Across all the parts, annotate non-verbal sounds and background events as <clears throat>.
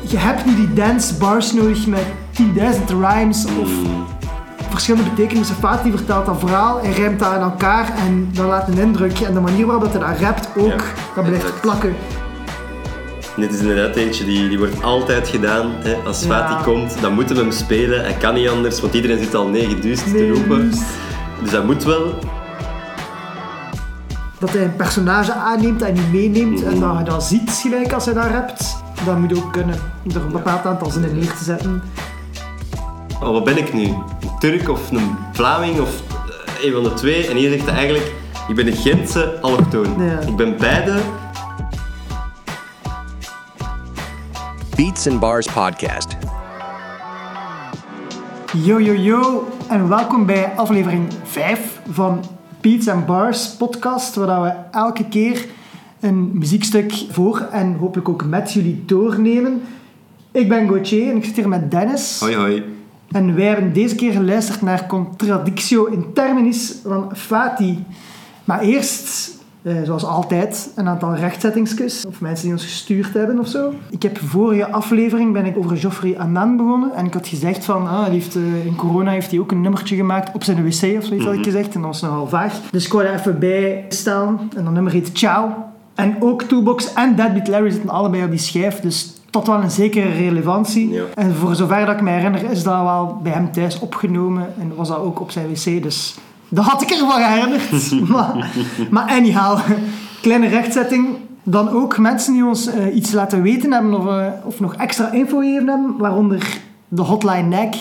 Je hebt nu die dance bars nodig met 10.000 rhymes of verschillende betekenissen. Fatih vertelt dat verhaal, hij rijmt dat aan elkaar en dat laat een indruk. En de manier waarop hij dat rapt ook, Ja, dat blijft exact. plakken. Dit is inderdaad eentje die, die wordt altijd gedaan. Hè. Als Ja. Fatih komt, dan moeten we hem spelen. Hij kan niet anders, want iedereen zit al negen duist te roepen. Dus dat moet wel. Dat hij een personage aanneemt en die meeneemt en dat je dat ziet gelijk als hij dat rapt. Dat moet ook kunnen. Er een bepaald aantal zinnen neer te zetten. Oh, wat ben ik nu? Een Turk of een Vlaming of eh, een van de twee? En hier zegt hij eigenlijk, ik ben een Gentse allochtoon. Ja. Ik ben beide. Beats and Bars Podcast. Yo yo yo en welkom bij aflevering 5 van Beats and Bars podcast, waar we elke keer een muziekstuk voor en hopelijk ook met jullie doornemen. Ik ben Gauthier en ik zit hier met Dennis. Hoi hoi. En wij hebben deze keer geluisterd naar Contradictio in Terminis van Fatih. Maar eerst, eh, zoals altijd, een aantal rechtzettingsjes. Of mensen die ons gestuurd hebben of zo. Ik heb vorige aflevering ben ik over Geoffrey Annan begonnen. En ik had gezegd van, ah, heeft, eh, in corona heeft hij ook een nummertje gemaakt op zijn wc of zoiets had ik gezegd. En dat was nogal vaag. Dus ik wou daar even bij staan. En dat nummer heet Ciao. En ook Toolbox en Deadbeat Larry zitten allebei op die schijf. Dus tot wel een zekere relevantie. Ja. En voor zover dat ik me herinner, is dat wel bij hem thuis opgenomen. En was dat ook op zijn wc. Dus dat had ik ervan herinnerd. <laughs> maar, maar anyhow, kleine rechtzetting. Dan ook mensen die ons eh, iets laten weten hebben of, eh, of nog extra info gegeven hebben. Waaronder de hotline NEC.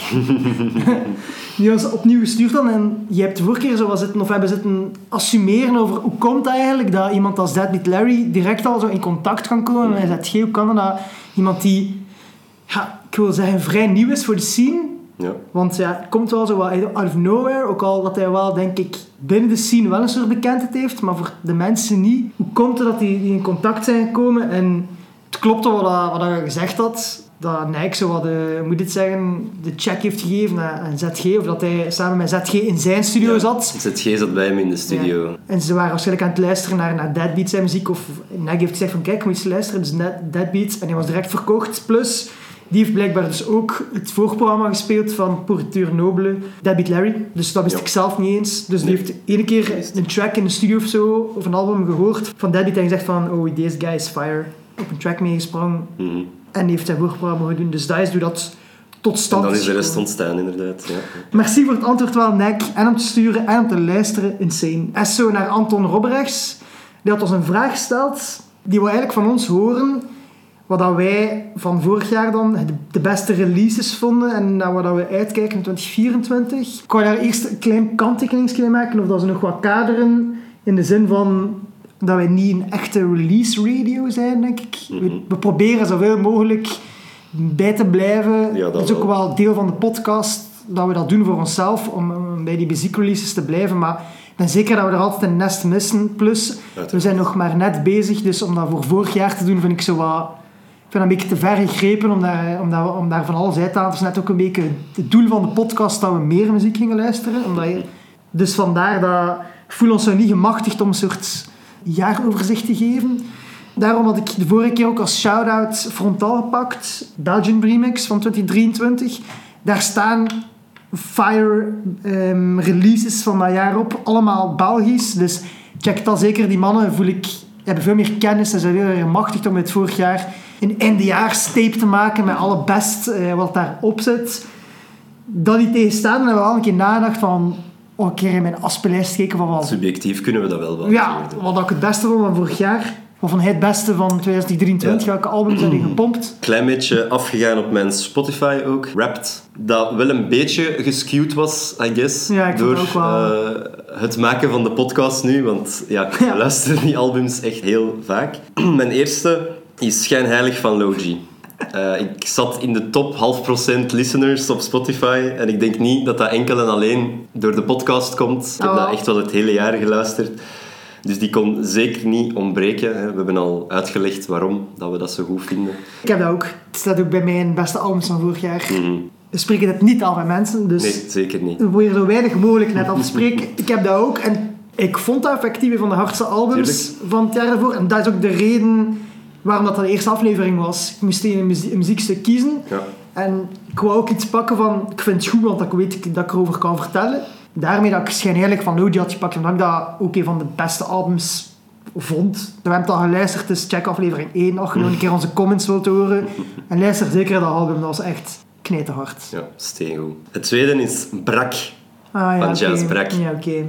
<laughs> die ons opnieuw gestuurd hadden. En je hebt de vorige keer zo zitten, of hebben zitten assumeren over hoe komt dat eigenlijk dat iemand als Deadbeat Larry direct al zo in contact kan komen. Hoe kan dat? dat iemand die, ja, ik wil zeggen, vrij nieuw is voor de scene. Ja. Want ja, het komt wel zo wat out of nowhere. Ook al dat hij wel, denk ik, binnen de scene wel een soort bekendheid heeft. Maar voor de mensen niet. Hoe komt het dat die, die in contact zijn gekomen? En het klopt wel wat, wat hij gezegd had. Dat Nike zo wat, de, hoe moet het zeggen, de check heeft gegeven aan ZG. Of dat hij samen met ZG in zijn studio Ja. zat. ZG zat bij hem in de studio. Ja. En ze waren waarschijnlijk aan het luisteren naar, naar Deadbeats en muziek. Of Nike heeft gezegd van kijk, moet je eens luisteren. Dus Net- Deadbeats. En die was direct verkocht. Plus, die heeft blijkbaar dus ook het voorprogramma gespeeld van Pourriture Noble, Deadbeat Larry. Dus dat wist Ja. ik zelf niet eens. Dus die heeft ene keer een track in de studio of zo, of een album gehoord van Deadbeat en gezegd van oh, deze guy is fire. Op een track meegesprongen. Mhm. En heeft zijn voorprogramma gedaan. Dus dat is hoe dat tot En stand dan is de rest ontstaan, inderdaad. Ja. Merci voor het antwoord wel, Nek. En om te sturen en om te luisteren. Insane. En zo naar Anton Robrechts. Die had ons een vraag gesteld. Die wil eigenlijk van ons horen wat dat wij van vorig jaar dan de- beste releases vonden. En naar wat dat we uitkijken in 2024. Ik wou daar eerst een klein kanttekeningsje bij maken. Of dat ze nog wat kaderen. In de zin van dat wij niet een echte release radio zijn, denk ik. We, Mhm. we proberen zoveel mogelijk bij te blijven. Ja, dat dat is ook wel. deel van de podcast dat we dat doen voor onszelf om, om bij die muziekreleases te blijven. Maar ik ben zeker dat we er altijd een nest missen. Plus, we zijn nog maar net bezig, dus om dat voor vorig jaar te doen vind ik zo wat... Ik vind dat een beetje te ver gegrepen om daar, om daar, om daar van alles uit te halen. Het is net ook een beetje het doel van de podcast dat we meer muziek gingen luisteren. Omdat je, dus vandaar dat ik voel ons zo niet gemachtigd om een soort jaaroverzicht te geven. Daarom had ik de vorige keer ook als shout-out frontaal gepakt. Belgian Remix van 2023. Daar staan fire ehm, releases van dat jaar op. Allemaal Belgisch. Dus check dat zeker. Die mannen voel ik, hebben veel meer kennis en zijn veel meer gemachtigd om het vorig jaar een eindejaarstape te maken met alle best eh, wat daarop zit. Dat die tegenstaan, hebben we al een keer nagedacht van... Oh, een keer in mijn aspenlijst gekeken van wat Subjectief kunnen we dat wel wel. ja, wat ik het beste vond van vorig jaar. Of van het beste van 2023. Ja. Welke albums zijn die gepompt? <clears throat> Klein beetje afgegaan op mijn Spotify ook. Wrapped. Dat wel een beetje geskewd was, I guess. Ja, ik door het ook wel. eh, het maken van de podcast nu. Want ja, ik Ja. luister die albums echt heel vaak. <clears throat> mijn eerste is Schijnheilig van Logi. Eh, ik zat in de top half procent listeners op Spotify. En ik denk niet dat dat enkel en alleen door de podcast komt. Ik heb Oh. dat echt wel het hele jaar geluisterd. Dus die kon zeker niet ontbreken. hè. We hebben al uitgelegd waarom dat we dat zo goed vinden. Ik heb dat ook. Het staat ook bij mijn beste albums van vorig jaar. Mhm. We spreken het niet af aan mensen, dus Nee, zeker niet. we proberen zo weinig mogelijk net af te spreken. Ik heb dat ook en ik vond dat effectief een van de hardste albums Tuurlijk. van het jaar daarvoor. En dat is ook de reden waarom dat, dat de eerste aflevering was. Ik moest een, muzie- een muziekstuk kiezen. Ja. En ik wou ook iets pakken van, ik vind het goed, want ik weet dat ik erover kan vertellen. Daarmee dat ik schijnheilig van Lodi had gepakt, omdat ik dat ook een van de beste albums vond. We hebben het al geluisterd, dus check aflevering 1, als je nog een keer onze comments wilt horen. En luister zeker dat album, dat was echt knijterhard. Ja, steengoed. Het tweede is Brak. Ah, ja, Van. Jazz Brak. Ja, oké.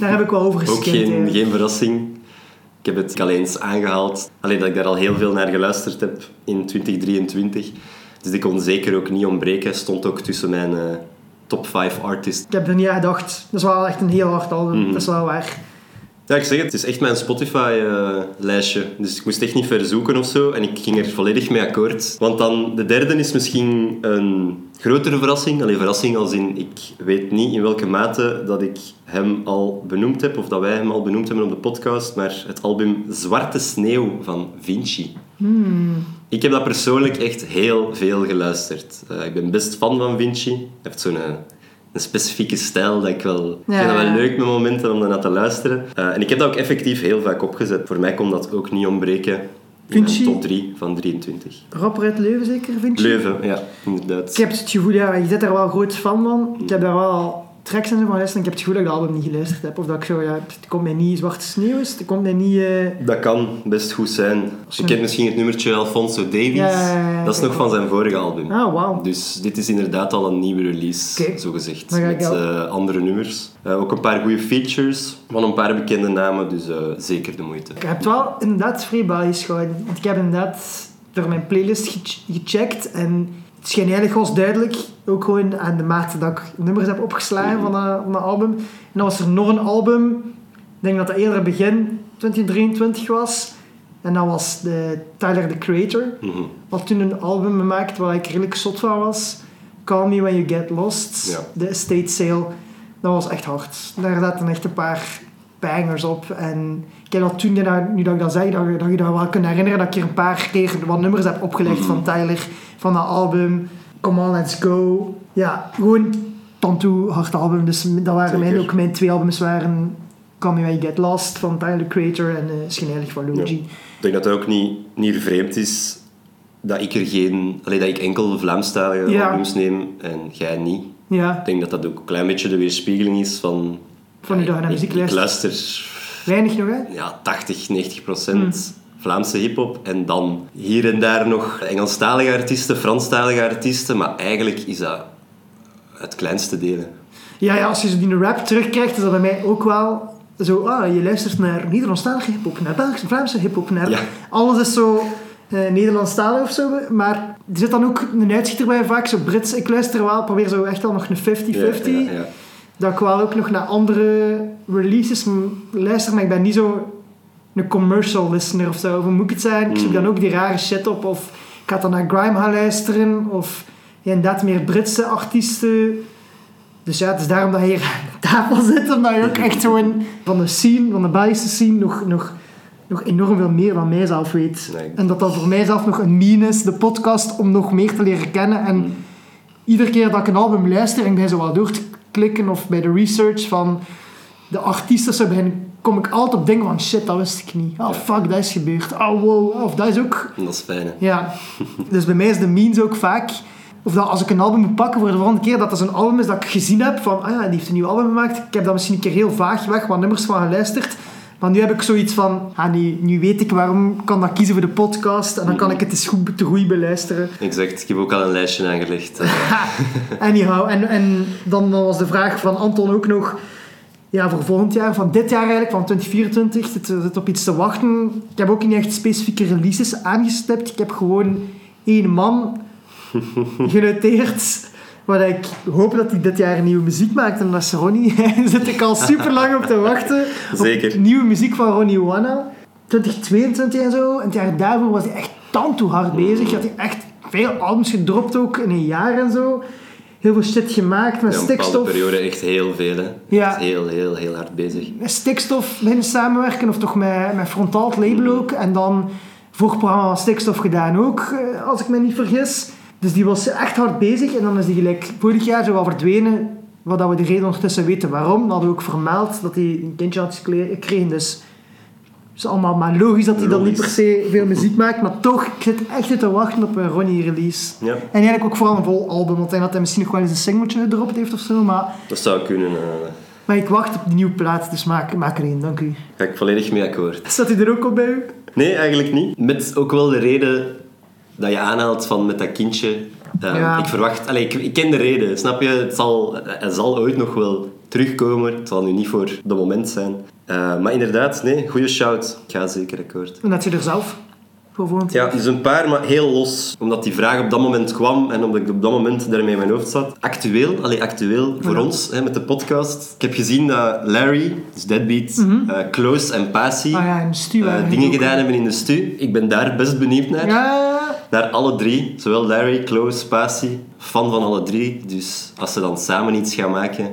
Daar heb ik wel over <laughs> Ook geskipt. geen, geen verrassing. Ik heb het al eens aangehaald. Alleen dat ik daar al heel veel naar geluisterd heb in 2023. Dus die kon zeker ook niet ontbreken. Stond ook tussen mijn eh, top 5 artists. Ik heb er niet aan gedacht. Dat is wel echt een heel hard album, Mhm. dat is wel waar. Ja, ik zeg het, het is echt mijn Spotify-lijstje. dus ik moest echt niet verzoeken of zo. En ik ging er volledig mee akkoord. Want dan, de derde is misschien een grotere verrassing. Alleen verrassing als in, ik weet niet in welke mate dat ik hem al benoemd heb. Of dat wij hem al benoemd hebben op de podcast. Maar het album Zwarte Sneeuw van Vinci. Ik heb dat persoonlijk echt heel veel geluisterd. Eh, ik ben best fan van Vinci. Hij heeft zo'n... een specifieke stijl dat ik wel... Ik vind dat wel leuk met momenten om daarnaar te luisteren. Eh, en ik heb dat ook effectief heel vaak opgezet. Voor mij kon dat ook niet ontbreken in Vinci? top 3 van 23. Rapper uit Leuven zeker, vind je? Leuven, ja, inderdaad. Ik heb het gevoel, ja, je zit er wel groot fan van. Ik heb daar wel tracks en zo van geluisterd. en Ik heb het gevoel dat ik de album niet geluisterd heb. Of dat ik zo, ja, het komt mij niet zwarte sneeuw is. Het komt mij niet... eh, Dat kan best goed zijn. Je kent misschien het nummertje Alfonso Davies. Ja, dat is nog van zijn vorige album. Ah, wauw. Dus dit is inderdaad al een nieuwe release, Oké. zo gezegd. Met eh, andere nummers. Eh, ook een paar goede features van een paar bekende namen, dus zeker de moeite. Ik heb het wel inderdaad vrij gehouden. Want ik heb inderdaad door mijn playlist ge- gecheckt. En eigenlijk was duidelijk, ook gewoon aan de mate dat ik nummers heb opgeslagen van, dat, van dat album. En dan was er nog een album, ik denk dat dat eerder begin 2023 was. En dat was de Tyler, the Creator. Had toen een album gemaakt waar ik redelijk zot van was. Call Me When You Get Lost. Ja. De Estate Sale. Dat was echt hard. Daar zaten echt een paar bangers op. En ik heb dat toen, nu dat ik dat zeg, dat, je- dat je dat wel kunt herinneren, dat ik hier een paar keer wat nummers heb opgelegd van Tyler, van dat album. Come On, Let's Go. Ja, gewoon tantoe hard album. Dus dat waren mijn, ook mijn twee albums waren Call Me When You Get Lost van Tyler, the Creator en uh, Schijnheilig van Logi. Ik denk dat het ook niet, niet vreemd is dat ik er geen... Allee, dat ik enkel Vlaamstalige Ja. albums neem en jij niet. Ja, Ik denk dat dat ook een klein beetje de weerspiegeling is van... Van naar ik- ik, luister weinig nog hè. ja, 80, 90 procent Vlaamse hip-hop. En dan hier en daar nog Engelstalige artiesten, Franstalige artiesten. Maar eigenlijk is dat het kleinste delen. Ja, ja, als je zo die rap terugkrijgt, is dat bij mij ook wel zo, ah, je luistert naar Nederlandstalige hip-hop, naar Belgische, Vlaamse hip-hop, naar Ja. alles is zo eh Nederlandstalig of zo. Maar er zit dan ook een uitschieter bij vaak, zo Brits. Ik luister wel, probeer zo echt wel nog een 50-50. Ja, ja, ja. Dat ik wel ook nog naar andere releases luister, maar ik ben niet zo een commercial listener of zo. Hoe moet ik het zeggen? Ik zoek Mm. dan ook die rare shit op. Of ik ga dan naar grime gaan luisteren. Of ja, inderdaad meer Britse artiesten. Dus ja, het is daarom dat je hier aan de tafel zit. Omdat je ook echt gewoon van de scene, van de Belgische scene, nog, nog, nog enorm veel meer dan mijzelf weet. Nee. En dat dat voor mijzelf nog een mien is, de podcast, om nog meer te leren kennen. En Mm. iedere keer dat ik een album luister en ik ben zo wat door te klikken of bij de research van de artiesten zo begin, kom ik altijd op dingen van shit, dat wist ik niet. Oh fuck, dat is gebeurd. Oh wow, of dat is ook... Dat is fijn, hè. Ja, <laughs> dus bij mij is de means ook vaak... Of dat als ik een album moet pakken voor de volgende keer, dat dat zo'n album is dat ik gezien heb van, ah ja, die heeft een nieuw album gemaakt. Ik heb dat misschien een keer heel vaag weg wat nummers van geluisterd. Maar nu heb ik zoiets van, ah, nu, nu weet ik waarom ik kan dat kiezen voor de podcast. En dan kan ik het eens goed te goed beluisteren. Exact. Ik heb ook al een lijstje aangelegd. Eh, <laughs> Anyhow, en, en dan was de vraag van Anton ook nog... Ja, voor volgend jaar, van dit jaar eigenlijk, van 2024, zit, zit op iets te wachten. Ik heb ook niet echt specifieke releases aangestipt. Ik heb gewoon één man <laughs> genoteerd. Waar ik hoop dat hij dit jaar nieuwe muziek maakt. En dat is Ronnie. <laughs> Daar zit ik al super lang op te wachten. Zeker. Op nieuwe muziek van Ronnie Wanna. 2022 en zo. En het jaar daarvoor was hij echt tanto hard bezig. Hij had hij echt veel albums gedropt ook in een jaar en zo. Heel veel shit gemaakt met ja, stikstof. periode echt heel veel, hè. Ja. Echt heel, heel, heel hard bezig. Met stikstof beginnen samenwerken. Of toch met, met frontaal het label ook. En dan vorig programma was stikstof gedaan ook. eh, Als ik me niet vergis. Dus die was echt hard bezig. En dan is die gelijk vorig jaar zo wel verdwenen. Wat dat we de reden ondertussen weten waarom. Dat hadden we ook vermeld dat hij een kindje had gekregen. Dus is allemaal maar logisch dat hij dan niet per se veel muziek maakt. Maar toch, ik zit echt te wachten op een Ronnie-release. Ja, En eigenlijk ook vooral een vol album. Want hij dat hij misschien nog wel eens een singeltje gedropt heeft of zo. Maar, dat zou kunnen. eh, maar ik wacht op die nieuwe plaat. Dus maak, maak er één, dank u. ga ik volledig mee akkoord. Staat hij er ook op bij u? Nee, eigenlijk niet. Met ook wel de reden dat je aanhaalt van met dat kindje. Eh, Ja. Ik verwacht... Allee, ik, ik ken de reden, snap je? Het zal, hij zal ooit nog wel terugkomen. Het zal nu niet voor de moment zijn. Eh, maar inderdaad, nee, goede shout. Ik ga zeker akkoord. En dat je er zelf Ja, dus een paar, maar heel los. Omdat die vraag op dat moment kwam en omdat ik op dat moment daarmee in mijn hoofd zat. Actueel, allee, actueel voor Ja. ons hè, met de podcast. Ik heb gezien dat Larry, dus Deadbeat, eh, Close en Passy Ah ja, eh, dingen gedaan hebben in de stu. Ik ben daar best benieuwd naar. Ja. Naar alle drie. Zowel Larry, Close, Passy. Fan van alle drie. Dus als ze dan samen iets gaan maken...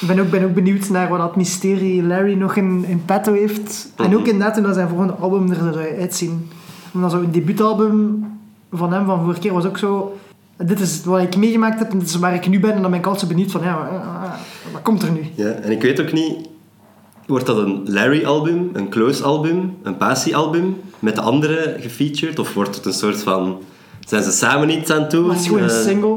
Ik ben ook, ben ook benieuwd naar wat dat mysterie Larry nog in, in petto heeft. En Mhm. ook inderdaad hoe dat zijn volgende album er zou uitzien. Omdat zo een debuutalbum van hem van vorige keer was ook zo... Dit is wat ik meegemaakt heb en dit is waar ik nu ben. En dan ben ik altijd zo benieuwd van, ja, maar, eh, wat komt er nu? Ja, en ik weet ook niet... Wordt dat een Larry-album, een Close-album, een Passy-album met de anderen gefeatured? Of wordt het een soort van... Zijn ze samen iets aan? Maar het is gewoon een Eh, single.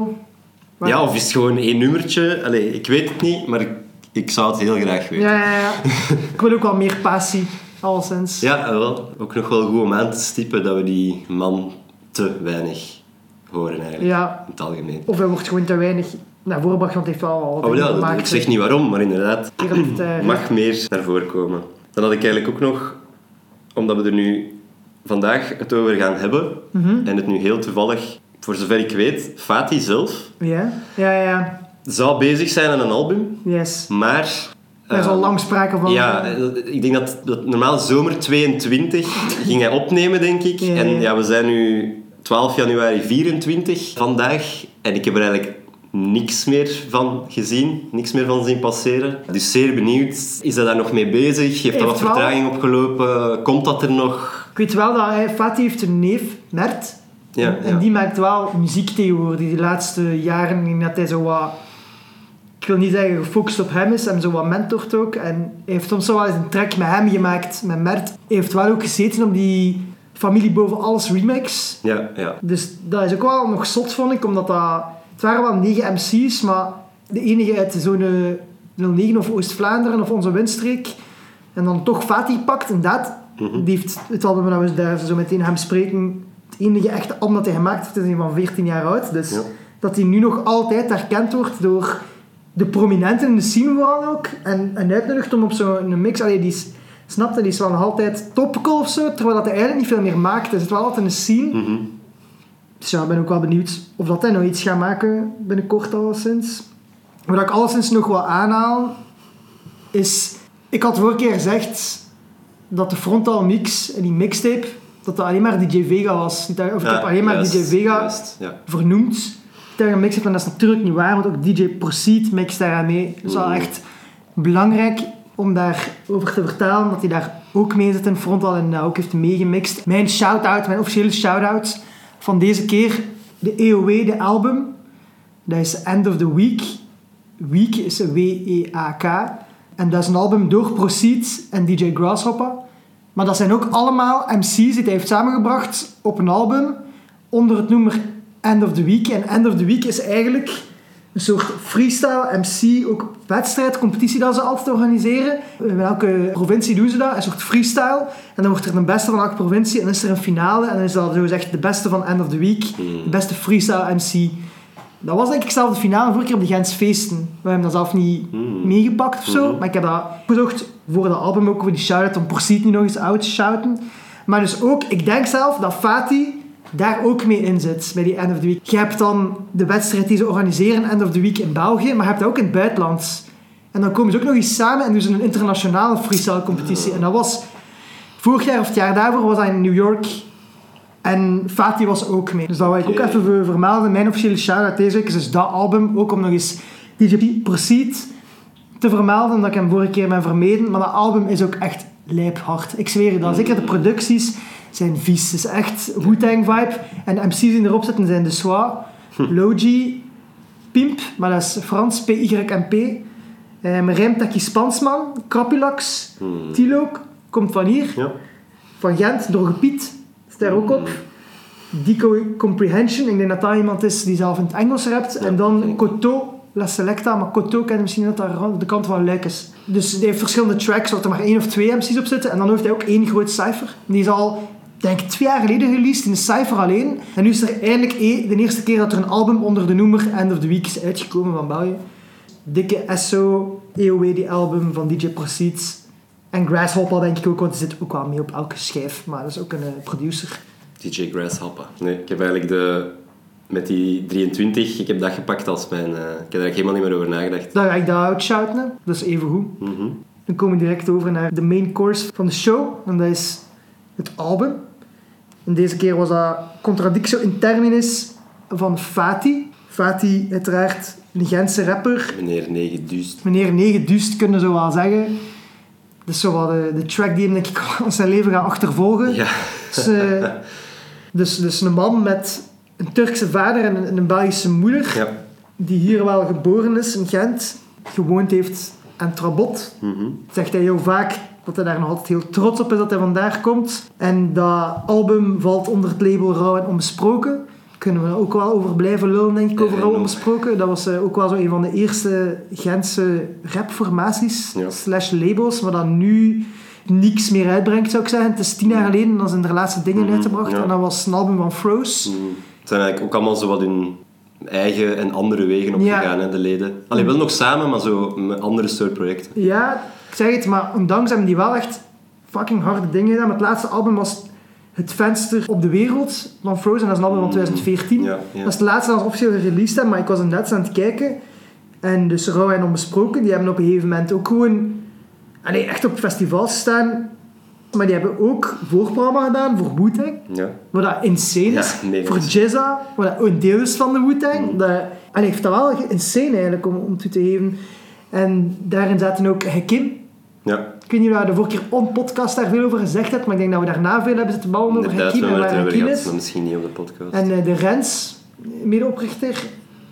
Maar- Ja, of is het gewoon één nummertje? Allee, ik weet het niet, maar ik, ik zou het heel graag weten. Ja, ja, ja. <laughs> ik wil ook wel meer passie, alleszins. Ja, eh, wel. Ook nog wel goed om aan te stippen dat we die man te weinig horen eigenlijk. Ja. In het algemeen. Of hij wordt gewoon te weinig want hij heeft wel al Oh ja, gemaakt. ik zeg niet waarom, maar inderdaad, eh, mag meer naar voren komen. Dan had ik eigenlijk ook nog, omdat we er nu vandaag het over gaan hebben, Mhm. en het nu heel toevallig, voor zover ik weet, Fatih zelf Ja, ja, ja. zou bezig zijn aan een album, Yes. maar... Er is eh, al lang sprake van. Ja, eh, eh, ik denk dat, dat normaal zomer 22 <laughs> ging hij opnemen, denk ik. Ja, ja. En ja, we zijn nu 12 januari 24 vandaag. En ik heb er eigenlijk niks meer van gezien. Niks meer van zien passeren. Dus zeer benieuwd. Is hij daar nog mee bezig? Heeft er wat vertraging opgelopen? Komt dat er nog? Ik weet wel dat hij, Fatih heeft een neef, Mert. Ja, en, en ja. die maakt wel muziek tegenwoordig. De laatste jaren dat hij zo wat... Ik wil niet zeggen gefocust op hem is, hem zo wat mentort ook. En hij heeft soms zo wel eens een track met hem gemaakt, met Mert. Hij heeft wel ook gezeten op die Familie Boven Alles remix. Ja, ja. Dus dat is ook wel nog zot, vond ik, omdat dat... Het waren wel negen MC's, maar de enige uit zone 09 of Oost-Vlaanderen of onze windstreek. En dan toch Fatih pakt, inderdaad. Mhm. Die heeft het album dat we daar zo meteen gaan bespreken, het enige echte album dat hij gemaakt heeft, is een van 14 jaar oud. Dus Ja. dat hij nu nog altijd herkend wordt door de prominenten in de scene vooral ook. En, en uitnodigt om op zo'n mix... Allee, die is, snap je, die is wel nog altijd topical of zo, terwijl dat hij eigenlijk niet veel meer maakt. Hij zit wel altijd in de scene. Mhm. Dus ja, ik ben ook wel benieuwd of dat hij nog iets gaat maken binnenkort alleszins. Wat ik alleszins nog wel aanhaal, is... Ik had vorige keer gezegd dat de frontal mix en die mixtape, dat dat alleen maar DJ Vega was. Of ik heb alleen maar DJ Vega juist, ja. vernoemd. Dat een mixtape, en dat is natuurlijk niet waar, want ook DJ Proceed mixt daar aan mee. Is wel echt belangrijk om daarover te vertellen, dat hij daar ook mee zit in frontal en ook heeft meegemixt. Mijn shout-out, mijn officiële shout-out van deze keer, de EOW, de album. Dat is End of the Week. Week is W-E-A-K. En dat is een album door Proceed en DJ Grasshopper. Maar dat zijn ook allemaal MC's die hij heeft samengebracht op een album onder het noemer End of the Week. En End of the Week is eigenlijk een soort freestyle MC, ook wedstrijd, competitie dat ze altijd organiseren. In welke provincie doen ze dat? Een soort freestyle. En dan wordt er een beste van elke provincie en dan is er een finale. En dan is dat zo gezegd de beste van End of the Week. De beste freestyle MC. Dat was denk ik zelf de finale vorige keer op de Gens Feesten. We hebben dat zelf niet meegepakt of zo. Maar ik heb dat gezocht voor dat album ook, voor die shout-out, om Proceed niet nog eens out te shouten. Maar dus ook, ik denk zelf dat Fatih daar ook mee in zit, bij die End of the Week. Je hebt dan de wedstrijd die ze organiseren, End of the Week in België, maar je hebt dat ook in het buitenland. En dan komen ze ook nog eens samen en doen ze een internationale freestyle competitie. En dat was, vorig jaar of het jaar daarvoor, was dat in New York. En Fatih was ook mee. Dus dat wil ik ook even ver- vermelden. Mijn officiële shout-out deze week is dus dat album. Ook om nog eens DJ Proceed te vermelden. Dat ik hem vorige keer ben vermeden. Maar dat album is ook echt lijphard. Ik zweer je dat. Zeker de producties zijn vies. Het is echt Wu-Tang vibe. En de MC's die erop zitten zijn De Soir, Logi, Pimp. Maar dat is Frans, P-Y-M-P. Um, Rijmteki Spansman, Krapulax, Tilo, komt van hier, Ja. van Gent, door Gepiet, is daar ook op. Dico Comprehension, ik denk dat dat iemand is die zelf in het Engels rapt. en dan. Coteau, La Selecta, maar Coteau ken je misschien dat aan de kant van Luik is. Dus die heeft verschillende tracks, waar er maar één of twee MC's op zitten. En dan heeft hij ook één groot cijfer. Die is al, denk ik, twee jaar geleden released in de cijfer alleen. En nu is er eindelijk e- de eerste keer dat er een album onder de noemer End of the Week is uitgekomen van België. Dikke SO, EOW, die album van DJ Proceeds. En Grasshopper denk ik ook, want die zit ook wel mee op elke schijf. Maar dat is ook een eh, producer. DJ Grasshopper. Nee, ik heb eigenlijk de... Met die 23, ik heb dat gepakt als mijn... eh, ik heb eigenlijk helemaal niet meer over nagedacht. Dan ga ik dat outshouten, dat is even goed. Mhm. Dan komen we direct over naar de main course van de show. En dat is het album. En deze keer was dat Contradictio in Terminis van Fati. Fati, uiteraard een Gentse rapper. Meneer 9000. Meneer 9 Dust kunnen zo wel zeggen. Dat is zo wel de, de track die hem denk ik <laughs> al zijn leven gaat achtervolgen. Ja. Dus, eh, dus, dus een man met een Turkse vader en een, een Belgische moeder. Ja. Die hier wel geboren is in Gent. Gewoond heeft aan Trabot. Mhm. Zegt hij heel vaak dat hij daar nog altijd heel trots op is dat hij vandaar komt. En dat album valt onder het label Rauw en Onbesproken. Kunnen we er ook wel over blijven lullen, denk ik, over Ja, Rauw nog. Onbesproken. Dat was eh, ook wel zo een van de eerste Gentse rapformaties Ja. slash labels, maar dat nu niks meer uitbrengt, zou ik zeggen. Het is tien jaar geleden dat ze de laatste dingen Mhm, uitgebracht. ja. En dat was een album van Froze. Mhm. Het zijn eigenlijk ook allemaal zo wat hun eigen en andere wegen Ja. opgegaan, hè, de leden. Alleen wel nog samen, maar zo met andere soort projecten. Ja, ik zeg het, maar ondanks hebben die wel echt fucking harde dingen gedaan. Maar het laatste album was Het Venster op de Wereld van Frozen. Dat is een album van 2014. Ja, ja. Dat is het laatste dat ze officieel gereleased hebben, maar ik was er net aan het kijken. En dus Rauw en Onbesproken, die hebben op een gegeven moment ook gewoon... Allee, echt op festivals staan. Maar die hebben ook voorprogramma gedaan voor Wu-Tang. Ja. Wat dat insane is. voor Jizza, wat dat een deel is van de Wu-Tang. Mm. Dat, allee, ik vind dat wel insane eigenlijk om, om toe te geven. En daarin zaten ook Hakim. Ja, Ik weet niet je de vorige keer on podcast daar veel over gezegd hebt, maar ik denk dat we daarna veel hebben zitten babbelen over Hakim en waar Hakim is. maar misschien niet op de podcast. En eh, de Rens, medeoprichter,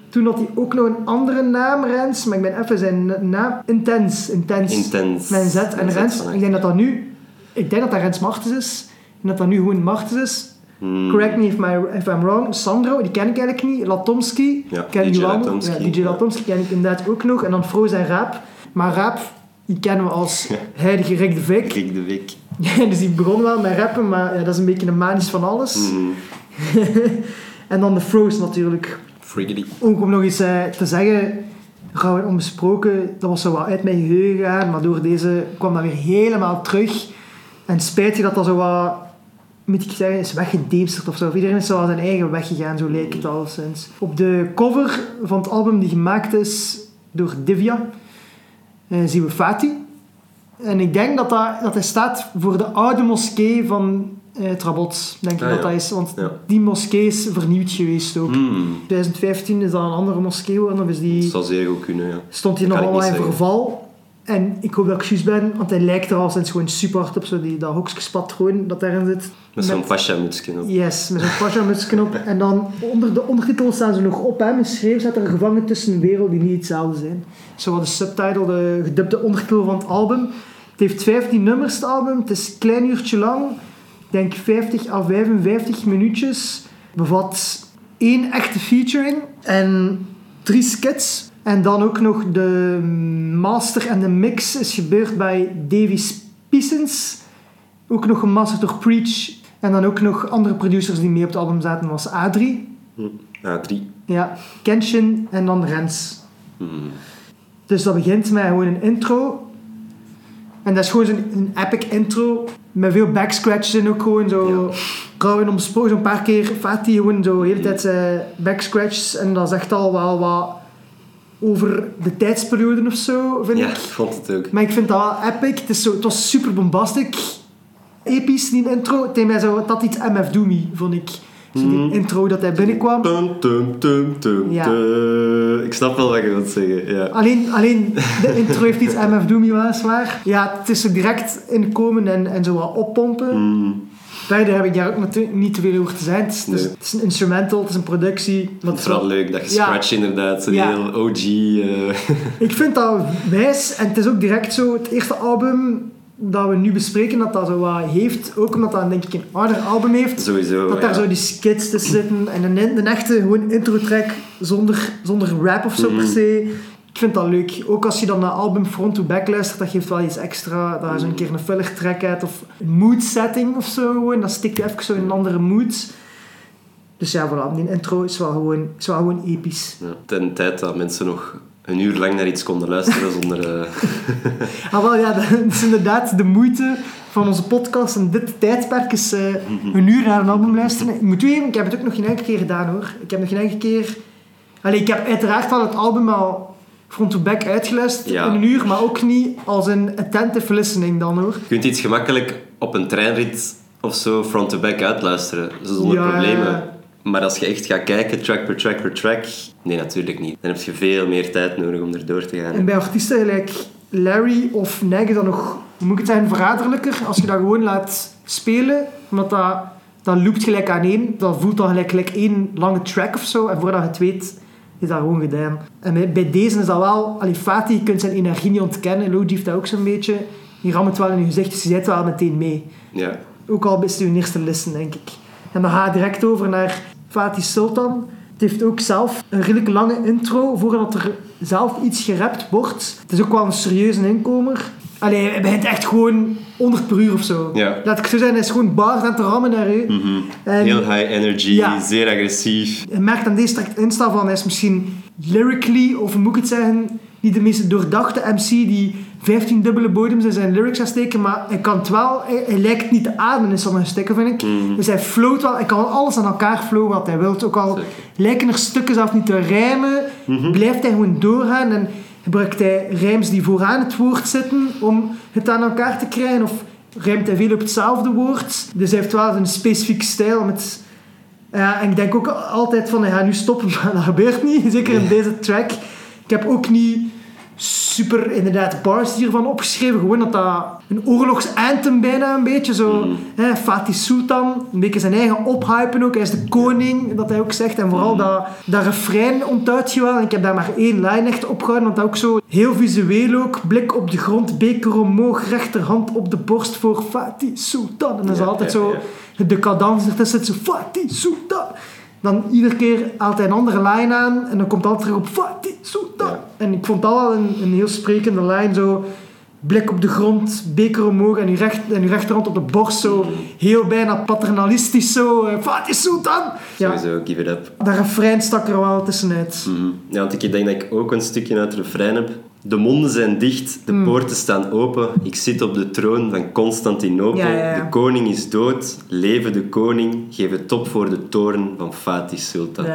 toen had hij ook nog een andere naam, Rens, maar ik ben even zijn naam... Intens. Intens. Intens. Z en Rens. Ik denk dat dat nu... Ik denk dat dat Rens Martens is. En dat dat nu gewoon Martens is. Hmm. Correct me if, my, if I'm wrong. Sandro, die ken ik eigenlijk niet. Latomski. Ja, ken DJ. Latomski, Ja, DJ. Latomski ken ik inderdaad ook nog. En dan Froze en Raap. Maar Raap, die kennen we als heilige Rick de Vic. Rick de. Ja, <laughs> dus die begon wel met rappen, maar ja, dat is een beetje een manisch van alles. Mhm. <laughs> En dan de Froze natuurlijk. Friggity. Ook om nog eens eh, te zeggen, gauw en onbesproken, dat was zo wat uit mijn geheugen gegaan, maar door deze kwam dat weer helemaal terug. En spijtig dat dat zo wat, moet ik zeggen, is weggedemsterd of zo. Iedereen is zo aan zijn eigen weg gegaan, zo lijkt het al sinds. Op de cover van het album die gemaakt is door Divya, zien we Fatih. En ik denk dat, dat, dat hij staat voor de oude moskee van eh. Denk ik Ah, dat ja. dat is, want Ja. die moskee is vernieuwd geweest ook. Hmm. 2015 is dat een andere moskee geworden, of is Dat die, zou zeer goed kunnen, ja. stond dat nog allemaal in verval. En ik hoop dat ik juist ben, want hij lijkt er al sinds gewoon super hard op, zo die, dat hoekjespatroon dat daarin zit. Met zo'n pasha-mutsje op. Yes, met zo'n pasha op. En dan onder de ondertitels staan ze nog op, hè, met schreef staat er gevangen tussen een wereld die niet hetzelfde zijn. Zo wat de subtitle, de gedubde ondertitel van het album. Het heeft 15 nummers, het album. Het is een klein uurtje lang. Ik denk 50 à 55 minuutjes. Bevat één echte featuring en drie skits. En dan ook nog de master en de mix is gebeurd bij Davy Spiesens. Ook nog gemasterd door Preach. En dan ook nog andere producers die mee op het album zaten was Adri. Hm. Drie. Ja, Kenshin en dan Rens. Hmm. Dus dat begint met gewoon een intro. En dat is gewoon zo'n een epic intro. Met veel backscratches en ook gewoon zo... Rauw en omsproken, zo'n paar keer Fatih gewoon zo de hele tijd eh, backscratches. En dat is echt al wel wat over de tijdsperiode of zo, vind Ja, ik. ik vond het ook. Maar ik vind dat wel epic. Het, is zo, het was super bombastic. Episch, die intro. Het deed mij zo, had iets MF Doomy, vond ik. Zo die Mhm. intro dat hij binnenkwam. Tum, tum, tum, tum, Ja. Ik snap wel wat je wilt zeggen, ja. Alleen, alleen de intro heeft iets MF Doomy weliswaar. Ja, het is zo direct inkomen en, en zo wat oppompen. Hmm. Verder heb ik daar ook natuurlijk niet te veel over te zijn. Het is, het is- Nee. het is een instrumental, het is een productie. Maar het vooral leuk dat je Ja. scratch inderdaad, Ja. heel OG... eh, Ik vind dat <laughs> wijs en het is ook direct zo het eerste album dat we nu bespreken, dat dat zo wat heeft. Ook omdat dat denk ik een harder album heeft. Sowieso, Dat daar ja. zo die skits zitten. En een, een echte gewoon intro-track zonder, zonder rap of zo Mhm. per se. Ik vind dat leuk. Ook als je dan naar album front-to-back luistert, dat geeft wel iets extra. Dat je zo een keer een filler track hebt of een mood setting of zo. Gewoon. Dat stikt je even zo in een andere mood. Dus ja, voilà. Die intro is wel gewoon, is wel gewoon episch. Ja, ten tijd dat mensen nog een uur lang naar iets konden luisteren zonder... eh, <laughs> Ah, wel, ja, dat is inderdaad de moeite van onze podcast. En dit tijdperk is eh, een uur naar een album luisteren. Ik moet toegeven, ik heb het ook nog geen enkele keer gedaan hoor. Ik heb nog geen enkele keer... Allee, ik heb uiteraard wel het album al front-to-back uitgeluisterd Ja. in een uur, maar ook niet als een attentive listening dan hoor. Je kunt iets gemakkelijk op een treinrit of zo front-to-back uitluisteren, zonder Ja. problemen. Maar als je echt gaat kijken, track per track per track, nee, natuurlijk niet. Dan heb je veel meer tijd nodig om erdoor te gaan. En bij artiesten gelijk Larry of Neg dan nog, hoe moet ik het zeggen, verraderlijker. Als je dat gewoon laat spelen, omdat dat, dat loopt gelijk aan één. Dat voelt dan gelijk, gelijk één lange track of zo. En voordat je het weet, is dat gewoon gedaan. En bij, deze is dat wel... Allee, Fatih, je kunt zijn energie niet ontkennen. Logie heeft dat ook zo'n beetje. Die ramt het wel in je gezicht, dus je zit wel meteen mee. Ja. Ook al is het je eerste listen, denk ik. En dan ga je direct over naar Fatih Sultan. Het heeft ook zelf een redelijk lange intro voordat er zelf iets gerapt wordt. Het is ook wel een serieuze inkomer. Allee, hij begint echt gewoon 100 per uur of zo. Ja. Laat ik zo zijn, hij is gewoon bars aan te rammen naar u. Mhm. En Heel high energy, Ja. zeer agressief. je merkt aan deze track insta van, hij is misschien lyrically, of hoe moet ik het zeggen, niet de meest doordachte MC die 15 dubbele bodems in zijn lyrics gaat steken, maar hij kan het wel, hij, hij lijkt niet te ademen in sommige stukken, vind ik. Mhm. Dus hij float wel, hij kan alles aan elkaar flowen wat hij wil. Ook al Zeker. lijken er stukken zelf niet te rijmen, Mhm. blijft hij gewoon doorgaan en gebruikt hij rijms die vooraan het woord zitten om het aan elkaar te krijgen, of rijmt hij veel op hetzelfde woord. Dus hij heeft wel een specifieke stijl met... Ja, en ik denk ook altijd van, ja, nu stoppen, maar <laughs> dat gebeurt niet. Zeker in deze track. Ik heb ook niet super inderdaad bars hiervan opgeschreven. Gewoon dat dat een oorlogsanthem bijna een beetje zo. Mhm. Hè, Fatih Sultan, een beetje zijn eigen ophypen ook. Hij is de koning, dat hij ook zegt. En vooral dat, dat refrein onthoudt je wel. En ik heb daar maar één lijn echt opgehouden, want dat ook zo heel visueel ook. Blik op de grond, beker omhoog, rechterhand op de borst voor Fatih Sultan. En dan is Ja, altijd ja, zo ja. de cadans ertussen zit zo Fatih Sultan. Dan iedere keer haalt hij een andere lijn aan en dan komt altijd terug op Fatih Sultan. Ja. En ik vond dat wel een, een heel sprekende lijn. Zo blik op de grond, beker omhoog en uw, recht, en uw rechterhand op de borst. Zo heel bijna paternalistisch zo. eh, Fatih Sultan! Ja, Sowieso, give it up. dat refrein stak er wel tussenuit. Mhm. Ja, want ik denk dat ik ook een stukje uit het refrein heb. De monden zijn dicht, de Mm. poorten staan open. Ik zit op de troon van Constantinopel. Ja, ja, ja. De koning is dood. Leven de koning. Geef het op voor de toren van Fatih Sultan.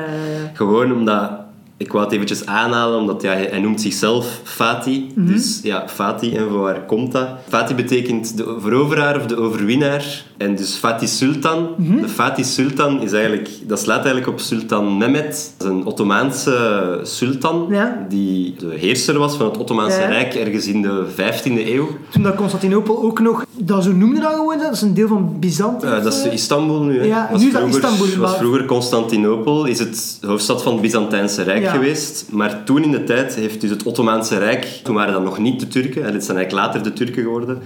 Gewoon omdat... Ik wou het eventjes aanhalen, omdat ja, hij, hij noemt zichzelf Fatih. Mhm. Dus ja, Fatih, en van waar komt dat? Fatih betekent de veroveraar of de overwinnaar. En dus Fatih Sultan. Mhm. De Fatih Sultan is eigenlijk... Dat slaat eigenlijk op Sultan Mehmet. Dat is een Ottomaanse sultan. Ja. Die de heerser was van het Ottomaanse Ja. Rijk ergens in de 15e eeuw. Toen dat Constantinopel ook nog... Dat zo noemde dat gewoon, dat is een deel van Byzantië. Eh, dat is Istanbul nu. Ja, was nu is dat vroeger, Istanbul, was vroeger Constantinopel, is het hoofdstad van het Byzantijnse Rijk Ja. geweest. Maar toen in de tijd heeft dus het Ottomaanse Rijk, toen waren dat nog niet de Turken, en dit zijn eigenlijk later de Turken geworden,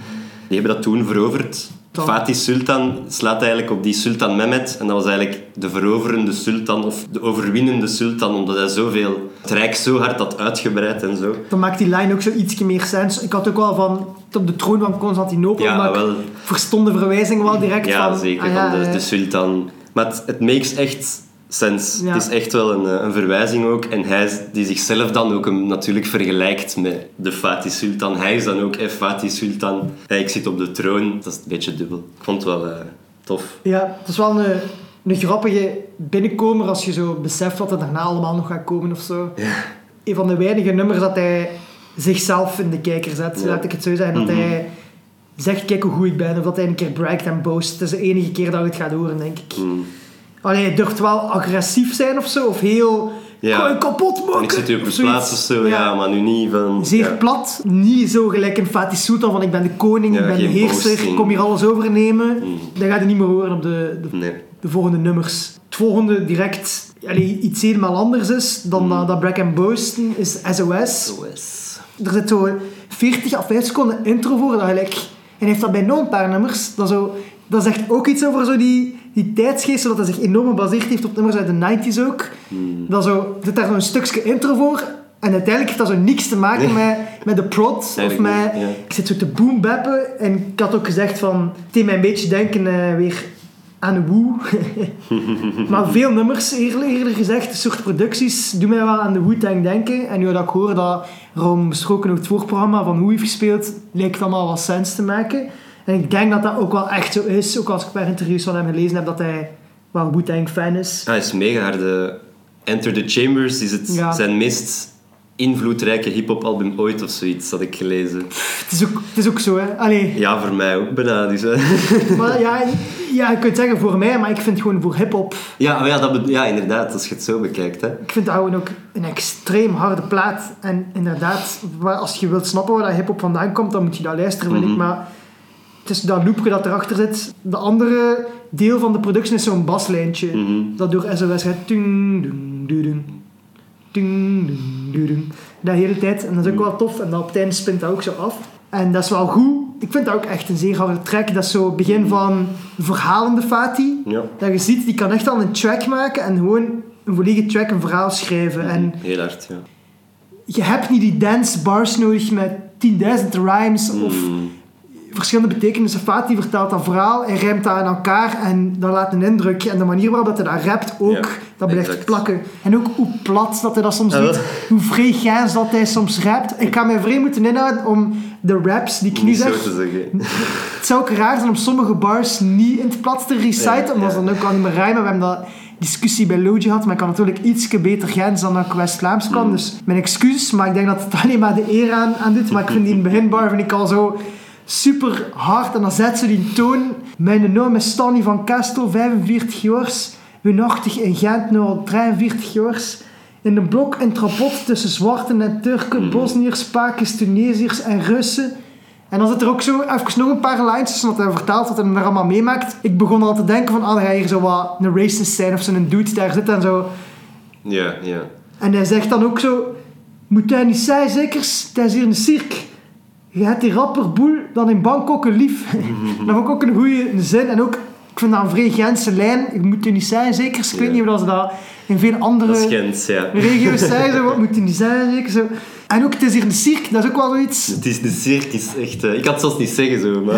die hebben dat toen veroverd. Dan. Fatih Sultan slaat eigenlijk op die Sultan Mehmet. En dat was eigenlijk de veroverende sultan, of de overwinnende sultan, omdat hij zoveel, het Rijk zo hard had uitgebreid en zo. Dan maakt die lijn ook zo ietsje meer sens. Ik had ook wel van op de troon van Constantinopel, Ja, maar wel. verstond de verwijzing wel direct Ja, van... zeker, ah ja, van de, eh, de sultan. Maar het, het makes echt sense. Ja. Het is echt wel een, eh, een verwijzing ook. En hij is- die zichzelf dan ook hem natuurlijk vergelijkt met de Fatih Sultan. Hij is dan ook eh, Fatih Sultan. Hey, ik zit op de troon. Dat is een beetje dubbel. Ik vond het wel eh, tof. Ja, het is wel een, een grappige binnenkomer als je zo beseft wat er daarna allemaal nog gaat komen of zo. Een van de weinige nummers dat hij zichzelf in de kijker zet, Ja. laat ik het zo zeggen. Dat Mhm. hij zegt, kijk hoe goed ik ben, of dat hij een keer braagt en boast. Het is de enige keer dat je het gaat horen, denk ik. Mm. Allee, hij durft wel agressief zijn of zo, of heel... Ja. Kapot maken! En ik zit hier op zoiets. plaats of zo, ja. maar nu niet van... Zeer ja. plat, niet zo gelijk een Fatih Sultan van ik ben de koning, ik ben de heerser, ik kom hier alles overnemen. Mm. Dat gaat je niet meer horen op de, de Nee. de volgende nummers. Het volgende direct allee, iets helemaal anders is dan dat, dat Brack and Boaston is SOS. OS. Er zit zo 40 à 50 seconden intro voor dat gelijk hij heeft dat bij nog een paar nummers. Dat, zo, dat zegt ook iets over zo die, die tijdsgeest, zodat hij zich enorm gebaseerd heeft op nummers uit de 90s ook. Dat zo, zit daar zo'n stukje intro voor. En uiteindelijk heeft dat zo niks te maken met, met de plot. Of met, niet, ja. Ik zit zo te boombappen. En ik had ook gezegd van... Het deed mij een beetje denken eh, weer aan Woo. <laughs> maar veel nummers, eerder, eerder gezegd. Een soort producties doen mij wel aan de Wu-Tang denken. En nu dat ik hoor dat Ron besproken ook het voorprogramma van Who heeft gespeeld... lijkt het allemaal wat sens te maken. En ik denk dat dat ook wel echt zo is. Ook als ik paar interviews van hem gelezen heb, dat hij wel Wu-Tang fan is. Hij is mega harde. Enter the Chambers is het Ja. zijn meest invloedrijke hip-hop album ooit of zoiets, had ik gelezen. Het is ook, het is ook zo, hè. Allee, Ja, voor mij ook bijna. Dus, hè. <laughs> maar ja, ja, je kunt zeggen voor mij, maar ik vind gewoon voor hip-hop... ja, ja, dat ja, inderdaad, als je het zo bekijkt. Hè. Ik vind dat gewoon ook een extreem harde plaat. En inderdaad, als je wilt snappen waar dat hip-hop vandaan komt, dan moet je dat luisteren, vind ik. Mhm. Maar het is dat loopje dat erachter zit. De andere deel van de production is zo'n baslijntje. Mhm. Dat door SOS gaat. Dung, dung, dung, dung. Dat hele tijd. En dat is ook wel tof. En dan op het einde spint dat ook zo af. En dat is wel goed. Ik vind dat ook echt een zeer harde track. Dat is zo het begin van verhalende Fati. Ja, Dat je ziet, die kan echt al een track maken en gewoon een volledige track, een verhaal schrijven. En heel hard. Ja. je hebt niet die dance bars nodig met 10.000 rhymes of Mm. Verschillende betekenissen. Fati vertelt dat verhaal, hij rijmt dat aan elkaar en dat laat een indruk. En de manier waarop dat hij dat rapt ook, Ja, dat blijft exact. plakken. En ook hoe plat dat hij dat soms Ja, doet, hoe vreeggaans dat hij soms rapt. Ik ga mij vrij moeten inhouden om de raps die ik Niet zeg... te zeggen. <laughs> Het zou ook raar zijn om sommige bars niet in het plat te reciten, Ja, omdat ze dan ook al niet meer rijmen. We hebben dat discussie bij Logie gehad, maar ik kan natuurlijk iets beter Gens dan dat ik West-Vlaams kan. Mm. Dus mijn excuses, maar ik denk dat het <laughs> alleen maar de eer aan, aan doet. Maar ik vind die in beginbar vind ik al zo super hard. En dan zet ze die toon. Mijn naam is Stanny van Kestel, 45 jaar. Woonachtig in Gent, nu al 43 jaar. In een blok in Trapot tussen Zwarten en Turken, Mm. Bosniërs, Pakers, Tunesiërs en Russen. En dan zit er ook zo even nog een paar lines tussen wat hij vertaalt, wat hij er allemaal meemaakt. Ik begon al te denken van, ah, hij hier zo wat een racist zijn of zo'n dude daar zit en zo. Ja, ja. En hij zegt dan ook zo, moet hij niet zijn zekers, het is hier een cirque. Je hebt die rapper boel dan in Bangkok een lief. <laughs> dat vond ik ook een goede zin. En ook, ik vind dat een vrij Gentse lijn. Je moet er niet zijn zekers. Ik weet niet of ze dat in veel andere is ja. regio's zeggen. Zo, wat moet er niet zijn zeker. Zo. En ook, het is hier een cirque, dat is ook wel zoiets. Het is de circus, echt... eh, ik kan het zelfs niet zeggen zo, maar...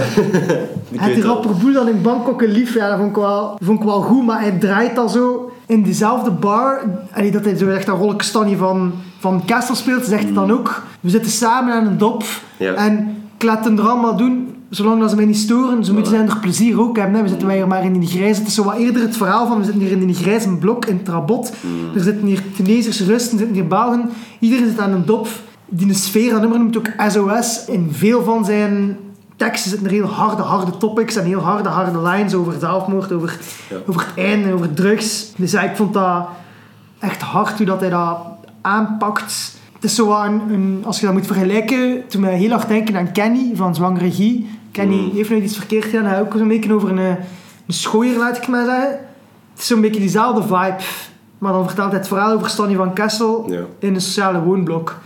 <laughs> ik En die rapper Boel dan in Bangkok een lief, ja, dat vond ik wel, vond ik wel goed, maar hij draait al zo in diezelfde bar. En dat hij zo echt rolletje Stanny van, van Castle speelt, zegt hij dan ook. We zitten samen aan een dop Ja. en ik laat hen er allemaal doen, zolang dat ze mij niet storen. Ze moeten zijn er plezier ook hebben. Hè. We zitten hier maar in die grijze. Het is zo wat eerder het verhaal van, we zitten hier in die grijze blok in Trabot. Mm. Er zitten hier Tunesiërs, Russen, er zitten hier Belgen. Iedereen zit aan een dop. Die sfeer, dat nummer noemt ook SOS. In veel van zijn teksten zitten er heel harde, harde topics en heel harde, harde lines over zelfmoord, over, Ja. over het einde, over drugs. Dus ja, ik vond dat echt hard hoe dat hij dat aanpakt. Het is zo wat een, als je dat moet vergelijken, toen mij heel hard denken aan Kenny van Zwangere Regie. Kenny Mm. heeft nooit iets verkeerd gedaan, hij ook zo'n beetje over een, een schooier, laat ik maar zeggen. Het is zo'n beetje diezelfde vibe. Maar dan vertelt hij het verhaal over Stanny van Kessel Ja. in een sociale woonblok.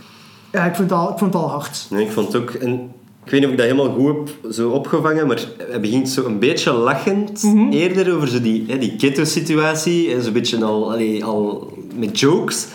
Ja, ik vond het al, ik vond het al hard. Nee, ik vond het ook... En ik weet niet of ik dat helemaal goed heb zo opgevangen, maar hij begint zo een beetje lachend Mhm. eerder over zo die, hè, die ghetto-situatie. en Zo'n beetje al, allee, al met jokes.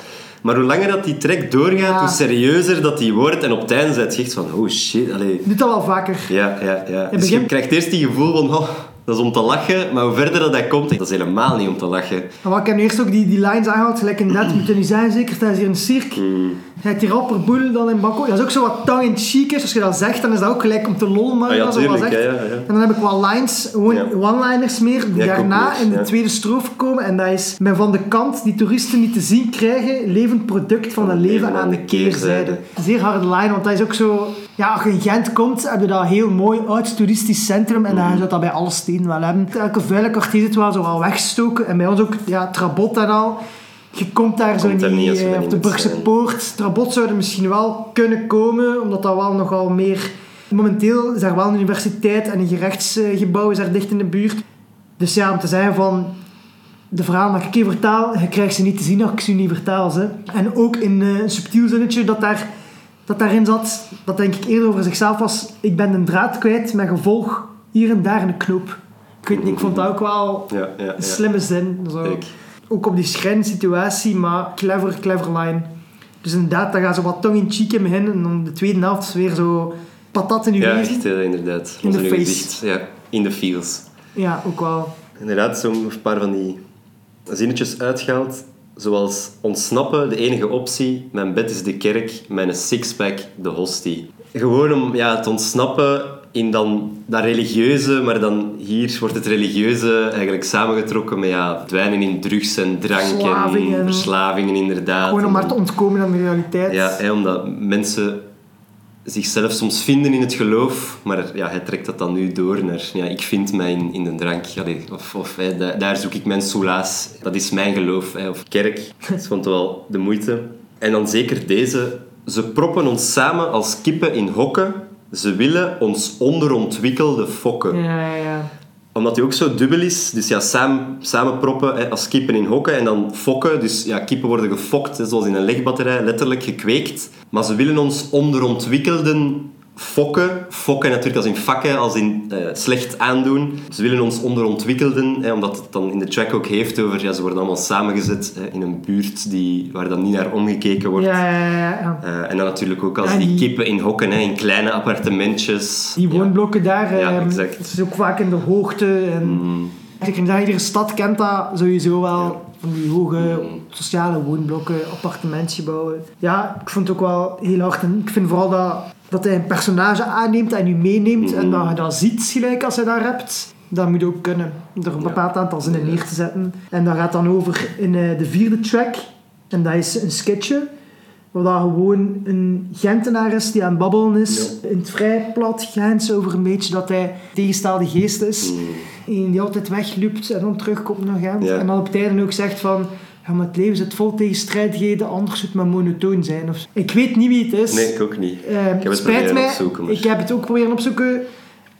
Maar hoe langer dat die track doorgaat, Ja. hoe serieuzer dat die wordt. En op het einde zit je echt van, oh shit, allee. Doet dat wel vaker. Ja, ja, ja. Dus begin- je krijgt eerst die gevoel van, oh, dat is om te lachen. Maar hoe verder dat, dat komt, dat is helemaal niet om te lachen. Maar wat ik heb nu eerst ook die, die lines aangehaald, gelijk in net, moet er niet zijn zeker, dat is hier een cirque. Mm. Die rapper Boel dan in Bangkok. Dat is ook zo wat tongue in cheek is. Als je dat zegt, dan is dat ook gelijk om te lollen. Maar Ah, ja, dat wat tuurlijk. zegt. Ja. En dan heb ik wel lines, gewoon one-liners meer, die daarna in de tweede strofe komen. En dat is, men van de kant die toeristen niet te zien krijgen, levend product van het leven aan de keerzijde. Zeer harde line, want dat is ook zo... Ja, als je in Gent komt, heb je dat heel mooi oud toeristisch centrum. En Mhm. dan zou dat bij alle steden wel hebben. Elke vuile kwartier zit wel zo wel weggestoken. En bij ons ook, ja, Trabot en al. Je komt daar zo Komt daar niet eh, daar op de zijn. Poort. Trabot zou er misschien wel kunnen komen, omdat dat wel nogal meer... Momenteel is er wel een universiteit en een gerechtsgebouw is daar dicht in de buurt. Dus ja, om te zeggen van... De verhalen dat ik hier vertaal, je krijgt ze niet te zien als ik ze niet vertaal. Ze. En ook in eh, een subtiel zinnetje dat daar dat daarin zat, dat denk ik eerder over zichzelf was, ik ben een draad kwijt met gevolg hier en daar een knoop. Ik weet niet, ik vond dat ook wel Ja, ja, ja. een slimme zin. Zo. Ook op die schrijnsituatie, maar clever, clever line. Dus inderdaad, daar gaat zo wat tong in cheek in beginnen en dan de tweede helft is weer zo patat in je Ja, echt, eh, inderdaad. In uw face. gezicht. Ja, in de feels. Ja, ook wel. Inderdaad, zo'n paar van die zinnetjes uitgehaald. Zoals ontsnappen, de enige optie. Mijn bed is de kerk, mijn sixpack de hostie. Gewoon om ja, te ontsnappen in dan dat religieuze, maar dan hier wordt het religieuze eigenlijk samengetrokken met ja, verdwijnen in drugs en drank en Verslavingen. inderdaad. Gewoon om maar te ontkomen aan de realiteit. ja, hè, omdat mensen zichzelf soms vinden in het geloof, maar ja, hij trekt dat dan nu door naar ja, ik vind mij in, in de drank. Of of daar zoek ik mijn soelaas. Dat is mijn geloof. Of kerk. Dat vond wel de moeite. En dan zeker deze. Ze proppen ons samen als kippen in hokken. Ze willen ons onderontwikkelde fokken ja, ja. Omdat hij ook zo dubbel is. Dus ja, samen, proppen hè, als kippen in hokken en dan fokken. Dus ja, kippen worden gefokt, zoals in een legbatterij, letterlijk gekweekt. Maar ze willen ons onderontwikkelden fokken. Fokken natuurlijk als in vakken, als in eh, slecht aandoen. Ze willen ons onderontwikkelden, hè, omdat het dan in de track ook heeft over... Ja, ze worden allemaal samengezet hè, in een buurt die, waar dan niet naar omgekeken wordt. Ja, ja. Eh, en dan natuurlijk ook als die die- kippen in hokken, hè, in kleine appartementjes. Die woonblokken daar, Ja, ehm, exact. het is ook vaak in de hoogte. En Mm. Ik denk dat iedere stad kent dat sowieso wel. Van die hoge Mm. sociale woonblokken, appartementsgebouwen. Ja, ik vond het ook wel heel hard. En ik vind vooral dat, dat hij een personage aanneemt en u meeneemt. En dat je dat ziet gelijk als hij dat hebt. Dat moet ook kunnen. Er een bepaald aantal zinnen neer te zetten. En dat gaat dan over in eh, de vierde track. En dat is een sketchje. Waar gewoon een Gentenaar is die aan het babbelen is. In het vrij plat Gens over een beetje dat hij tegenstelde geest is. En die altijd wegloopt en dan terugkomt naar Gent. Ja. En dan op tijden ook zegt van... Ja, maar het leven zit vol tegenstrijdigheden, anders het maar monotoon zijn. Of... Ik weet niet wie het is. Nee, ik ook niet. Eh, Ik heb het spijt mij. opzoeken, maar- Ik heb het ook proberen opzoeken.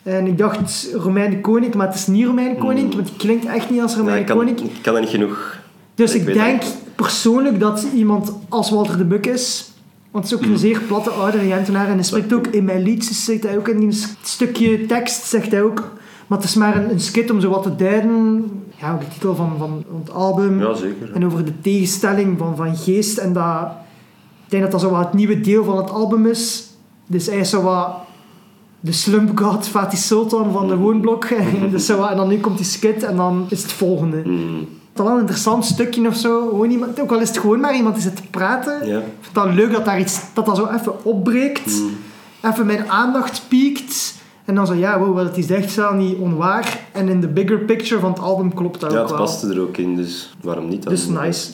En ik dacht Romein de Koning, maar het is niet Romein de Koning. Mm. Want die klinkt echt niet als Romein Koning. ik kan dat niet genoeg. Dus ik denk dat persoonlijk dat iemand als Walter de Buk is. Want het is ook Mm. een zeer platte oudere Gentenaar. En hij spreekt ook in mijn liedjes, zegt hij ook in s- stukje tekst, zegt hij ook. Maar het is maar een, een skit om zo wat te duiden. Ja, ook de titel van, van, van het album. Ja, zeker. En over de tegenstelling van, van geest. En dat, ik denk dat dat zo wat het nieuwe deel van het album is. Dus hij is zo wat de slump god Fatih Sultan van de woonblok. <laughs> dus zo wat, en dan nu komt die skit en dan is het volgende. Mm, Het is wel een interessant stukje of zo. Gewoon iemand, ook al is het gewoon maar iemand die zit te praten. ja. Ik vind dat leuk dat, daar iets, dat dat zo even opbreekt. Mm. Even mijn aandacht piekt. En dan zo, ja, wow, hij zegt is wel niet onwaar. En in de bigger picture van het album klopt dat ja, ook het wel. paste er ook in, dus waarom niet dan? Dus nice.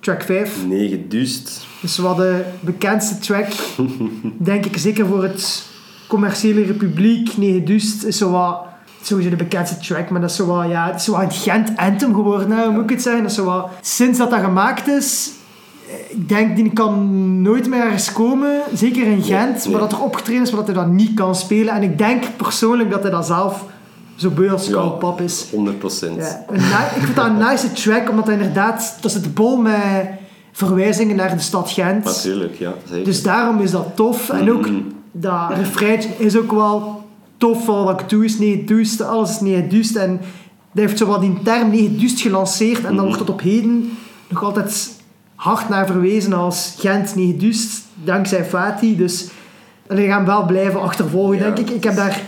Track 5. Nee, geduust. Dus wat de bekendste track, <laughs> denk ik zeker voor het commerciële republiek. Nee, gedust is zo wat, sowieso de bekendste track, maar dat is zo wat, ja, het is zo een Gent anthem geworden, hè, hoe moet ik het zeggen? Dat is zo wat, sinds dat dat gemaakt is, ik denk, die kan nooit meer ergens komen, zeker in Gent, nee. maar dat er opgetreden is, maar dat hij dat niet kan spelen. En ik denk persoonlijk dat hij dat zelf zo beu als Ja. pap is. 100 procent. Ja, een ni- ik vind dat een nice track, omdat hij inderdaad, dat zit bol met verwijzingen naar de stad Gent. Natuurlijk, ja. Zeker. Dus daarom is dat tof. En ook Mhm. dat refreintje is ook wel tof. Van wat ik doe is niet duist, alles is niet duist. En dat heeft zo wat die term niet duist gelanceerd. En dan Mhm. wordt het op heden nog altijd hard naar verwezen als Gent niet duist. Dankzij Fatih. Dus en die gaan wel blijven achtervolgen, Ja. denk ik. Ik heb daar...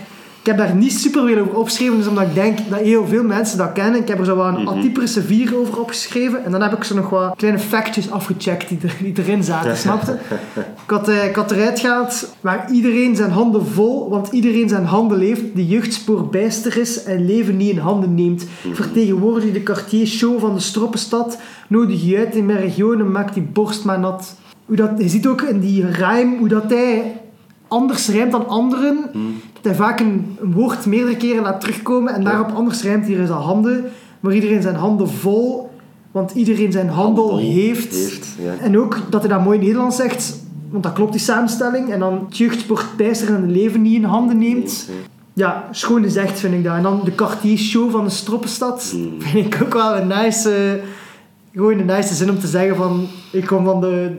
Ik heb daar niet super veel over opgeschreven, dus omdat ik denk dat heel veel mensen dat kennen. Ik heb er zo wel een Mhm. atypische vier over opgeschreven. En dan heb ik zo nog wat kleine factjes afgecheckt die, er, die erin zaten, <laughs> snapte? Ik had, eh, ik had eruit gehaald waar iedereen zijn handen vol, want iedereen zijn handen leeft, de jeugdspoor bijster is en leven niet in handen neemt. Vertegenwoordig de quartier show van de stroppenstad, nodig je uit in mijn regionen, maakt die borst maar nat. Hoe dat, je ziet ook in die rijm hoe dat hij anders rijmt dan anderen. Dat hij vaak een, een woord meerdere keren laat terugkomen en daarop anders rijmt hier in zijn handen. Maar iedereen zijn handen vol, want iedereen zijn handel, Handel heeft. heeft, ja. En ook dat hij dat mooi Nederlands zegt, want dat klopt die samenstelling. En dan jeugdsport bijster en leven niet in handen neemt. Ja, schoon gezegd vind ik dat. En dan de Cartier Show van de Stroppenstad. Mm. Vind ik ook wel een nice, gewoon een nice zin om te zeggen van... Ik kom van de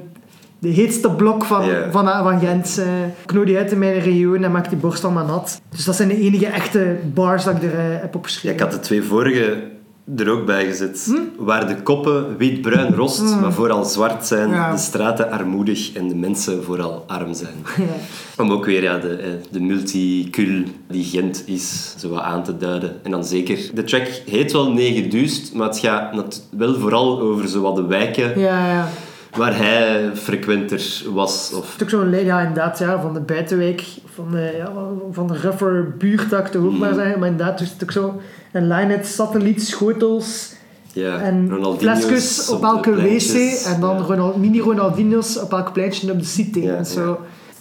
de heetste blok van, van, van Gent. eh ik nodig die uit in mijn regio en maak die borst allemaal nat. Dus dat zijn de enige echte bars dat ik er eh, heb Ja, opgeschreven. ik had de twee vorige er ook bij gezet. Hm? Waar de koppen wit-bruin rost, maar vooral zwart zijn. Ja. De straten armoedig en de mensen vooral arm zijn. <laughs> Ja. Om ook weer ja, de, eh, de multicul die Gent is, zo wat aan te duiden. En dan zeker... De track heet wel Negerduist, maar het gaat wel vooral over zo wat de wijken Ja, ja. Waar hij frequenter was. Of, Het is ook zo'n lijn, ja, inderdaad, ja, van de buitenwijk, van de, ja, van de rougher buurt, dat ik toch ook Mhm. maar zeggen. Maar inderdaad, dus het ook zo een lijn uit satelliet, schotels ja, en flesjes op elke wc. En dan Ja. Ronald, mini Ronaldinho's op elk pleintje op de city. Ja, En zo.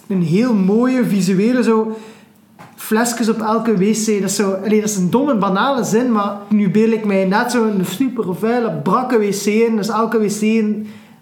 Een heel mooie visuele zo... Flesjes op elke wc. Dat is, zo, allee, dat is een domme, banale zin, maar nu beel ik mij net zo'n super vuile, brakke wc in. Dus elke wc,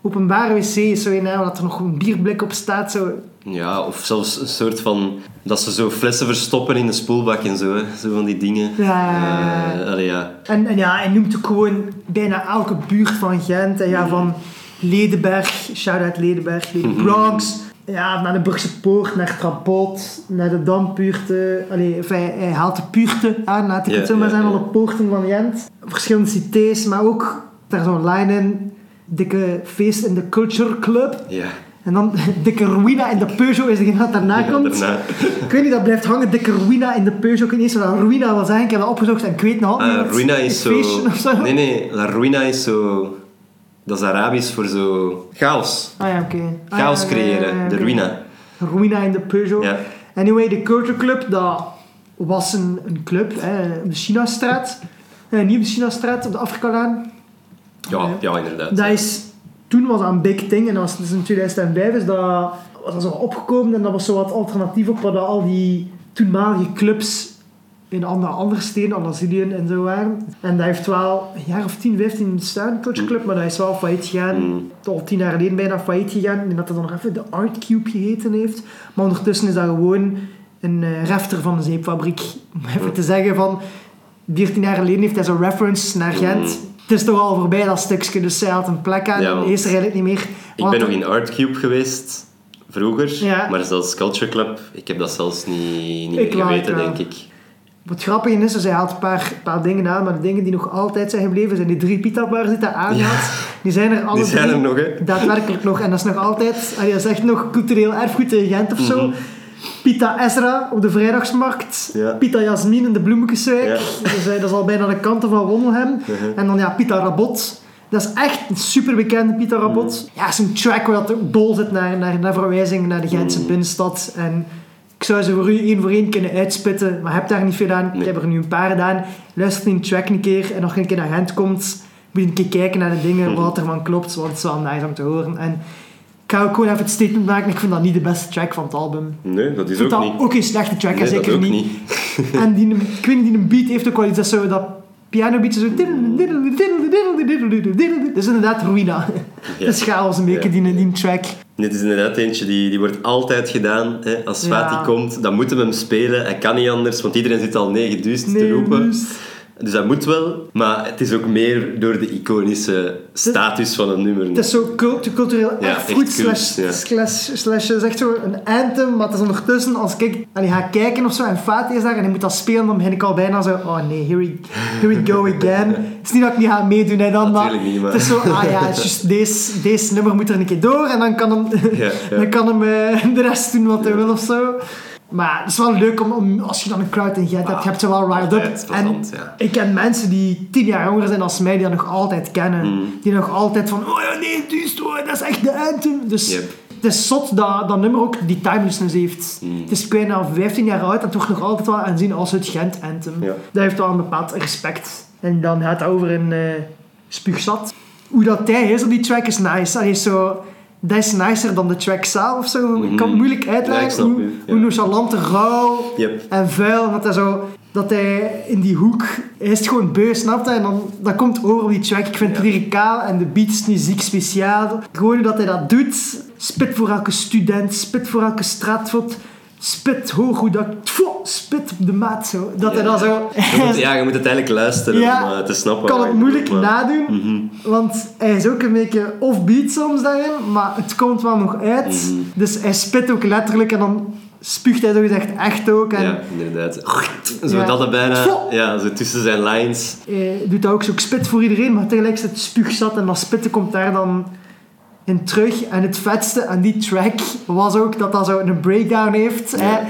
openbare wc, is zo een, hè, dat er nog een bierblik op staat. Zo. Ja, of zelfs een soort van... Dat ze zo flessen verstoppen in de spoelbak en zo. Hè. Zo van die dingen. Ja. Eh, allee, ja. En, en ja, hij noemt ook gewoon bijna elke buurt van Gent. En ja, van Ledenberg, shout-out Ledenberg, de Bronx. Ja, naar de Brugse Poort, naar Trapot, naar de Dampuurten. Allee, enfin, hij, haalt de puurten aan, laat ik Ja, het zo maar ja, zeggen, ja. alle poorten van Gent. Verschillende cités, maar ook daar zo'n line in. Dikke feest in de Culture Club. Ja. En dan <laughs> dikke Ruina in de Peugeot is degene dat daarna Ja, komt. daarna. Ik weet niet, dat blijft hangen. Dikke Ruina in de Peugeot. Ik weet niet eens wat dat Ruina wil zeggen. Ik heb dat opgezocht en ik weet nog altijd Ah, Ruina is zo... zo. Nee, nee. La Ruina is zo... Dat is Arabisch voor zo... Chaos. Ah ja, oké. Ah, Chaos ja, creëren. ja, De oké. Ruina. Ruina in de Peugeot. Ja. Anyway, de Culture Club, dat was een, een club hè, op de Chinastraat. Eh, niet op de Chinastraat, op de Afrikalaan. Ja, ja, inderdaad. Dat is, toen was dat een big thing en dat was dus in 2005 is dat, was dat zo opgekomen en dat was zo wat alternatief op wat al die toenmalige clubs in andere, andere steden, Andalusië en zo waren. En dat heeft wel een jaar of 10, 15 bestaan, Culture Club, maar dat is wel failliet gegaan. Mm. Al tien jaar geleden bijna failliet gegaan. Denk dat het dan nog even de Art Cube geheten heeft. Maar ondertussen is dat gewoon een eh refter van de zeepfabriek. <laughs> Om even te zeggen van... 14 jaar geleden heeft hij zo'n reference naar Gent. Mm. Het is toch al voorbij dat stukje, dus zij had een plek aan. Ja, en is er eigenlijk niet meer. Ik ben nog in Art Cube geweest. Vroeger. Ja. Maar zelfs Culture Club, ik heb dat zelfs niet, niet Ik meer geweten, denk ik. Wat grappig is, dus hij haalt een paar, paar dingen aan, maar de dingen die nog altijd zijn gebleven zijn die drie pita bars die hij aanhaalt. Die zijn er alle Die zijn er nog, hè. daadwerkelijk nog. En dat is nog altijd, allee, dat is echt nog cultureel erfgoed in Gent of zo. Pita Ezra op de vrijdagsmarkt. Ja. Pita Jasmin in de Bloemekeswijk. Ja. Dus, dat is al bijna de kanten van Wondelhem. Mhm. En dan ja, Pita Rabot. Dat is echt een super bekende Pita Rabot. Mhm. Ja, zo'n track waar dat bol zit naar, naar, naar verwijzing naar de Gentse Mhm. binnenstad. En ik zou ze voor u één voor één kunnen uitspitten, maar heb daar niet veel aan. Ik heb er nu een paar gedaan. Luister die track een keer en nog een keer naar Gent komt, moet je een keer kijken naar de dingen, <laughs> wat er van klopt, want het is wel nice om te horen. En ga ook gewoon even het statement maken, ik vind dat niet de beste track van het album. Nee, dat is ook dat niet. ook geen slechte track, Nee, dat zeker ook niet. niet. <laughs> En die, ik weet niet, die een beat heeft ook wel iets, dat zo dat piano beat zo... Dat is inderdaad Ruina. Ja. Dat is chaos een beetje, Ja. die, die track. Dit is inderdaad eentje die, die wordt altijd gedaan. Hè. Als Ja. Fatih komt, dan moeten we hem spelen. Hij kan niet anders, want iedereen zit al negen duizend te roepen. dus- Dus dat moet wel. Maar het is ook meer door de iconische status van een nummer. Het is zo cult, cultureel Ja, erfgoed slash, ja. slash, slash, het is echt zo een anthem, maar het is ondertussen, als ik allee, ga kijken of zo, en Fatih is daar en hij moet dat spelen, dan begin ik al bijna zo, oh nee, here we, here we go again. <laughs> Het is niet dat ik niet ga meedoen, hè, dan, maar niet, maar- het is zo, ah ja, het is juist deze, deze nummer moet er een keer door, en dan kan hem, Ja, <laughs> dan kan hem eh, de rest doen wat hij wil of zo. Maar het is wel leuk om, om als je dan een crowd in Gent hebt, je hebt ze wel riled up. En ja. ik ken mensen die tien jaar jonger zijn als mij, die dat nog altijd kennen. Mm. Die nog altijd van, oh ja, nee, duist, oh, dat is echt de anthem. Dus Yep. het is zot dat dat nummer ook die timelessness heeft. Mm. Het is bijna 15 jaar oud en toch nog altijd wel aanzien als het Gent anthem. Ja. Dat heeft wel een bepaald respect. En dan gaat het over een eh spuugzat. Hoe dat hij is op die track is nice. Hij is zo... Dat is nicer dan de track zelf of zo. Ik kan het Mhm. moeilijk Ja, ik uitleggen hoe, ja. hoe nonchalant, rauw Yep. en vuil. Dat hij zo... Dat hij in die hoek... Hij is het gewoon beu, snapt hij? En dan dat komt over op die track. Ik vind het Ja. lyricaal en de beat is niet ziek speciaal. Gewoon dat hij dat doet. Spit voor elke student, spit voor elke straatvot. Spit hoog, hoe dat spit op de maat zo. Dat hij dan zo... Je moet, ja, je moet het eigenlijk luisteren Ja, om eh, te snappen. kan het moeilijk maar- nadoen, Mhm. want hij is ook een beetje off-beat soms daarin, maar het komt wel nog uit. Mhm. Dus hij spit ook letterlijk en dan spuugt hij zo gezegd echt ook. En Ja, inderdaad. Zo Ja. dat er bijna, ja, zo tussen zijn lines. hij doet dat ook zo, ik spit voor iedereen, maar tegelijkertijd spuug zat en dat spitten komt daar dan in terug. En het vetste aan die track was ook dat dat zo een breakdown heeft. Ja.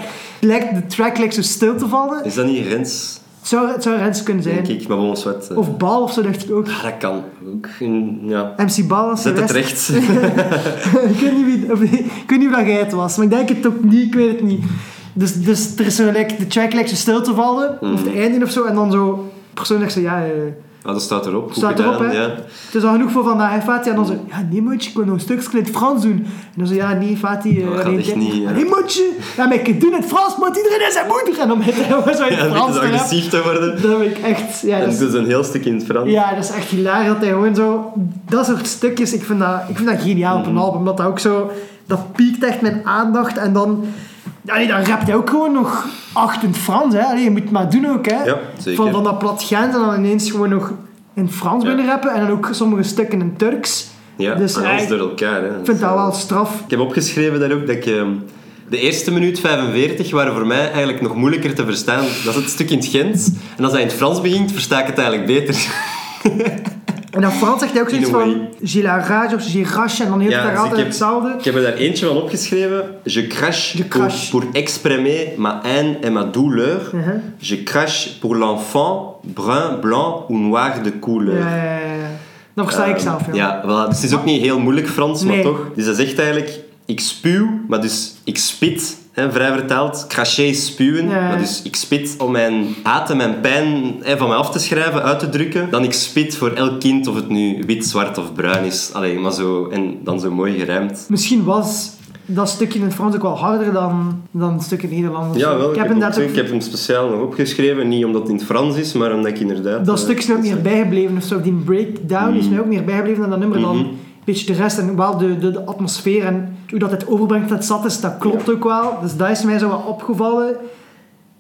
De track lijkt zo stil te vallen. Is dat niet Rens, Het zou, het zou Rens kunnen zijn. denk ik, maar wat. eh. Of Bal of zo, dacht ik ook. Ah, dat kan ook. Mm, Ja. MC Bal als Zet het recht. <laughs> ik, weet niet wie, of, ik weet niet of dat jij het was, maar ik denk het ook niet, ik weet het niet. Dus, dus er is zo, like, de track lijkt zo stil te vallen, of de einde of zo, en dan zo, persoon zegt zo, ja, eh, Ah, dat staat erop. Goed Staat gedaan, erop, hè? Ja. het is al genoeg voor vandaag, hè, Fatih? En dan zo, ja, nee, maatje, ik wil nog een stukje in het Frans doen. En dan zo, ja, nee, Fatih, eh, Dat gaat nee, echt niet, ja. Nee, maatje, ja, maar ik in het Frans, maar iedereen is zijn moeder. En dan hij gewoon zo in Ja, het Frans rappen. agressief te worden. Dat vind ik echt, ja, En dat is, is een heel stuk in het Frans. ja, dat is echt hilarisch dat hij gewoon zo... Dat soort stukjes, ik vind dat, ik vind dat geniaal op een Mhm. album. Omdat dat ook zo... Dat piekt echt mijn aandacht. En dan... Nee, dan rapt hij ook gewoon nog acht in het Frans. Hè. Allee, je moet het maar doen ook. Hè. Ja, zeker. Van, van dat plat Gent en dan ineens gewoon nog in het Frans binnen rappen. En dan ook sommige stukken in Turks. Ja, Dus en alles door elkaar. Hè. Ik vind dat wel straf. Ik heb opgeschreven daar ook dat ik... ehm, de eerste minuut 45 waren voor mij eigenlijk nog moeilijker te verstaan. Dat is het stuk in het Gent. En als hij in het Frans begint, versta ik het eigenlijk beter. <laughs> En dan Frans zegt hij ook zoiets van... way. J'ai la rage of j'ai rache. En dan heeft Ja, hij dus altijd heb- hetzelfde. Ik heb er daar eentje van opgeschreven. Je crache, Je crache. Pour, pour exprimer ma haine et ma douleur. Mhm. Je crache pour l'enfant brun, blanc ou noir de couleur. Ja, ja, ja, ja. Dat versta ik Ehm, zelf, ja. Ja, voilà. dus het is ook niet heel moeilijk Frans, Nee. maar toch. Dus hij zegt eigenlijk, ik spuw, maar dus ik spit, vrij vertaald. Cracher is spuwen, Ja. dus ik spit om mijn haat en mijn pijn van mij af te schrijven, uit te drukken. Dan ik spit voor elk kind, of het nu wit, zwart of bruin is. Allee, maar zo, en dan zo mooi gerijmd. Misschien was dat stukje in het Frans ook wel harder dan, dan het stuk in het Nederlands. Ja, wel. Ik, ik heb ook- ik heb hem speciaal nog opgeschreven, niet omdat het in het Frans is, maar omdat ik inderdaad... dat eh, stuk is me ook meer bijgebleven. Of zo. Die breakdown is Mhm. mij ook meer bijgebleven dan dat nummer. Dan Mhm. Beetje de rest en wel de, de, de atmosfeer en hoe dat het overbrengt dat het zat is, dat klopt ook wel. Dus dat is mij zo wat opgevallen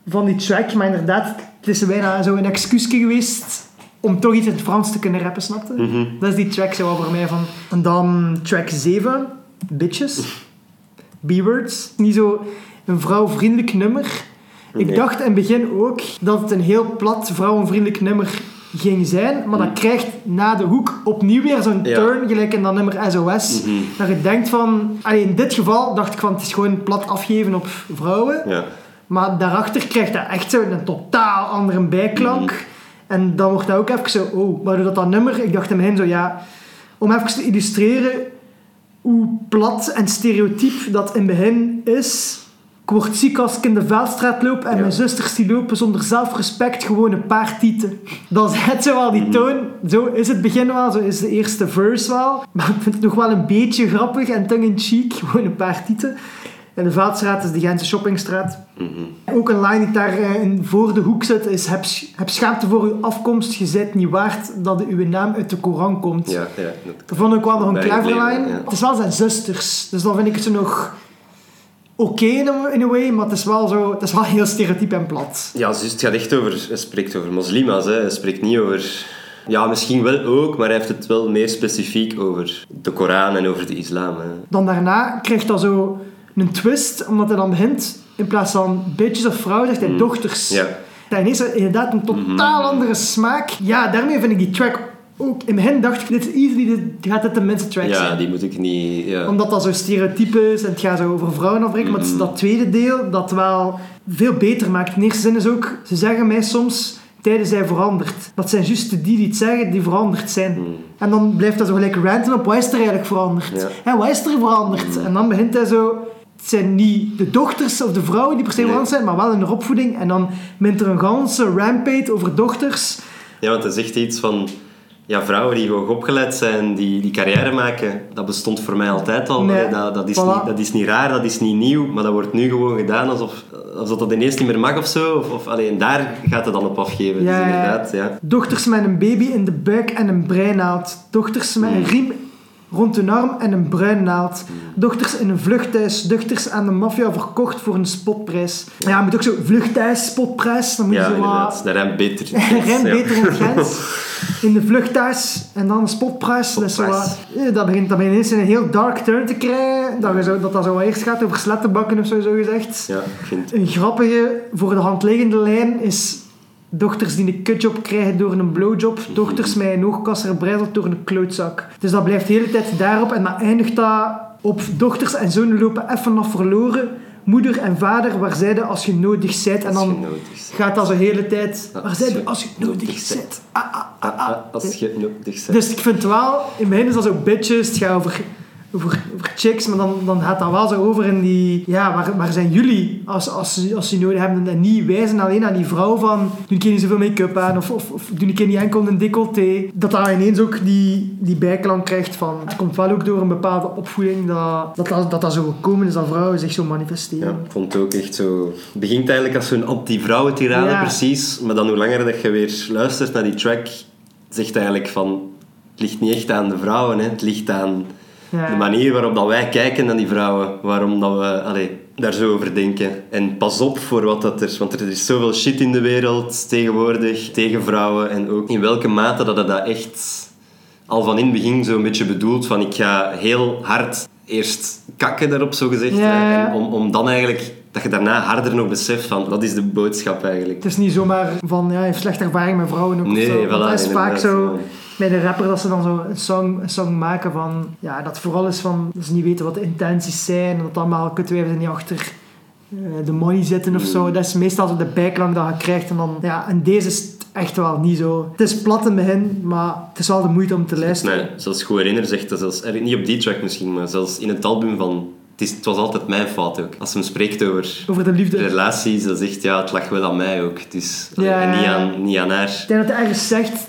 van die track. Maar inderdaad, het is bijna zo een excuusje geweest om toch iets in het Frans te kunnen rappen, snapte? Mhm. Dat is die track zo voor mij van. En dan track 7, Bitches. B-Words. Niet zo een vrouwvriendelijk nummer. Ik Nee. dacht in het begin ook dat het een heel plat vrouwenvriendelijk nummer ging zijn. Maar dat krijgt na de hoek opnieuw weer zo'n Ja. turn, gelijk in dat nummer SOS. Mhm. Dat je denkt van... Allee, in dit geval dacht ik van het is gewoon plat afgeven op vrouwen. Ja. Maar daarachter krijgt dat echt zo een totaal andere bijklank. Mhm. En dan wordt dat ook even zo, oh, waardoor dat, dat nummer, ik dacht in begin zo, ja, om even te illustreren hoe plat en stereotyp dat in het begin is. Ik word ziek als ik in de Veldstraat loop en Ja. mijn zusters die lopen zonder zelfrespect gewoon een paar tieten. Dan zet ze wel Mhm. die toon. Zo is het begin wel, zo is de eerste verse wel. Maar ik vind het nog wel een beetje grappig en tongue-in-cheek, <laughs> gewoon een paar tieten. En de Veldstraat is de Gentse shoppingstraat. Mhm. Ook een line die daar eh, in voor de hoek zit is heb, sch- heb schaamte voor uw afkomst, je niet waard dat uw naam uit de Koran komt. Ja, ja. dat- Dat vond ik wel nog een clever line. ja. Het is wel zijn zusters, dus dan vind ik het zo nog oké in, a- in a way, maar het is wel zo, het is wel heel stereotyp en plat. Ja, dus het gaat echt over... Hij spreekt over moslima's, hè. Hij spreekt niet over... Ja, misschien wel ook, maar hij heeft het wel meer specifiek over de Koran en over de islam. Hè. Dan daarna krijgt dat zo een twist, omdat hij dan begint, in plaats van bitches of vrouwen, zegt hij dochters. Mm. Ja. Dat ineens inderdaad een totaal andere smaak. Ja, daarmee vind ik die track ook... In begin dacht ik, dit is easily, dit gaat dit de minste track Ja, zijn. die moet ik niet... Ja. Omdat dat zo stereotype is en het gaat zo over vrouwen afbreken. Maar het is dat tweede deel dat wel veel beter maakt. In eerste zin is ook, ze zeggen mij soms, tijden zijn veranderd. Dat zijn juist die die het zeggen, die veranderd zijn. En dan blijft dat zo gelijk ranten op, wat is er eigenlijk veranderd? Ja. En wat is er veranderd? En dan begint hij zo... Het zijn niet de dochters of de vrouwen die per se Nee. veranderd zijn, maar wel in hun opvoeding. En dan begint er een ganse rampage over dochters. Ja, want hij zegt iets van... Ja, vrouwen die hoog opgeleid zijn, die, die carrière maken, dat bestond voor mij altijd al. Nee. Dat, dat, is Voilà. niet, dat is niet raar, dat is niet nieuw, maar dat wordt nu gewoon gedaan alsof, alsof dat ineens niet meer mag of zo. Of, of, allee, en daar gaat het dan op afgeven. Ja, dus ja. inderdaad, ja. Dochters met een baby in de buik en een breinaald. Dochters met een riem rond hun arm en een bruin naald. Dochters in een vluchthuis, dochters aan de maffia verkocht voor een spotprijs. Ja, je moet ook zo vluchthuis, spotprijs, dan moet je Ja, zo wat... inderdaad. Dat beter. <laughs> Ja. beter in het Gens. <laughs> In de vluchthuis en dan een spotprijs. Dat, is zo wat- eh, dat begint dat begint ineens een heel dark turn te krijgen. Dat je zo, dat, dat zo eerst gaat over slettenbakken of zo, zo gezegd. Ja, ik vind... Een grappige voor de hand liggende lijn is dochters die een kutjob krijgen door een blowjob. Dochters met een oogkasser breidelt door een klootzak. Dus dat blijft de hele tijd daarop en dan eindigt dat op dochters en zonen lopen even af verloren. Moeder en vader, waar zijde als je nodig zijt. En Als je dan nodig bent. gaat dat zo de hele tijd. Waar zijde als je nodig zijt. Ah, ah, ah, Ah, ah. ah, als je nodig bent. Dus ik vind wel, in mijn is dat zo bitches, het gaat over, over, over chicks, maar dan, dan gaat dat wel zo over in die, ja, waar, waar zijn jullie als, als, als ze nodig hebben en niet wijzen alleen aan die vrouw van, doe een keer niet zoveel make-up aan of, of, of doe keer niet enkel een decolleté. Dat dat ineens ook die, die bijklank krijgt van, het komt wel ook door een bepaalde opvoeding dat dat, dat, dat, dat zo gekomen is dat vrouwen zich zo manifesteren. Ja, ik vond het ook echt zo... Het begint eigenlijk als zo'n anti-vrouwen-tirade, Ja. precies. Maar dan hoe langer dat je weer luistert naar die track, zegt eigenlijk van... Het ligt niet echt aan de vrouwen, hè. het ligt aan Ja. de manier waarop dat wij kijken naar die vrouwen. Waarom dat we allee, daar zo over denken. En pas op voor wat dat er... Want er is zoveel shit in de wereld tegenwoordig tegen vrouwen. En ook in welke mate dat het dat echt al van in het begin zo'n beetje bedoeld van ik ga heel hard eerst kakken daarop zo gezegd. Ja. En om, om dan eigenlijk dat je daarna harder nog beseft van wat is de boodschap eigenlijk. Het is niet zomaar van, ja, je heeft slechte ervaring met vrouwen ook. Nee, zo. Voilà, dat is vaak zo. Bij de rapper dat ze dan zo een song, een song maken van, ja, dat vooral is van, dat ze niet weten wat de intenties zijn en dat allemaal kutwijven niet achter eh, de money zitten of Mm. zo. Dat is meestal zo de bijklank dat je krijgt en dan, ja, en deze is echt wel niet zo. Het is plat in het begin, maar het is wel de moeite om te luisteren. Nee, zoals ik goed herinner zegt dat zelfs, niet op die track misschien, maar zelfs in het album van het, is, het was altijd mijn fout ook. Als hij spreekt over Over de liefde. relaties, dan zegt ja, het lag wel aan mij ook. Dus, Ja, en niet aan, niet aan haar. Ik denk dat hij ergens zegt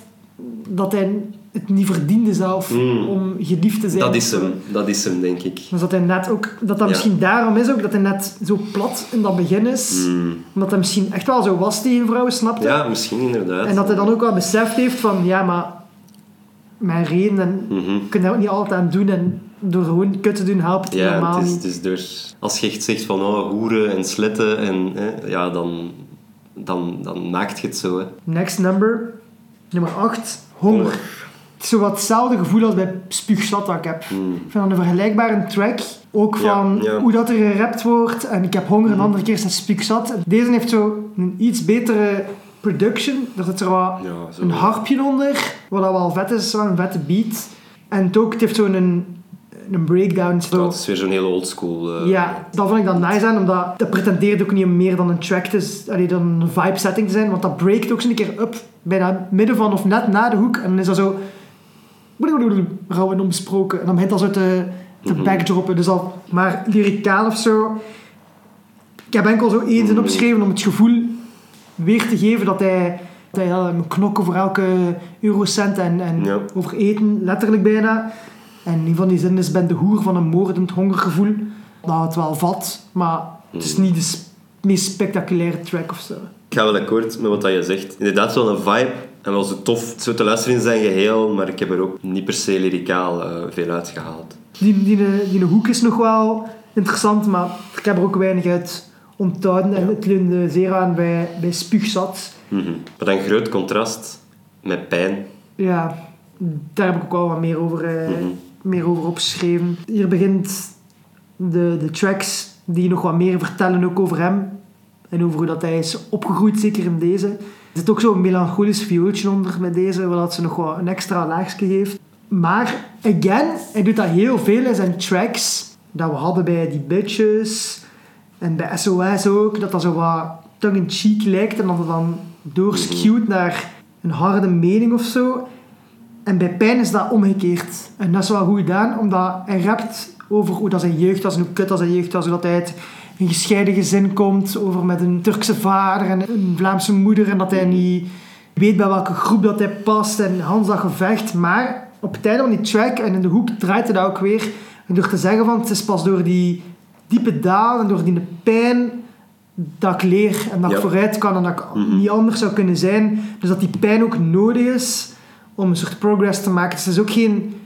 dat hij het niet verdiende zelf Mm. om geliefd te zijn. Dat is hem, dat is hem, denk ik. Dus dat hij net ook, dat dat Ja. misschien daarom is ook, dat hij net zo plat in dat begin is. Mm. Omdat hij misschien echt wel zo was tegen vrouwen, snapte. Ja, misschien inderdaad. En dat hij dan ook wel beseft heeft van, ja, maar mijn redenen Mhm. kun je daar ook niet altijd aan doen. En door gewoon kut te doen helpt Ja, helemaal het is, het is door... Als je echt zegt van oh, hoeren en sletten, en, hè, ja, dan, dan, dan maakt je het zo. Hè. Next number, nummer 8, Honger. Het is zo wat hetzelfde gevoel als bij Spuugstad dat ik heb. Mm. Ik vind dat een vergelijkbare track. Ook van ja. hoe dat er gerapt wordt. En ik heb honger, een andere keer is dat Spuugstad. Deze heeft zo een iets betere production. Er zit er wat Ja, een harpje onder, wat dat wel vet is, wel een vette beat. En het, ook, het heeft zo'n een, breakdown. Zo. het is weer zo'n hele oldschool. eh Ja, dat vond ik dan nice aan, omdat dat pretendeert ook niet meer dan een track te allee, dan een vibe setting te zijn, want dat breakt ook zo'n keer up bij dat midden van of net na de hoek en dan is dat zo rauw en omsproken en dan begint dat zo te, te Mhm. backdroppen, dus al maar lyricaal of zo. Ik heb enkel zo één zin Mhm. opgeschreven om het gevoel weer te geven dat hij, dat hij knokken voor elke eurocent en, en Ja. over eten, letterlijk bijna. En een van die zinnen is, ben de hoer van een moordend hongergevoel. Dat het wel vat, maar het is niet de meest spectaculaire track of zo. Ik ga wel akkoord met wat je zegt. Inderdaad wel een vibe. En wel zo tof zo te luisteren in zijn geheel, maar ik heb er ook niet per se lyricaal eh, veel uitgehaald. Die, die, die, hoek is nog wel interessant, maar ik heb er ook weinig uit onthouden. En het leunde zeer aan bij, bij Spuugzat. Mhm. Maar dan groot contrast met pijn. Ja, daar heb ik ook wel wat meer over, eh, Mhm. Meer over opgeschreven. Hier begint de, de tracks die nog wat meer vertellen ook over hem. En over hoe dat hij is opgegroeid, zeker in deze. Er zit ook zo'n melancholisch viooltje onder met deze, dat ze nog wat een extra laagje geeft. Maar, again, hij doet dat heel veel in zijn tracks. Dat we hadden bij die bitches. En bij SOS ook. Dat dat zo wat tongue-in-cheek lijkt. En dat het dan doorskewt naar een harde mening of zo. En bij pijn is dat omgekeerd. En dat is wel goed gedaan, omdat hij rapt over hoe dat zijn jeugd was en hoe kut dat zijn jeugd was. Hoe dat hij uit een gescheiden gezin komt, over met een Turkse vader en een Vlaamse moeder. En dat hij niet weet bij welke groep dat hij past en Hans dat gevecht. Maar op het einde van die track en in de hoek draait hij dat ook weer. En door te zeggen van het is pas door die diepe daal en door die pijn dat ik leer en dat ik Ja. vooruit kan en dat ik Mhm. niet anders zou kunnen zijn. Dus dat die pijn ook nodig is om een soort progress te maken. Dus het is ook geen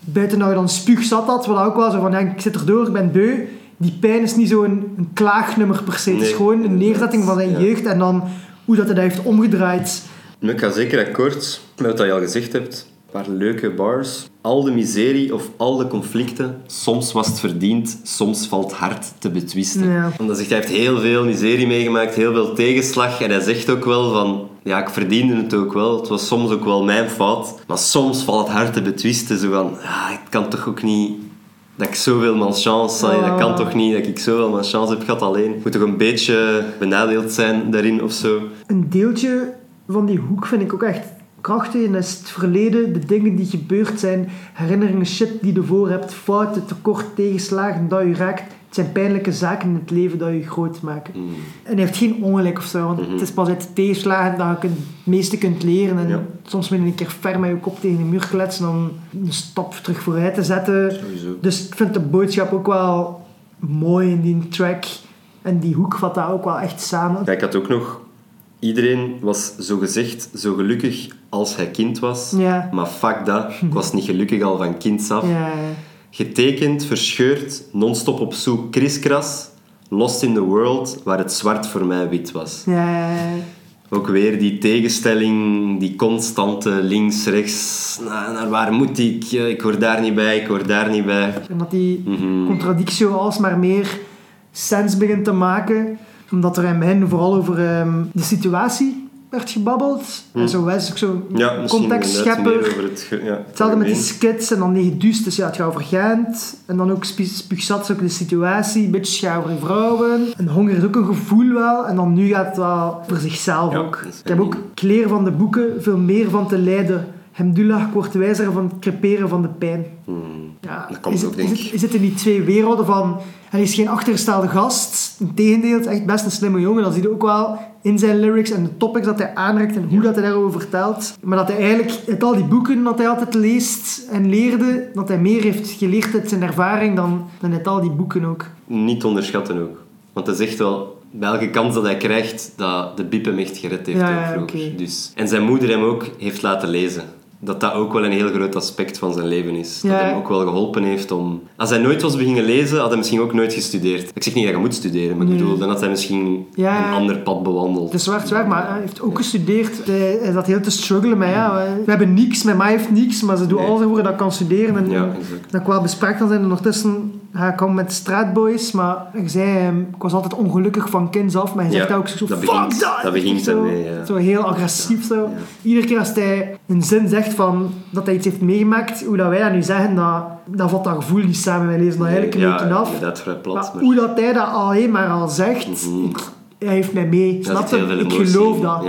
buiten dat je dan spuugzat had, wat ook wel zo van, ja, ik zit erdoor, ik ben beu. Die pijn is niet zo'n een klaagnummer per se. het is gewoon een neerzetting van zijn Ja. jeugd en dan hoe dat hij dat heeft omgedraaid. Ik ga zeker akkoord met wat je al gezegd hebt. Een paar leuke bars. Al de miserie of al de conflicten. Soms was het verdiend, soms valt hard te betwisten. Ja. Omdat hij heeft heel veel miserie meegemaakt, heel veel tegenslag. En hij zegt ook wel van... Ja, ik verdiende het ook wel. Het was soms ook wel mijn fout. Maar soms valt het hard te betwisten. Zo van... Ja, het kan toch ook niet... Dat ik zoveel malchance... allee, Dat kan Ah. toch niet dat ik zoveel malchance heb gehad alleen. Ik moet toch een beetje benadeeld zijn daarin of zo. Een deeltje van die hoek vind ik ook echt En dat is het verleden, de dingen die gebeurd zijn, herinneringen, shit die je ervoor hebt, fouten, tekort, tegenslagen, dat je raakt. Het zijn pijnlijke zaken in het leven dat je groot maken. Mm. En hij heeft geen ongelijk of zo, want het is pas uit de tegenslagen dat je het meeste kunt leren. En Ja. soms moet je een keer ver met je kop tegen de muur kletsen om een stap terug vooruit te zetten. Sowieso. Dus ik vind de boodschap ook wel mooi in die track. En die hoek vat dat ook wel echt samen. Ja, ik had ook nog... Iedereen was zogezegd zo gelukkig als hij kind was. Ja. Maar fuck dat. Ik was niet gelukkig al van kinds af. Ja, Getekend, verscheurd, non-stop op zoek, kriskras. Lost in the world, waar het zwart voor mij wit was. ja. Ook weer die tegenstelling, die constante links, rechts. Naar, naar waar moet ik? Ik hoor daar niet bij, ik hoor daar niet bij. En dat die Mhm. contradictie alsmaar meer sens begint te maken. Omdat er in mijn vooral over ehm, de situatie werd gebabbeld. En zo was ook zo Hm. Ja, contextschepper. het... ge- Ja, Hetzelfde met die skits en dan die gedust, dus ja, het gaat over Gent. En dan ook spu- spuugzat is ook de situatie, een beetje over vrouwen. En honger is ook een gevoel wel. En dan nu gaat het wel voor zichzelf Ja, ook. Ik heb ook ik leer van de boeken veel meer van te lijden. Hemdullah, ik word wijzer van het creperen van de pijn. Hmm. Ja, Dat komt is, ook, het, denk is, ik. het, is het in die twee werelden van... Hij is geen achtergestelde gast. Integendeel, het is echt best een slimme jongen. Dat zie je ook wel in zijn lyrics en de topics dat hij aanreikt en hoe dat hij daarover vertelt. Maar dat hij eigenlijk uit al die boeken dat hij altijd leest en leerde, dat hij meer heeft geleerd uit zijn ervaring dan, dan uit al die boeken ook. Niet onderschatten ook. Want hij zegt wel, bij elke kans dat hij krijgt, dat de Bip hem echt gered heeft Ja, vroeger. Dus, en zijn moeder hem ook heeft laten lezen. Dat dat ook wel een heel groot aspect van zijn leven is. Dat Ja. hem ook wel geholpen heeft om... Als hij nooit was beginnen lezen, had hij misschien ook nooit gestudeerd. Ik zeg niet dat je moet studeren, maar ik bedoel, dan had hij misschien Ja. een ander pad bewandeld. Het is zwart, zwart, maar hij heeft ook gestudeerd. Hij, zat heel te struggelen met, ja, we hebben niks, met mij heeft niks, maar ze doen Nee. alles ervoor dat kan studeren. En, Ja, exact. dat ik wel bespraakt kan zijn. Ondertussen ik om met straatboys, maar ik zei, ehm, ik was altijd ongelukkig van kinds af, maar hij zegt Ja, ook zo, dat fuck begint- dat! dat begint zo, ermee, ja. Zo heel agressief zo. Iedere keer als hij een zin zegt van dat hij iets heeft meegemaakt, hoe dat wij dat nu zeggen, dat, dat valt dat gevoel niet samen. Wij lezen dat eigenlijk een beetje af. inderdaad, vrij plat. Maar maar- hoe dat hij dat alleen maar al zegt, Mhm. hij heeft mij mee. Snap je? Ik geloof dat.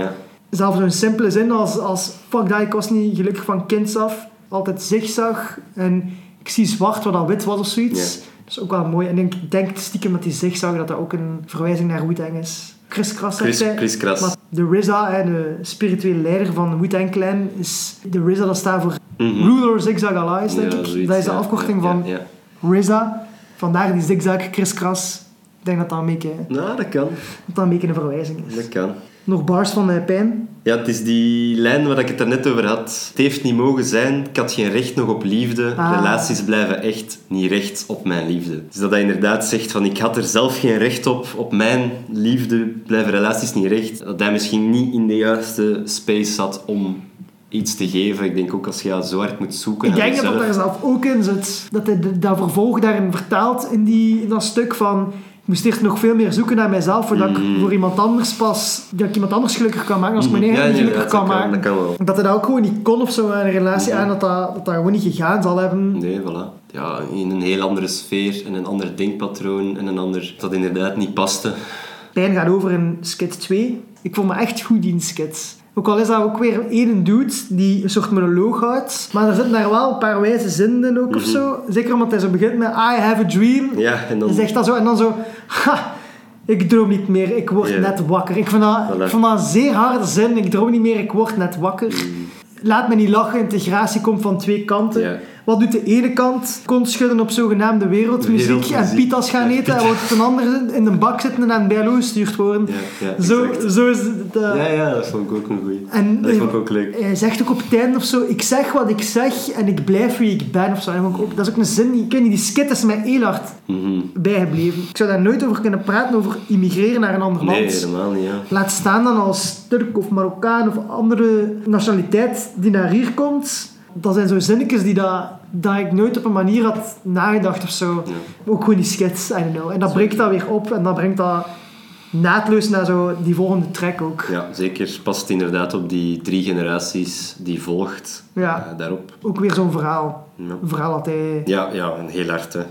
Zelfs zo'n simpele zin als, als fuck dat, ik was niet gelukkig van kinds af. Altijd zigzag en ik zie zwart wat al wit was of zoiets. Ja. Dat is ook wel mooi. En ik denk stiekem dat die zigzag dat dat ook een verwijzing naar Wu-Tang is. Chris Kras zegt Chris, hij. Chris Kras. Maar de RZA, de spirituele leider van Wu-Tang Clan, is... De RZA dat staat voor Mhm. Ruler Zigzag Allies, denk Ja, ik. zoiets, dat is de afkorting van. RZA. Vandaar die zigzag Chris Kras. Ik denk dat dat een beetje, Nou, dat kan. dat dat een, beetje een verwijzing is. Dat kan. Nog bars van eh, pijn. Ja, het is die lijn waar ik het daarnet over had. Het heeft niet mogen zijn, ik had geen recht nog op liefde. Ah. Relaties blijven echt niet recht op mijn liefde. Dus dat hij inderdaad zegt van ik had er zelf geen recht op. Op mijn liefde blijven relaties niet recht. Dat hij misschien niet in de juiste space zat om iets te geven. Ik denk ook als je zo hard moet zoeken Ik denk dat dat daar zelf ook in zit. Dat hij dat vervolg daarin vertaalt in, die, in dat stuk van... Ik moest eerst nog veel meer zoeken naar mijzelf, voordat ik Mhm. voor iemand anders pas... Dat ik iemand anders gelukkig kan maken, als ik mijn eigen Ja, gelukkig kan kan, maken. dat kan wel. Dat hij dat ook gewoon niet kon of zo in een relatie aan, dat dat, dat dat gewoon niet gegaan zal hebben. Nee, voilà. Ja, in een heel andere sfeer en een ander denkpatroon en een ander... Dat inderdaad niet paste. Pijn gaat over in skit 2. Ik vond me echt goed in skit. Ook al is dat ook weer één dude die een soort monoloog houdt. Maar er zitten daar wel een paar wijze zinnen in ook of Mhm. zo. Zeker omdat hij zo begint met I have a dream. Ja, en dan... Hij zegt dat zo en dan zo... Ha, ik droom niet meer, ik word net wakker. Ik vond, dat, Voilà. ik vond dat een zeer harde zin. Ik droom niet meer, ik word net wakker. Mhm. Laat me niet lachen, integratie komt van twee kanten. Ja. Wat doet de ene kant? Kont schudden op zogenaamde wereldmuziek, Wereldmuziek. en pitas gaan eten en wordt een ander in de bak zitten en bij gestuurd worden. Zo, exact. zo is het. eh, Ja, ja, dat vond ik ook een goeie. En Dat vond ik ook leuk. hij zegt ook op het einde of zo, ik zeg wat ik zeg en ik blijf wie ik ben of zo. En dat ook- is ook een zin, ik weet niet, die skit is mij heel hard Mhm. bijgebleven. Ik zou daar nooit over kunnen praten, over immigreren naar een ander Nee, land. helemaal niet, ja. Laat staan dan als Turk of Marokkaan of andere nationaliteit die naar hier komt. Dat zijn zo zinnetjes die dat, dat ik nooit op een manier had nagedacht of zo. Ja. Ook gewoon die skits, I don't know. En dat breekt dat weer op en dat brengt dat naadloos naar zo die volgende track ook. Ja, zeker. Past inderdaad op die drie generaties die volgt. Ja. eh, daarop. Ook weer zo'n verhaal. Ja. Een verhaal dat hij... Ja, ja, een heel hard, hè.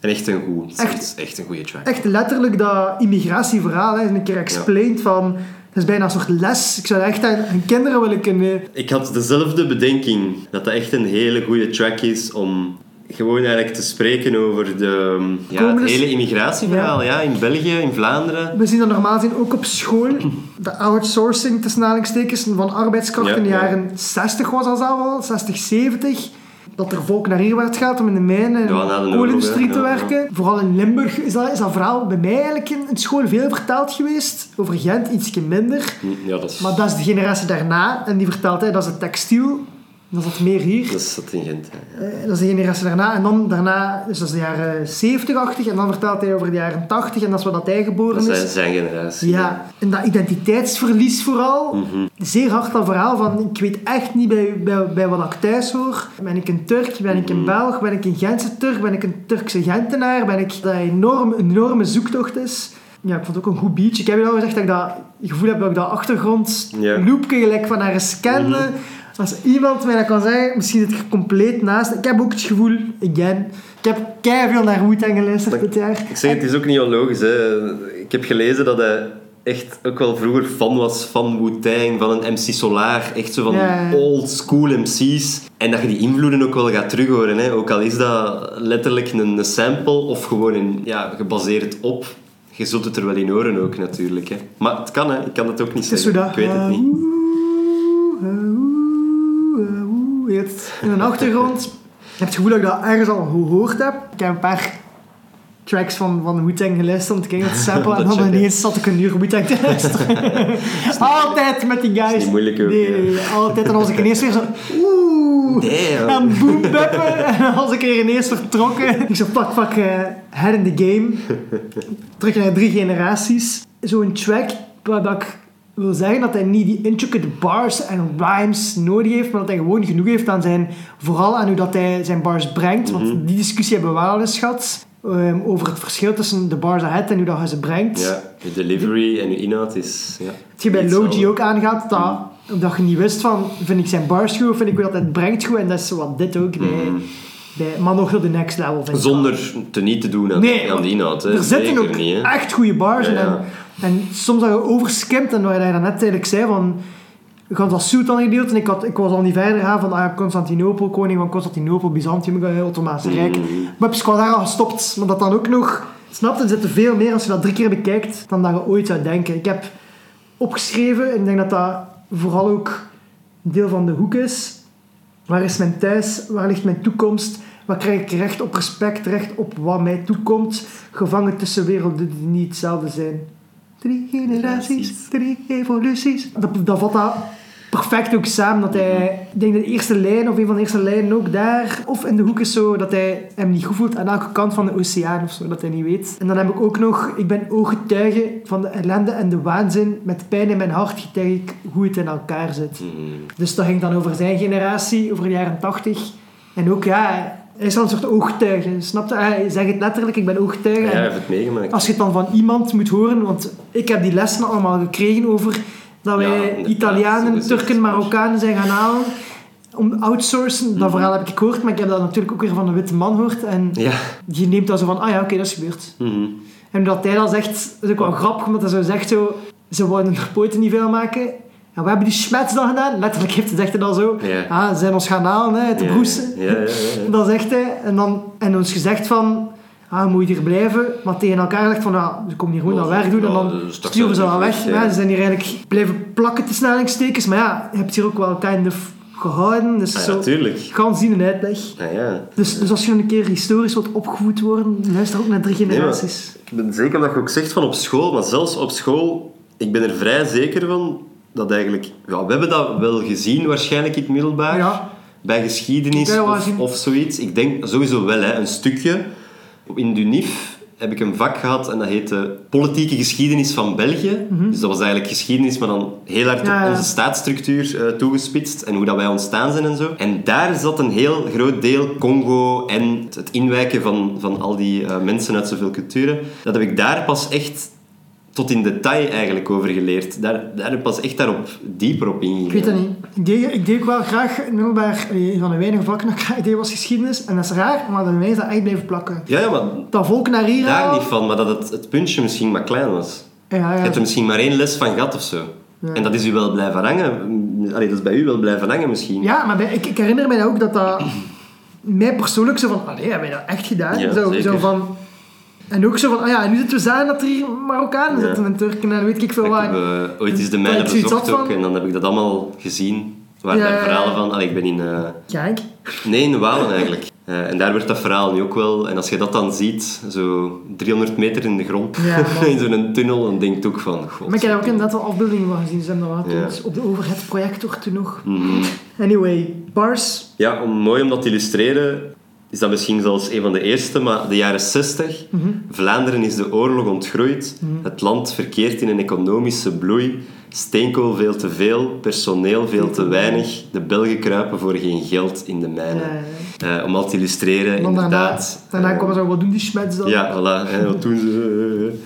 En echt een goed. Echt? Echt een goede track. Echt letterlijk dat immigratieverhaal hè, een keer explained van... Het is bijna een soort les. Ik zou dat echt aan, aan kinderen willen kunnen... Ik had dezelfde bedenking dat dat echt een hele goede track is om gewoon eigenlijk te spreken over de, ja, het Komende- hele immigratieverhaal ja. in België, in Vlaanderen. We zien dat normaal gezien ook op school. De outsourcing, tussen aanhalingstekens, van arbeidskracht Ja, in de ja. jaren 60 was dat al wel, 60, 70. Dat er volk naar werd gehaald om in de mijnen en Ja, de koolindustrie te ja. werken. Vooral in Limburg is dat, is dat verhaal bij mij eigenlijk in, in school veel vertaald geweest. Over Gent ietsje minder. Ja, dat is, Maar dat is de generatie daarna. En die vertelt, hè, dat is het textiel. Dat meer hier. dat is dat in Gent. Eh, dat is de generatie daarna. En dan daarna, dus dat is de jaren 70, 80. En dan vertelt hij over de jaren 80. En dat is wat dat hij geboren Dat is. is zijn, zijn generatie. Ja, en dat identiteitsverlies vooral. Mhm. Zeer hard dat verhaal van, ik weet echt niet bij, bij, bij wat ik thuis hoor. Ben ik een Turk? Ben ik een Mhm. Belg? Ben ik een Gentse Turk? Ben ik een Turkse Gentenaar? Ben ik... Dat enorm, een enorme zoektocht is. Ja, ik vond het ook een goed beach. Ik heb je al gezegd dat ik dat gevoel heb dat ik dat achtergrond Ja. loopje gelijk van haar scande. Mhm. Als iemand mij dat kan zeggen, misschien zit ik er compleet naast. Ik heb ook het gevoel, again, ik heb keihard veel naar Wu-Tang geluisterd dit jaar. Ik zeg, het is ook niet onlogisch. Hè. Ik heb gelezen dat hij echt ook wel vroeger fan was van Wu-Tang, van een MC Solar. Echt zo van Ja, old school MC's. En dat je die invloeden ook wel gaat terughoren. Hè. Ook al is dat letterlijk een, sample of gewoon een, ja, gebaseerd op. Je zult het er wel in horen ook natuurlijk. Hè. Maar het kan, hè. ik kan het ook niet Het zeggen. Ik weet het eh, niet. Hebt in een achtergrond. Ik heb het gevoel dat ik dat ergens al gehoord heb. Ik heb een paar tracks van, van Wu-Tang geluisterd om te kijken wat sample. <laughs> en dan ineens zat ik een uur Wu-Tang te luisteren. <laughs> <laughs> altijd met die guys. moeilijk ook, Nee, nee, altijd. En was ik ineens weer zo... Oeh. Damn. En boom beppen. En was ik er ineens vertrokken. Ik zo pak, pak, eh, head in the game. Terug naar drie generaties. Zo'n track waar ik wil zeggen dat hij niet die intricate bars en rhymes nodig heeft, maar dat hij gewoon genoeg heeft aan zijn, vooral aan hoe dat hij zijn bars brengt. Want Mhm. die discussie hebben we wel eens gehad. ehm, over het verschil tussen de bars ahead en hoe dat hij ze brengt. Ja, je delivery en je inhoud is... Ja, Het je bij Logi ook aangaat, dat, omdat je niet wist van, vind ik zijn bars goed of vind ik hoe dat hij het brengt goed. En dat is wat dit ook bij, Mhm. bij maar nog de next level vind ik wel. Zonder te niet te doen aan, Nee, aan de inhoud. Hè. Er zitten ook niet, echt goede bars Ja, in. ja. En, en soms dat je overskimt, en wat je daar net eigenlijk zei, van... Ik had dat Sultan gedeeld en ik, had, ik was al niet verder gaan van ah, Constantinopel, koning van Constantinopel, Byzantium, eh, Ottomaanse Rijk. Mhm. Maar ik was daar al gestopt. Maar dat dan ook nog... Snap je, er zitten veel meer als je dat drie keer bekijkt dan dat je ooit zou denken. Ik heb opgeschreven, en ik denk dat dat vooral ook een deel van de hoek is. Waar is mijn thuis? Waar ligt mijn toekomst? Waar krijg ik recht op respect, recht op wat mij toekomt? Gevangen tussen werelden die niet hetzelfde zijn. Drie generaties, drie evoluties. Dat, dat vat dat perfect ook samen. Dat hij, ik denk de eerste lijn, of een van de eerste lijnen ook daar, of in de hoek is zo, dat hij hem niet goed voelt aan elke kant van de oceaan of zo, dat hij niet weet. En dan heb ik ook nog, ik ben ooggetuige van de ellende en de waanzin. Met pijn in mijn hart getuig ik hoe het in elkaar zit. Mhm. Dus dat ging dan over zijn generatie, over de jaren 80. En ook, ja, hij is dan een soort ooggetuige. Snap je? Hij zegt het letterlijk, ik ben ooggetuige. Ja, hij heeft het meegemaakt. als je het dan van iemand moet horen, want ik heb die lessen allemaal gekregen over dat wij Italianen. Turken, Marokkanen zijn gaan halen om outsourcen. Dat verhaal heb ik gehoord, maar ik heb dat natuurlijk ook weer van een witte man gehoord. En Ja. die neemt dan zo van, ah ja, oké, dat is gebeurd. Mhm. En dat hij dan zegt, dat is ook wel grappig, omdat hij zo zegt zo, ze wouden er poten niet veel maken. En we hebben die schmets dan gedaan. Letterlijk heeft hij, zegt dan zo, Ja. ah, ze zijn ons gaan halen hè, uit de Ja, broes. Ja, ja, ja, ja. En dan zegt hij, en, dan, en ons gezegd van, ah, moet je hier blijven? Maar tegen elkaar zegt van, ja, ze komen hier gewoon Ja, naar werk doen en ja, dan sturen ze ze weg. Ja, ja. ze zijn hier eigenlijk blijven plakken tussen aanhalingstekens. Maar ja, je hebt hier ook wel kind of gehouden. Dus Ah, zo, natuurlijk. gaan zien een uitleg. Ah, ja. Dus, dus als je een keer historisch wilt opgevoed worden, luister ook naar drie generaties. Ik ben zeker dat je ook zegt van op school, maar zelfs op school, ik ben er vrij zeker van dat eigenlijk... Ja, we hebben dat wel gezien waarschijnlijk in het middelbaar. Ja. Bij geschiedenis of, zoiets. Ik denk sowieso wel, hè, een stukje. In DUNIF heb ik een vak gehad en dat heette Politieke Geschiedenis van België. Dus dat was eigenlijk geschiedenis, maar dan heel hard Mhm. Ja, op onze staatsstructuur eh, toegespitst en hoe dat wij ontstaan zijn en zo. En daar zat een heel groot deel Congo en het- het inwijken van, van al die eh, mensen uit zoveel culturen. Dat heb ik daar pas echt tot in detail eigenlijk over geleerd. Daar, daar heb ik pas echt daarop dieper op ingegaan. Ik weet dat niet. Ik deed, ik deed ook wel graag, middelbaar, een van de weinige vakken dat ik graag deed was geschiedenis. En dat is raar, maar mij is dat echt blijven plakken. Ja, ja, maar Dat volk naar hier daar niet van, maar dat het, het puntje misschien maar klein was. Ja, ja. Je hebt er misschien maar één les van gehad of zo. En dat is u wel blijven hangen. Allee, dat is bij u wel blijven hangen misschien. Ja, maar bij- ik, ik herinner mij ook dat dat <clears throat> mij persoonlijk zo van, allee, hebben wij dat echt gedaan? Ja, zo, zeker. zo van, en ook zo van, ah ja, en nu zitten we zagen dat er hier Marokkanen Ja. zitten en Turken en weet ik veel Ik wat. heb eh, ooit eens de mijne ik bezocht ook van- en dan heb ik dat allemaal gezien. Er waren Ja, daar verhalen van. Allee, ik ben in... eh, Kijk. Nee, in Walen eigenlijk. Eh, en daar werd dat verhaal nu ook wel... En als je dat dan ziet, zo 300 meter in de grond, Ja, <laughs> in zo'n tunnel, dan denk je ook van... God, Maar ik heb daar ook inderdaad wel afbeeldingen van gezien. Ze hebben dat wel Ja. getoond op de overhead projector toen nog. Mhm. Anyway, bars. Ja, om, mooi om dat te illustreren, is dat misschien zelfs een van de eerste, maar de jaren 60. Mhm. Vlaanderen is de oorlog ontgroeid. Het land verkeert in een economische bloei. Steenkool veel te veel, personeel veel te weinig. De Belgen kruipen voor geen geld in de mijnen. Eh, om al te illustreren, En dan daarna, inderdaad. daarna eh, komen ze wat doen die schmets dan. ja, voilà. Hè, wat doen ze?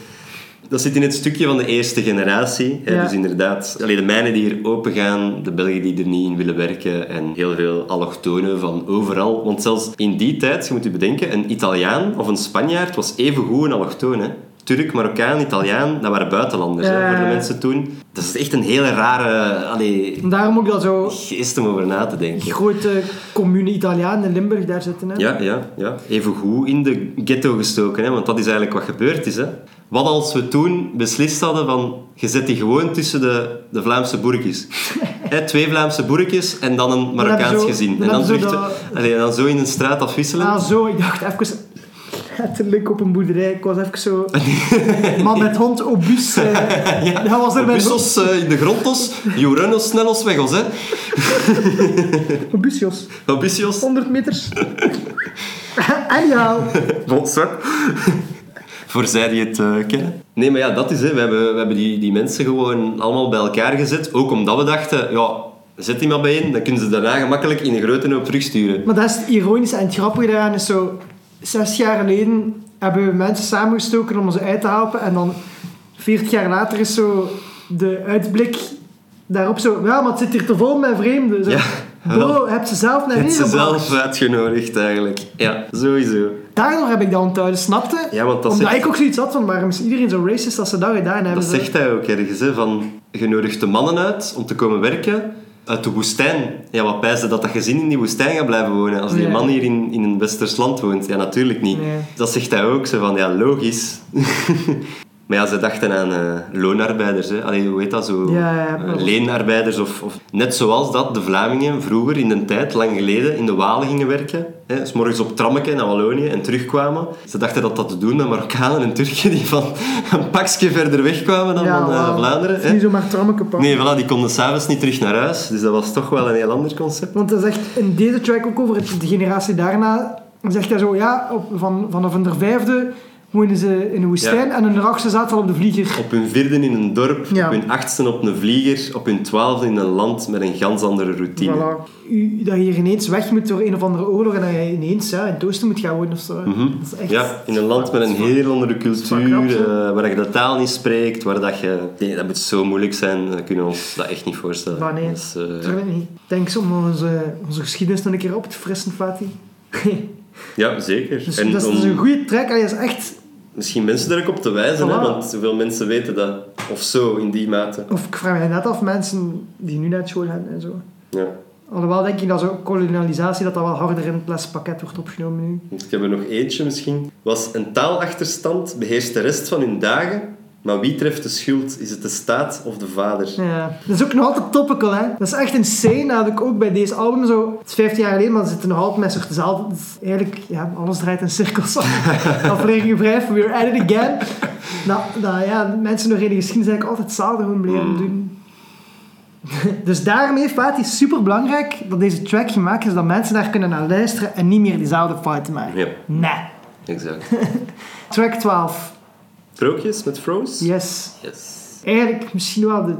Dat zit in het stukje van de eerste generatie. Hè, Ja. Dus inderdaad, allee, de mijnen die hier open gaan, de Belgen die er niet in willen werken en heel veel allochtonen van overal. Want zelfs in die tijd, je moet je bedenken, een Italiaan of een Spanjaard was even goed een allochtoon. Hè. Turk, Marokkaan, Italiaan, dat waren buitenlanders hè, voor de mensen toen. Dat is echt een hele rare allee, daarom ook dat zo geest om over na te denken. grote commune Italianen in Limburg daar zitten. Hè. Ja, ja, ja. Even goed in de ghetto gestoken, hè? want dat is eigenlijk wat gebeurd is. Hè? Wat als we toen beslist hadden van, je zet die gewoon tussen de, de Vlaamse boerkjes. <laughs> Twee Vlaamse boerkjes en dan een Marokkaans gezin. En dan, terug zo te- dat- allee, en dan zo in een straat afwisselen. Ah, zo. Ik dacht even... Letterlijk op een boerderij. Ik was even zo... <laughs> Man met hond, obus. <laughs> eh, Dat was er bij... Bussos eh, in de grondtos, Jorennos snellos wegos, hè. Obus, Jos. Obisios. 100 meters. Anyhow. Bonsoir. Voor zij die het eh, kennen. Nee, maar ja, dat is hè. We hebben, we hebben die, die mensen gewoon allemaal bij elkaar gezet. Ook omdat we dachten, ja, zet die maar bijeen. Dan kunnen ze daarna gemakkelijk in een grote hoop terugsturen. Maar dat is het ironische en het grappige daaraan is zo... Zes jaar geleden hebben we mensen samengestoken om ze uit te helpen. En dan 40 jaar later is zo de uitblik daarop zo... Ja, maar het zit hier te vol met vreemden. Zo, Ja, Bro, heb ze zelf naar Het hier ze gebracht. zelf uitgenodigd eigenlijk. Ja, sowieso. Daardoor heb ik dat onthouden, snapte? Ja, want dat Omdat zegt- ik ook zoiets had van, waarom is iedereen zo racist als ze dat gedaan hebben? Dat zegt hij ook ergens, hè, van je nodigt de mannen uit om te komen werken uit de woestijn. Ja, wat pijzen dat dat gezin in die woestijn gaat blijven wonen als die man hier in, in een westers land woont? Ja, natuurlijk niet. Nee. Dat zegt hij ook, zo van, ja, logisch. <laughs> maar ja, ze dachten aan eh, loonarbeiders, hè. Allee, hoe heet dat zo? Ja, ja, Eh, leenarbeiders of, of... Net zoals dat de Vlamingen vroeger in de tijd, lang geleden, in de Walen gingen werken. Hè, s morgens op trammetje naar Wallonië en terugkwamen. Ze dachten dat dat te doen met Marokkanen en Turken die van <laughs> een pakje verder weg kwamen dan Ja, van eh. Vlaanderen. Het Hè. is niet zomaar trammeke pakken. Nee, voilà, die konden s'avonds niet terug naar huis. Dus dat was toch wel een heel ander concept. Want hij zegt in deze track ook over het- de generatie daarna, zegt hij zo, ja, op, van, vanaf hun vijfde woonden ze in de woestijn Ja. en hun achtste zaten al op de vlieger. Op hun vierde in een dorp, Ja. op hun achtste op een vlieger, op hun twaalfde in een land met een gans andere routine. Voilà. U, dat je hier ineens weg moet door een of andere oorlog en dat je ineens ja, in het oosten moet gaan wonen of zo. Dat is echt... Mhm. Ja, in een land met een heel andere cultuur, knap, eh, waar je de taal niet spreekt, waar dat je... Nee, dat moet zo moeilijk zijn, we kunnen ons dat echt niet voorstellen. Maar nee, natuurlijk niet. Denk zo om onze, onze geschiedenis nog een keer op te frissen, Fatih. ja, zeker. dus en dat is om dus een goede. Allee, dat is echt... misschien mensen er ook op te wijzen, hè, want zoveel mensen weten dat. Of zo, in die mate. Of ik vraag me net af, mensen die nu naar school gaan en zo. Ja. Alhoewel denk ik dat zo kolonialisatie dat dat wel harder in het lespakket wordt opgenomen nu. Ik heb er nog eentje misschien. Was een taalachterstand beheerst de rest van hun dagen, Maar wie treft de schuld? Is het de staat of de vader? Ja. Dat is ook nog altijd topical, hè. Dat is echt insane. Dat had ik ook bij deze album zo... Het is 15 jaar geleden, maar ze zitten nog altijd met zich dezelfde... Eigenlijk, ja, alles draait in cirkels. <laughs> Aflevering 5, we're at it again. Dat, dat ja, mensen nog in de geschiedenis eigenlijk altijd hetzelfde gewoon blijven Mm. doen. dus daarmee, Fatih, is super belangrijk dat deze track gemaakt is, dat mensen daar kunnen naar luisteren en niet meer diezelfde fouten maken. Ja, Nee. exact. <laughs> Track 12. Sprookjes met Froze? Yes. Yes. Eigenlijk misschien wel de,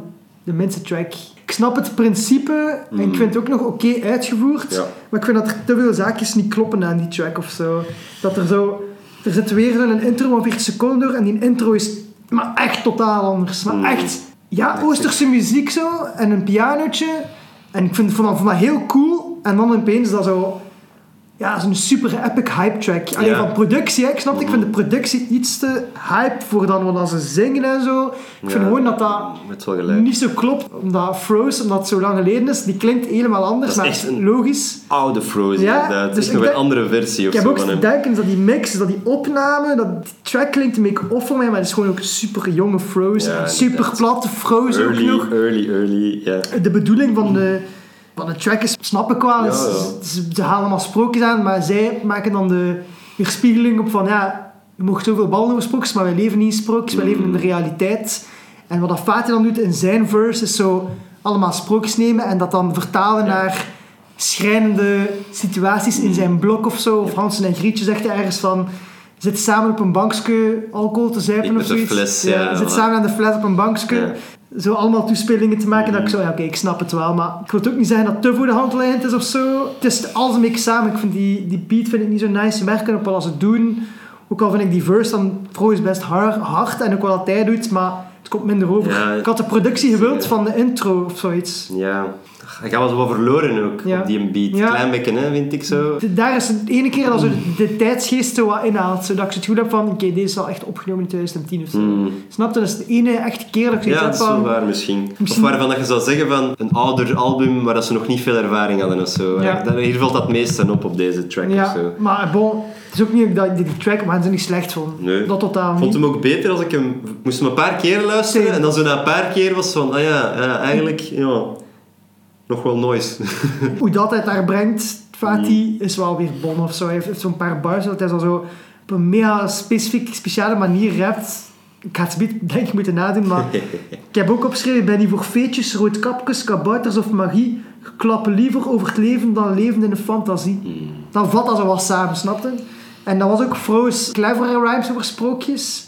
de minste track. Ik snap het principe en ik vind het ook nog oké uitgevoerd. Ja. Maar ik vind dat er te veel zaakjes niet kloppen aan die track of zo. Dat er zo... Er zit weer zo'n intro van 40 seconden door en die intro is maar echt totaal anders. Maar Mm. echt... Ja, Oosterse muziek zo en een pianootje. En ik vind, dat, vond dat heel cool. En dan opeens dat zo... Ja, zo'n super epic hype track. Alleen Ja. van productie, hè. ik snap ik vind de productie iets te hype voor dan wat ze zingen en zo. Ik vind Ja, gewoon dat dat niet zo klopt. Omdat Froze, omdat het zo lang geleden is, die klinkt helemaal anders, Dat is maar echt logisch. Oude Froze, Ja, inderdaad. Dus is ik nog een andere versie of Ik heb zo ook denken dat die mix, dat die opname, dat die track klinkt een beetje off voor mij, maar het is gewoon ook super jonge Froze. Super platte Froze ook nog. early, early, ja. De bedoeling van de, van de track is, snap ik wel, Ja, ja. Ze, ze halen allemaal sprookjes aan, maar zij maken dan de weerspiegeling op van ja, je mag zoveel ballen over sprookjes, maar wij leven niet in sprookjes, wij leven in de realiteit. En wat dat Fatih dan doet in zijn verse is zo allemaal sprookjes nemen en dat dan vertalen Ja. naar schrijnende situaties in zijn blok of zo. Of Hansen en Grietje zegt ergens van... Zitten samen op een bankje alcohol te zuipen of zoiets. fles, ja, zitten samen aan de fles op een bankje. Ja. Zo allemaal toespelingen te maken dat ik zo... Ja, oké, ik snap het wel. Maar ik wil ook niet zeggen dat het te voor de hand liggend is of zo. Het is alles een beetje samen. Ik vind die, die beat vind ik niet zo nice werken op wat ze doen. Ook al vind ik die verse dan... Is best hard, hard en ook wat hij doet, maar het komt minder over. Ja, ik had de productie gewild ja. van de intro of zoiets. Ja. Hij gaat wel zo verloren ook, Ja. op die beat. Ja. Klein beetje, hè, vind ik zo. Daar is de ene keer dat zo de, de tijdsgeest zo wat inhaalt. Zodat ik het goed heb van, oké, deze is al echt opgenomen in 2010 of zo. Mm. Snap je? Dat is de ene echte keer dat ik Ja, heb dat is wel van... waar misschien. Misschien- Of waarvan dat je zou zeggen van een ouder album waar dat ze nog niet veel ervaring hadden of zo. Ja. Dat- Hier valt dat meeste op op deze track of Ja, zo. maar bon, het is ook niet dat ik die track waanzinnig slecht vond. Nee. Dat totaal Ik vond niet. hem ook beter als ik hem... Moest hem een paar keer luisteren en dan zo na een paar keer was van, ah ja, ja eigenlijk, ja, nog wel noise. <laughs> Hoe dat hij het daar brengt, Fatih, Mm. is wel weer bon of zo. Hij heeft, zo'n paar bars dat hij zo, op een mega specifiek, speciale manier rapt. Ik ga het <laughs> denk ik moeten nadoen, maar <laughs> ik heb ook opgeschreven, ben die voor feetjes, roodkapjes, kabouters of magie, klappen liever over het leven dan leven in een fantasie. Mm. Dan vat dat zo wat samen, snapte? En dat was ook Fro's clevere rhymes over sprookjes.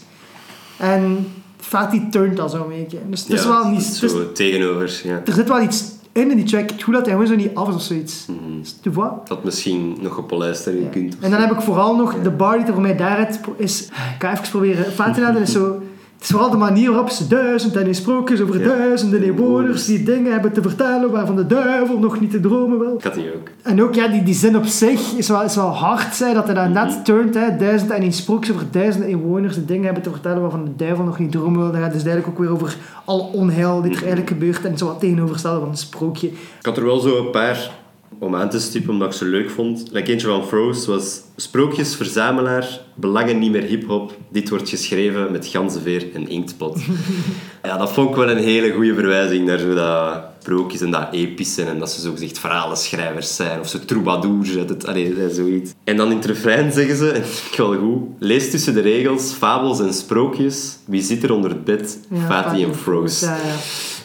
En Fatih turnt dat zo een beetje. Dus het is wel niet... Zo is- tegenover, ja. er zit wel iets in in die track. Het goed dat hij gewoon zo niet af is of zoiets. Dus, tu vois? Dat misschien nog gepolijster in kunt. of En dan heb ik vooral nog de bar die er voor mij daaruit is. Ik ga even proberen. Fatina is zo. Het is vooral de manier waarop ze duizend en een sprookjes over Ja. duizenden inwoners die dingen hebben te vertellen waarvan de duivel nog niet te dromen wil. Ik had die ook. En ook ja, die, die zin op zich is wel, is wel hard, zei, dat hij dat net Mhm. turnt. Hè, duizend en een sprookjes over duizenden inwoners die dingen hebben te vertellen waarvan de duivel nog niet dromen wil. Dan gaat het dus eigenlijk ook weer over al onheil die er eigenlijk gebeurt en zo wat tegenoverstellen van een sprookje. Ik had er wel zo een paar om aan te stippen, omdat ik ze leuk vond. Like eentje van Froze was Sprookjesverzamelaar, belangen niet meer hip-hop. Dit wordt geschreven met ganzenveer en inktpot. <laughs> ja, dat vond ik wel een hele goede verwijzing naar zo dat sprookjes en dat epische en dat ze zo gezegd verhalenschrijvers zijn of zo troubadours uit het, allee, zoiets. En dan in het refrein zeggen ze, <laughs> en dat vind ik wel goed, lees tussen de regels, fabels en sprookjes, wie zit er onder het bed? Ja, en Froze. Ja, ja.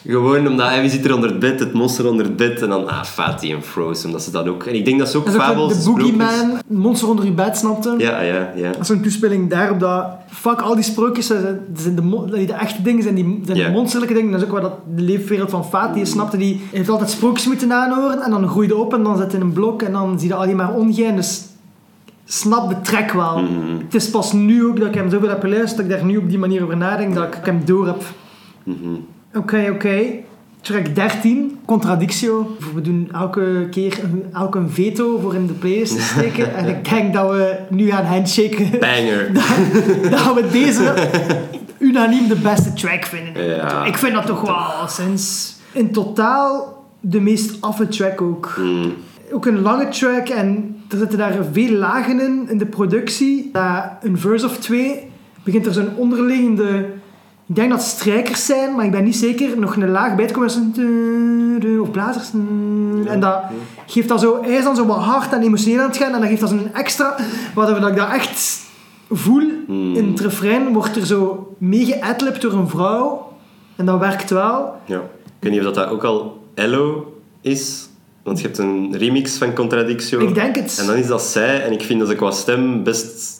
Gewoon omdat wie zit er onder het bed, het monster onder het bed en dan ah, Fatih en Froze, omdat ze dat ook... En ik denk dat ze ook Dat is ook fabels... de boogeyman, monster onder je bed, snapte? Ja, ja, ja. Dat is een toespeling daarop dat... Fuck, al die sprookjes, zijn, de, de echte dingen, zijn, die, zijn de monsterlijke dingen. Dat is ook wat dat de leefwereld van Fatih is, snapte. Die heeft altijd sprookjes moeten aanhoren en dan groeide op en dan zit hij in een blok en dan zie je alleen maar ongein. Dus snap de trek wel. Mhm. Het is pas nu ook dat ik hem zoveel heb geluisterd, dat ik daar nu op die manier over nadenk, dat ik hem door heb. Mhm. Oké, oké. Track 13, Contradictio. We doen elke keer een, elke een veto voor in de playlist te steken. en ik denk dat we nu gaan handshaken. Banger. <laughs> dat we deze unaniem de beste track vinden. Ja. Ik vind dat toch wel sinds in totaal de meest affe track ook. Mm. Ook een lange track en er zitten daar veel lagen in, in de productie. Na een verse of twee begint er zo'n onderliggende Ik denk dat het strijkers zijn, maar ik ben niet zeker. Nog een laag bij te komen. een Of blazers. En dat geeft dat zo... Hij is dan zo wat hard en emotioneel aan het gaan. En dat geeft dat zo'n extra... Waardoor dat ik dat echt voel. Hmm. In het refrein wordt er zo mee door een vrouw. En dat werkt wel. Ja. Ik weet niet of dat, dat ook al Ello is. Want je hebt een remix van Contradictio. Ik denk het. En dan is dat zij. En ik vind dat ze qua stem best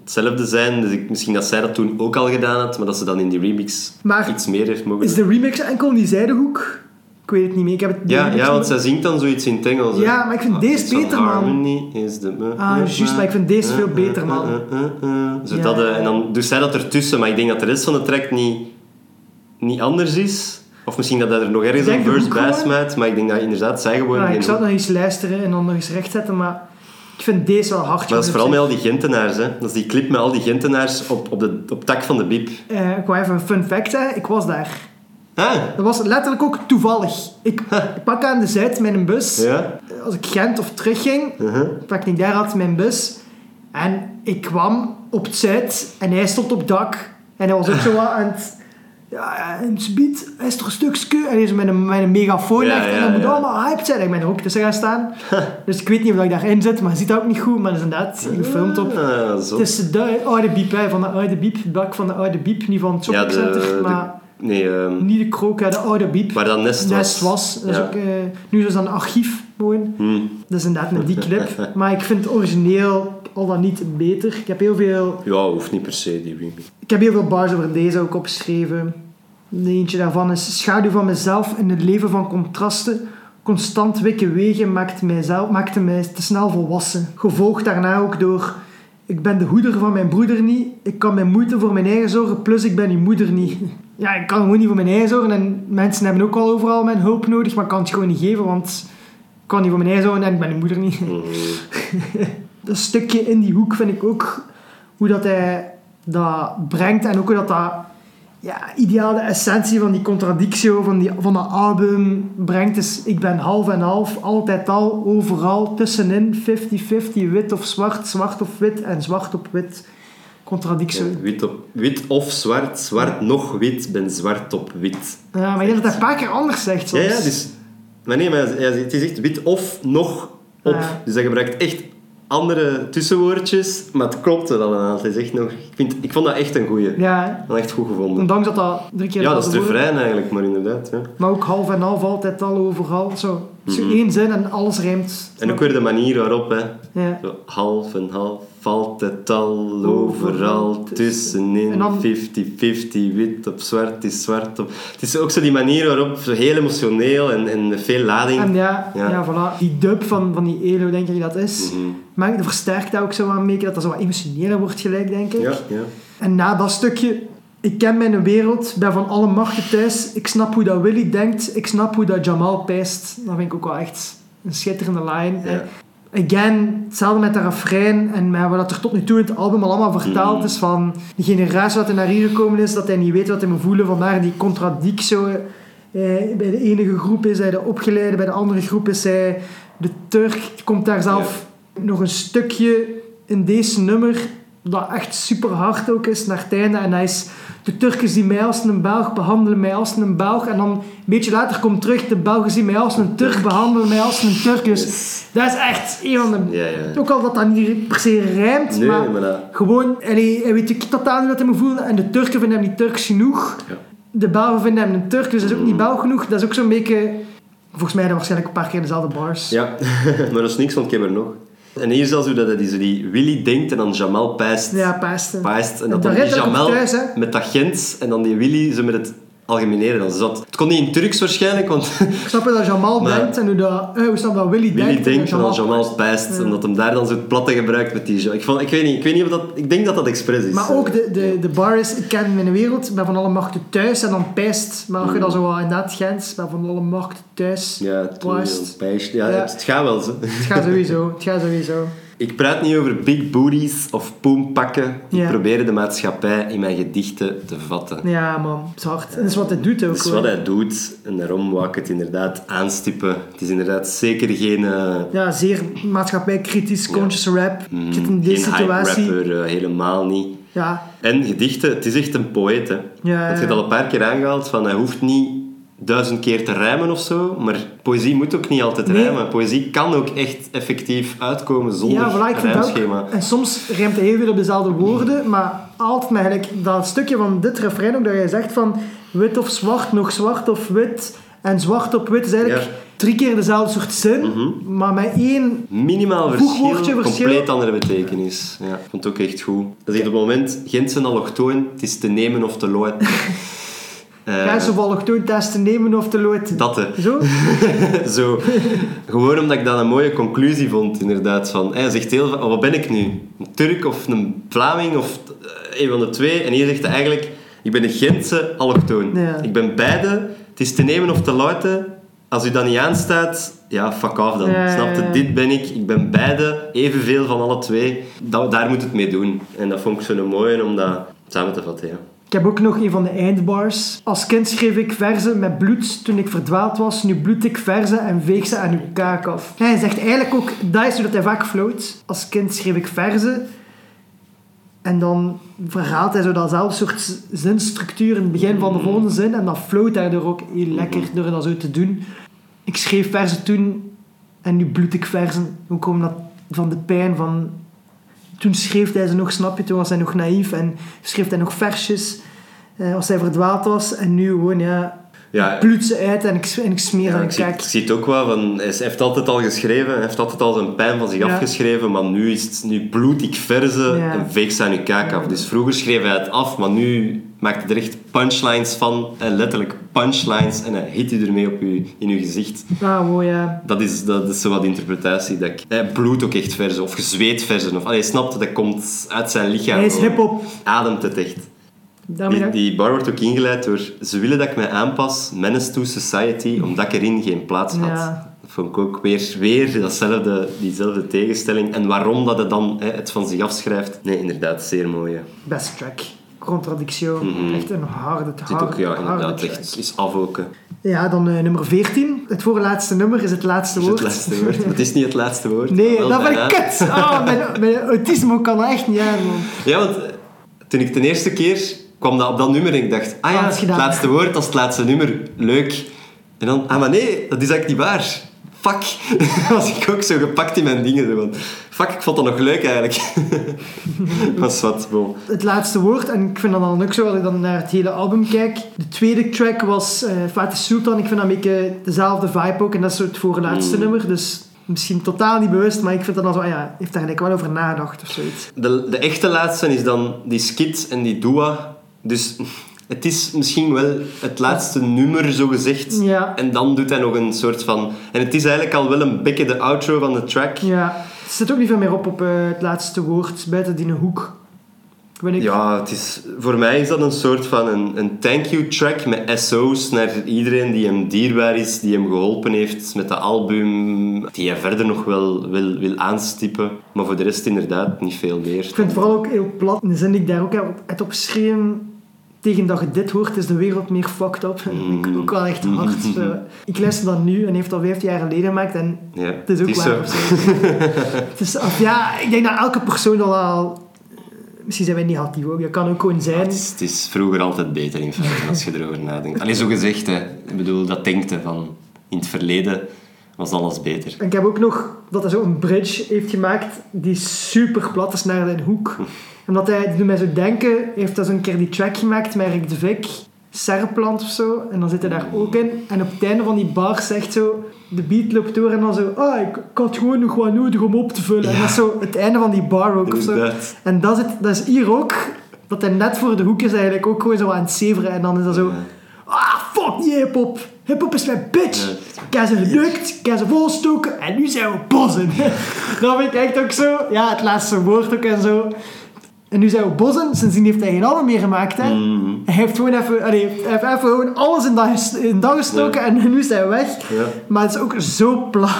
hetzelfde zijn. Dus ik, misschien dat zij dat toen ook al gedaan had. Maar dat ze dan in die remix Maar iets meer heeft mogen Is de remix enkel in die zijdehoek? Ik weet het niet meer. Ik heb het Ja, ja, want zij zingt dan zoiets in het Engels. hè. Ja, maar ik vind deze Iets van beter, man. Harmony is de... Ah, juist, maar ik vind deze veel beter, man. Zo Ja. dat, eh, en dan doet zij dat ertussen, maar ik denk dat de rest van de track niet, niet anders is. Of misschien dat hij er nog ergens Ik een verse bij smijt, maar ik denk dat inderdaad zij gewoon... Ja, ik geen zou nog eens luisteren en dan nog eens rechtzetten, maar ik vind deze wel hard. Maar dat is vooral met al die Gentenaars, hè. Dat is die clip met al die Gentenaars op, op, de, op tak van de biep. Eh, ik wou even een fun fact zeggen. Ik was daar. Ah, Dat was letterlijk ook toevallig. Ik, ik pak aan de Zuid mijn bus. ja. Als ik Gent of terugging, Uh-huh. pakte ik daar altijd mijn bus. En ik kwam op het Zuid en hij stond op het dak. En hij was ook zo aan het... Ja, en het biedt, hij is toch een stukje. En hij is met een, met een megafoon Ja, echt. en dat moet allemaal hyped zijn. Ik ben er ook tussen gaan staan. <laughs> dus ik weet niet of ik daarin zit, maar je ziet dat ook niet goed. Maar dat is inderdaad gefilmd op... Zo. Het is de oude biep, hè, van de oude biep. Het dak van de oude biep, niet van het shoppingcenter. de- maar Nee, ehm, niet de krook, hè, de oude biep. waar dat nest was. Nest was. Dat is ook, eh, nu is dat een archief gewoon. Hmm. Dat is inderdaad met die clip. Maar ik vind het origineel al dan niet beter. Ik heb heel veel, Ja, hoeft niet per se, die ik heb heel veel bars over deze ook opgeschreven. Eentje daarvan is schaduw van mezelf in het leven van contrasten. Constant wikke wegen maakte, mijzelf, maakte mij te snel volwassen. Gevolgd daarna ook door... Ik ben de hoeder van mijn broeder niet. Ik kan mijn moeite voor mijn eigen zorgen, plus ik ben uw moeder niet. <laughs> Ja, ik kan gewoon niet voor mijn eigen zorgen. En mensen hebben ook al overal mijn hulp nodig, maar ik kan het gewoon niet geven, want ik kan niet voor mijn eigen zorgen en ik ben uw moeder niet. Hmm. <laughs> dat stukje in die hoek vind ik ook hoe dat hij dat brengt en ook hoe dat dat ja, ideaal de essentie van die contradictio van, die, van dat album brengt. Dus ik ben half en half, altijd al, overal, tussenin, 50-50, wit of zwart, zwart of wit en zwart op wit. Contradictio. Ja, wit, op, wit of zwart, zwart nog wit, ben zwart op wit. Ja, maar ik denk dat een paar keer anders zegt Ja, soms. ja, dus... Maar nee, maar ja, het is echt wit of nog op. Ja. Dus hij gebruikt echt andere tussenwoordjes, maar het klopt wel. Het is echt nog... Ik, vind, ik vond dat echt een goeie. Ja, Dat echt goed gevonden. ondanks dat dat drie keer Ja, dat is de refrein eigenlijk, maar inderdaad. Ja. Maar ook half en half, altijd al, overal. Zo, zo Mhm. één zin en alles rijmt. En ook weer de manier waarop, hè. Ja. Zo half en half, valt het al Overal tussenin. tussenin, En dan- 50-50, wit op zwart is zwart op... Het is ook zo die manier waarop, heel emotioneel en, en veel lading. En ja, ja. Ja. voilà. Die dub van, van die Elo, denk ik dat is. Mhm. Maar dat versterkt dat ook zo aan beetje, dat dat zo wat emotioneler wordt gelijk, denk ik. Ja, ja. En na dat stukje, ik ken mijn wereld, ben van alle machten thuis. Ik snap hoe dat Willy denkt, ik snap hoe dat Jamal pijst. Dat vind ik ook wel echt een schitterende line. Ja. Again, hetzelfde met de refrein en met wat er tot nu toe in het album al allemaal vertaald Mm. is van die generatie wat er naar hier gekomen is, dat hij niet weet wat hij moet voelen. Vandaar die contradictio. Eh, bij de enige groep is hij de opgeleide, bij de andere groep is hij de Turk. Komt daar zelf nog een stukje in deze nummer dat echt super hard ook is naar het einde. En hij is de Turken zien mij als een Belg, behandelen mij als een Belg. En dan een beetje later komt terug, de Belgen zien mij als een Turk, behandelen mij als een Turk. Dus Yes. dat is echt een van de... Ja, ja. Ook al dat dat niet per se rijmt, Nee, maar, maar dat... gewoon, hij, hij weet ook totaal niet wat hij moet voelen. En de Turken vinden hem niet Turks genoeg. Ja. De Belgen vinden hem een Turk, dus dat is ook niet Belg genoeg. Dat is ook zo'n beetje... Volgens mij dat waarschijnlijk een paar keer dezelfde bars. Ja, <laughs> maar dat is niks, want ik heb er nog. En hier zelfs hoe dat hij zo die Willy denkt en dan Jamal pijst. Ja, pijst en dan die Jamal thuis, met dat Gent en dan die Willy zo met het algemeneren. Dan zat. Het kon niet in Turks waarschijnlijk, want Ik snap je dat Jamal Maar- denkt en hoe, dat, eh, hoe snap dat Willy, Willy denkt. denkt en dan Jamal pijst. Ja. Omdat hem daar dan zo het platte gebruikt met die... Ik, vond, ik, weet niet, ik weet niet of dat... Ik denk dat dat expres is. Maar ook de, de, de bar is, ik ken mijn wereld, ben van alle machten thuis en dan pijst. Maar als je dat zo inderdaad Gent, ik ben van alle machten thuis. Ja, pijst. Ja, Ja. het gaat wel zo. Het gaat sowieso, het gaat sowieso. Ik praat niet over big booties of poempakken. Ik Ja. probeer de maatschappij in mijn gedichten te vatten. Ja man, het is hard. En dat is wat hij doet ook. Dat is hoor. wat hij doet en daarom wou ik het inderdaad aanstippen. Het is inderdaad zeker geen, eh, Ja, zeer maatschappijkritisch, conscious rap. mm, Ik zit in deze geen situatie. rapper, eh, helemaal niet. Ja, En gedichten, het is echt een poëet. Hè. Ja, Dat je het al een paar keer aangehaald, van hij hoeft niet duizend keer te rijmen of zo, maar poëzie moet ook niet altijd Nee. rijmen. Poëzie kan ook echt effectief uitkomen zonder ja voilà, rijmschema. En soms rijmt hij heel veel op dezelfde woorden, maar altijd met gelijk dat stukje van dit refrein ook, dat jij zegt van wit of zwart, nog zwart of wit, en zwart op wit is eigenlijk Ja. Mhm. drie keer dezelfde soort zin, maar met één... Minimaal verschil, verschil. compleet andere betekenis. Ja, ik vond het ook echt goed. Dat is op het moment, Gentse allochtoon, het is te nemen of te lopen. <laughs> Eh, Ga je of allochtoon testen nemen of te lood. dat hè. Zo? <laughs> Zo. Gewoon omdat ik dat een mooie conclusie vond, inderdaad. Van, hij zegt heel vaak, oh, wat ben ik nu? Een Turk of een Vlaming of eh, een van de twee? En hier zegt hij eigenlijk, ik ben een Gentse allochtoon. Ja. Ik ben beide. Het is te nemen of te luiten. Als u dat niet aanstaat, ja, fuck off dan. Ja, ja, Snap je? ja. Dit ben ik. Ik ben beide. Evenveel van alle twee. Dat, daar moet het mee doen. En dat vond ik zo'n mooie om dat samen te vatten, ja. Ik heb ook nog een van de eindbars. Als kind schreef ik verzen met bloed toen ik verdwaald was. Nu bloed ik verzen en veeg ze aan uw kaak af. Hij zegt eigenlijk ook, dat is hoe dat hij vaak floot. Als kind schreef ik verzen. En dan verhaalt hij zo datzelfde soort zinstructuur in het begin van de volgende zin. En dat floot daardoor ook heel lekker door dat zo te doen. Ik schreef verzen toen en nu bloed ik verzen. Ook omdat van de pijn van toen schreef hij ze nog, snap je, toen was hij nog naïef en schreef hij nog versjes eh, als hij verdwaald was. En nu gewoon, ja, Ja, ze uit en ik, en ik smeer Ja, aan ik, zie, kijk. ik zie het ook wel, van, hij heeft altijd al geschreven, hij heeft altijd al zijn pijn van zich Ja. afgeschreven, maar nu is het nu bloed ik verzen Ja. en veeg ze aan uw kaak af. Dus vroeger schreef hij het af, maar nu maakt hij er echt punchlines van, en letterlijk punchlines, en hij hit u ermee op u, in uw gezicht. Ah, mooi, ja. Dat is, dat is zo wat de interpretatie. Dat ik, hij bloed ook echt verzen, of gezweet verzen, of allee, snapte, dat komt uit zijn lichaam. Hij is hip-hop. Ademt het echt. Die, bar wordt ook ingeleid door ze willen dat ik mij aanpas, menace to society, omdat ik erin geen plaats had. Ja. Dat vond ik ook weer, weer datzelfde, diezelfde tegenstelling. En waarom dat het dan hè, het van zich afschrijft. Nee, inderdaad, zeer mooi. hè. Best track. Contradictio. Mhm. Echt een harde, harde, ook, ja, harde inderdaad, echt is af. Ja, dan eh, nummer 14. Het voorlaatste nummer is het laatste Dat is woord. het laatste woord. <laughs> Het is niet het laatste woord. Nee, Wel dat ben ik kut. Ah, mijn, mijn autisme kan echt niet aan, man. Ja, want eh, toen ik de eerste keer kwam dat op dat nummer en ik dacht, ah ja, het laatste woord, dat is het laatste nummer, leuk. En dan, ah maar nee, dat is eigenlijk niet waar. Fuck. <laughs> was ik ook zo gepakt in mijn dingen. Zo van, fuck, ik vond dat nog leuk eigenlijk. <laughs> was wat, bon. het laatste woord. En ik vind dat dan ook zo, als ik dan naar het hele album kijk. De tweede track was eh Fatih Sultan. Ik vind dat een beetje dezelfde vibe ook. En dat is zo het voorlaatste Mm. nummer. Dus misschien totaal niet bewust, maar ik vind dat dan zo, ah ja, heeft daar gelijk wel over nagedacht of zoiets. De, de echte laatste is dan die skit en die dua. Dus het is misschien wel het laatste nummer, zo gezegd. Ja. En dan doet hij nog een soort van... En het is eigenlijk al wel een beetje de outro van de track. Ja, er zit ook niet veel meer op op eh, het laatste woord, buiten die hoek. Ik. Ja, het is, voor mij is dat een soort van een, een thank you track met SO's naar iedereen die hem dierbaar is, die hem geholpen heeft met de album, die hij verder nog wel wil, wil aanstippen. Maar voor de rest inderdaad niet veel meer. Ik vind het vooral ook heel plat. In de zin die ik daar ook heb heb opgeschreven. Tegen dat je dit hoort, is de wereld meer fucked up. Ik ook wel echt hard. Zo. Ik luister dat nu en heeft al 15 jaar geleden gemaakt. En Ja, het is ook waar. <laughs> het is, of ja, ik denk dat elke persoon dat al... Misschien zijn wij negatief ook. Dat kan ook gewoon zijn. Het is, het is vroeger altijd beter in feite, als je erover nadenkt. Alleen zo gezegd, hè. Ik bedoel, dat denkte van... In het verleden was alles beter. En ik heb ook nog dat hij zo een bridge heeft gemaakt die super plat is naar een hoek. <laughs> Omdat hij, die doet mij zo denken, heeft hij zo'n keer die track gemaakt met Rick de Vic, Serplant of zo. En dan zit hij daar ook in. En op het einde van die bar zegt zo, de beat loopt door en dan zo, ah, ik, ik had gewoon nog wat nodig om op te vullen. En dat is zo het einde van die bar ook of zo. Inderdaad. En dat is, het, dat is hier ook, dat hij net voor de hoek is eigenlijk ook gewoon zo aan het zeveren. En dan is dat zo, ah, fuck die hip-hop. Hip-hop is mijn bitch. Ik heb ze gelukt, ik heb ze volstoken en nu zijn we bossen. <laughs> dat vind ik echt ook zo. Ja, het laatste woord ook en zo. En nu zijn we bossen. Sindsdien heeft hij geen album meer gemaakt. Hè. Mhm. Hij heeft gewoon even, allee, heeft even gewoon alles in dat, ges- in dat gestoken en nu is hij weg. Maar het is ook zo plat.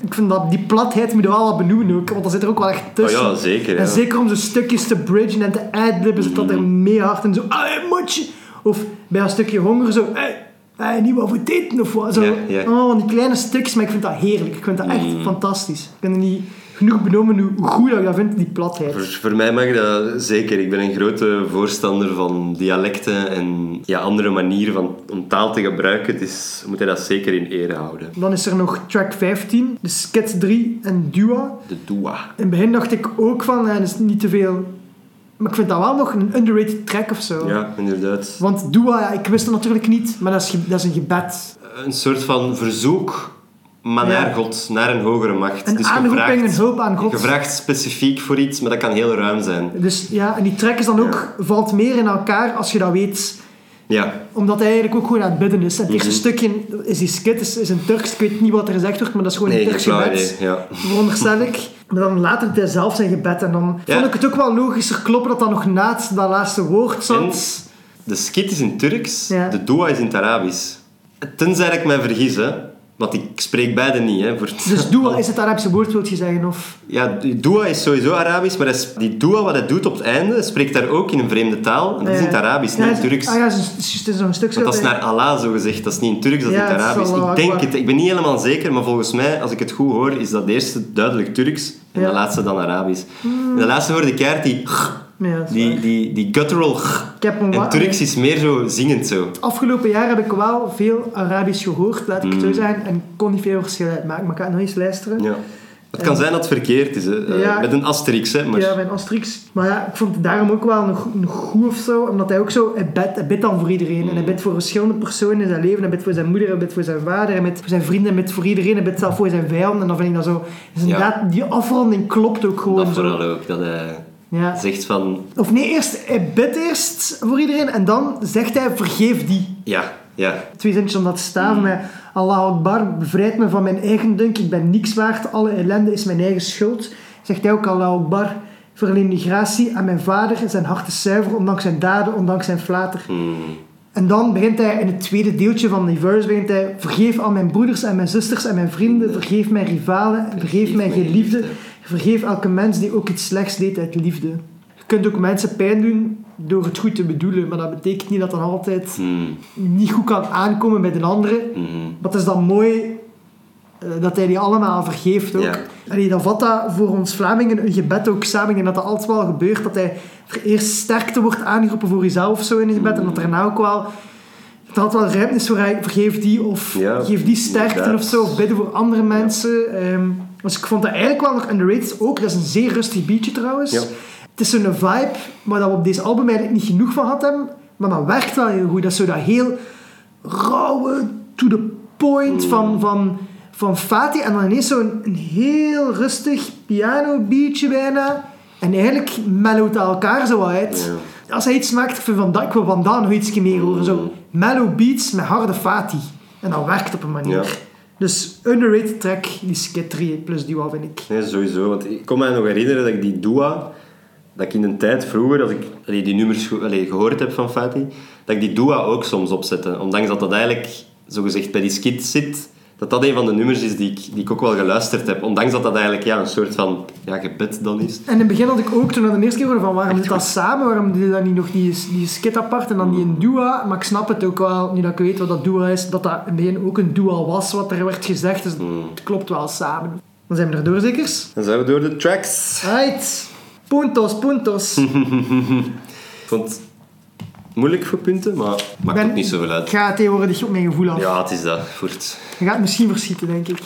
Ik vind dat die platheid moet je wel wat benoemen ook, want dat zit er ook wel echt Oh tussen. ja, zeker. En Ja. zeker om zo stukjes te bridgen en te adlibben zit dat er mee hard in. Zo, motje. Of bij een stukje honger zo, hey, hey, niet wat voor eten of wat. Zo, Ja, ja. Oh, die kleine stukjes, maar ik vind dat heerlijk. Ik vind dat echt Mm. fantastisch. Ik kan er niet genoeg benoemen hoe goed dat ik dat vind, die platheid. Voor, voor mij mag dat zeker. Ik ben een grote voorstander van dialecten en ja, andere manieren van, om taal te gebruiken. Dus we moeten dat zeker in ere houden. Dan is er nog track 15, de skit 3 en Dua. De Dua. In het begin dacht ik ook van, eh, dat is niet te veel... Maar ik vind dat wel nog een underrated track of zo. Ja, inderdaad. Want Dua, ja, ik wist het natuurlijk niet, maar dat is, dat is een gebed. Een soort van verzoek, maar Ja. naar God, naar een hogere macht. Een dus aanroeping, een hulp aan God. Je vraagt specifiek voor iets, maar dat kan heel ruim zijn. Dus ja, en die track is dan ook, valt meer in elkaar als je dat weet. Ja, Omdat hij eigenlijk ook gewoon aan het bidden is. En het eerste Mhm. stukje is die skit, is, is een Turks. Ik weet niet wat er gezegd wordt, maar dat is gewoon een Turks gebed. Ja. Veronderstel ik. Maar dan later doet hij zelf zijn gebed. En dan vond ik het ook wel logischer kloppen dat dat nog na het, dat laatste woord zat. De skit is in Turks, de dua is in het Arabisch. Tenzij ik mij vergis, hè. Want ik spreek beide niet, hè. Voor het- Dus dua is het Arabische woord, wil je zeggen? Of... Ja, dua is sowieso Arabisch, maar is- die dua wat hij doet op het einde, spreekt daar ook in een vreemde taal. En dat is in het Arabisch, niet in het Turks. Ah ja, het is, het is- het is nog een stuk Want dat is naar Allah, zo gezegd. Dat is niet in Turks, dat is in het het is Arabisch. Ik denk het. Ik ben niet helemaal zeker, maar volgens mij, als ik het goed hoor, is dat eerste duidelijk Turks en de laatste dan Arabisch. En de laatste hoorde ik die... Ja, Die, die, die guttural... Ik heb een En Turks is meer zo zingend zo. Afgelopen jaar heb ik wel veel Arabisch gehoord, laat ik Mm. zo zeggen. En ik kon niet veel verschil uitmaken, maar ik ga het nog eens luisteren. Ja. Het kan zijn dat het verkeerd is, hè. Eh, Ja. met een asterix, hè. Maar... Ja, mijn Asterix. Maar ja, ik vond het daarom ook wel nog, nog goed of zo. Omdat hij ook zo... Hij bidt, hij bidt dan voor iedereen. En hij bidt voor verschillende personen in zijn leven. Hij bidt voor zijn moeder, hij bidt voor zijn vader. Hij bidt voor zijn vrienden, hij bidt voor iedereen. Hij bidt zelf voor zijn vijanden. En dan vind ik dat zo... Dus Ja. inderdaad, die afronding klopt ook gewoon Dat zo. vooral ook. Dat hij Ja. zegt van... Of nee, eerst... Hij bidt eerst voor iedereen. En dan zegt hij, vergeef die. Ja, ja. Twee zinnetjes om dat te staven met... Allah Akbar, bevrijd me van mijn eigen dunk. Ik ben niks waard. Alle ellende is mijn eigen schuld. Zegt hij ook, Allah Akbar, verleen die gratie aan mijn vader. Zijn hart is zuiver, ondanks zijn daden, ondanks zijn flater. Hmm. En dan begint hij in het tweede deeltje van die verse, begint hij... Vergeef al mijn broeders en mijn zusters en mijn vrienden. Vergeef mijn rivalen. Vergeef mijn geliefden. Vergeef elke mens die ook iets slechts deed uit liefde. Je kunt ook mensen pijn doen door het goed te bedoelen. Maar dat betekent niet dat dat altijd Hmm. niet goed kan aankomen bij de andere. Mhm. Maar het is dan mooi eh, dat hij die allemaal vergeeft ook. Ja. Allee, dan vat dat voor ons Vlamingen een gebed ook samen. En dat dat altijd wel gebeurt. Dat hij er eerst sterkte wordt aangeroepen voor jezelf zo in een gebed. En dat er daarna ook wel... Dat altijd wel ruimte is voor hij, vergeef die of Ja, geef die sterkte of zo. Of bidden voor andere mensen. Ehm, dus ik vond dat eigenlijk wel nog underrated ook. Dat is een zeer rustig beatje trouwens. Ja. Het is zo'n vibe waar dat we op deze album eigenlijk niet genoeg van gehad hebben. Maar dat werkt wel heel goed. Dat is zo dat heel rauwe, to the point van, van, van Fatih. En dan ineens zo'n een heel rustig piano beatje bijna. En eigenlijk mellowt dat elkaar zo uit. Als hij iets maakt, ik, vind van, dat- ik wil van daar nog iets meer horen. Zo mellow beats met harde Fatih. En dat werkt op een manier. Ja. Dus underrated track, die 3 plus Dua vind ik. Nee, sowieso. Want ik kon me nog herinneren dat ik die Dua, dat ik in een tijd vroeger, als ik die nummers gehoord heb van Fatih, dat ik die Dua ook soms opzette. Ondanks dat dat eigenlijk, zogezegd, bij die skit zit, dat dat een van de nummers is die ik, die ik ook wel geluisterd heb. Ondanks dat dat eigenlijk ja, een soort van ja, gebed dan is. En in het begin had ik ook, toen ik de eerste keer hoorde van waarom doet dat samen, waarom doe je dat niet nog die, die skit apart en dan die een dua, maar ik snap het ook wel, nu dat ik weet wat dat dua is, dat dat in het begin ook een dua was, wat er werd gezegd, dus het klopt wel samen. Dan zijn we er door, zekers? Dan zijn we door de tracks. Right. Puntos, puntos. <laughs> Ik vond het moeilijk voor punten, maar maakt Ben- ook niet zoveel uit. Ik ga tegenwoordig op mijn gevoel af. Ja, het is dat. Voort. Je gaat misschien verschieten, denk ik.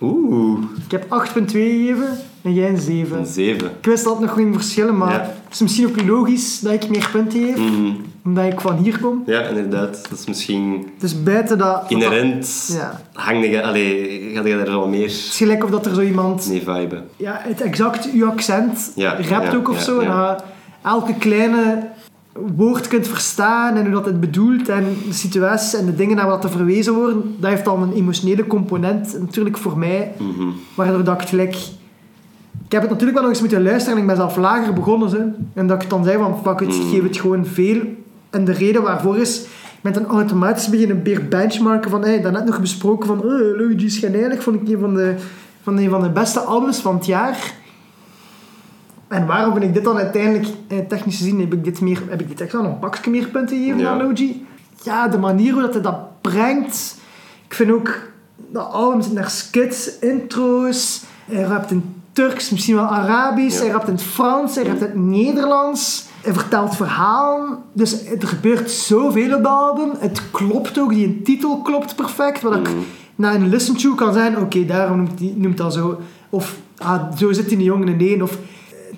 Oeh, Ik heb 8,2 gegeven en jij een 7. een 7. Ik wist dat nog ging verschillen, maar Ja. het is misschien ook logisch dat ik meer punten geef, Mhm. omdat ik van hier kom. Ja, inderdaad. Dat is misschien Dus buiten dat... inherent. Ja. Hang je, allee, ga je daar wel meer Het is gelijk of dat er zo iemand mee viben. ja, het exact uw accent Ja, rapt ook of zo. En elke kleine woord kunt verstaan en hoe dat het bedoelt en de situaties en de dingen naar wat te verwezen worden, dat heeft dan een emotionele component, natuurlijk voor mij, Mhm. waardoor dat ik gelijk... Ik heb het natuurlijk wel nog eens moeten luisteren en ik ben zelf lager begonnen. Ze. En dat ik dan zei van, fuck it, ik Mhm. geef het gewoon veel. En de reden waarvoor is, met een automatisch beginnen weer benchmarken van, hey, daarnet nog besproken van, oh, Luigi's Schijnheilig vond ik een van de, van een van de beste albums van het jaar. En waarom vind ik dit dan uiteindelijk, eh, technisch gezien, heb ik dit, meer, heb ik dit echt wel een pakje meer punten gegeven Ja. Ja, de manier hoe dat hij dat brengt. Ik vind ook dat album zit naar skits, intro's. Hij rapt in Turks, misschien wel Arabisch. Ja. Hij rapt in het Frans, hij rapt in het Nederlands. Hij vertelt verhalen. Dus er gebeurt zoveel op dat album. Het klopt ook, die titel klopt perfect. Wat ik na een listen to kan zijn, oké, daarom noemt, die, noemt dat zo. Of ah, zo zit die jongen in één. Of,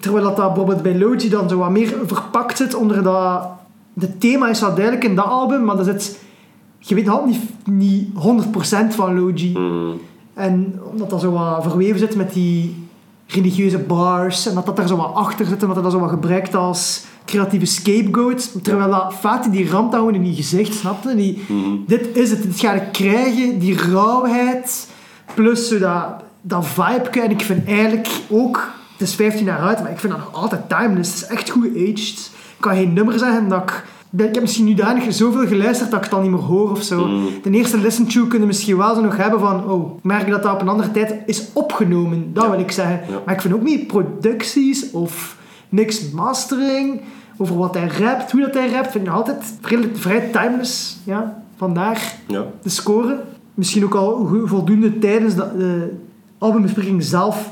terwijl dat, dat bijvoorbeeld bij Logi dan zo wat meer verpakt zit onder dat... Het thema is wel duidelijk in dat album, maar dat zit... Je weet nog niet, niet 100% van Logi. Mm. En omdat dat zo wat verweven zit met die religieuze bars en dat dat er zo wat achter zit en dat dat zo wat gebruikt als creatieve scapegoat. Terwijl dat Fatih die ramt gewoon in die gezicht, snapte? Die, Mhm. Dit is het, dit ga ik krijgen, die rauwheid, plus zo dat, dat vibe. En ik vind eigenlijk ook, het is 15 jaar uit, maar ik vind dat nog altijd timeless. Het is echt goed aged. Ik kan geen nummer zeggen dat ik... Ik heb misschien nu danig zoveel geluisterd dat ik het dan niet meer hoor of zo. Mm. De eerste listen to kunnen misschien wel zo nog hebben van... Oh, ik merk dat dat op een andere tijd is opgenomen. Dat Ja. wil ik zeggen. Ja. Maar ik vind ook niet producties of niks mastering. Over wat hij rapt, hoe dat hij rapt. Vind ik nog altijd vrij, vrij timeless. Ja, vandaar Ja. de score. Misschien ook al voldoende tijdens de, de albumbespreking zelf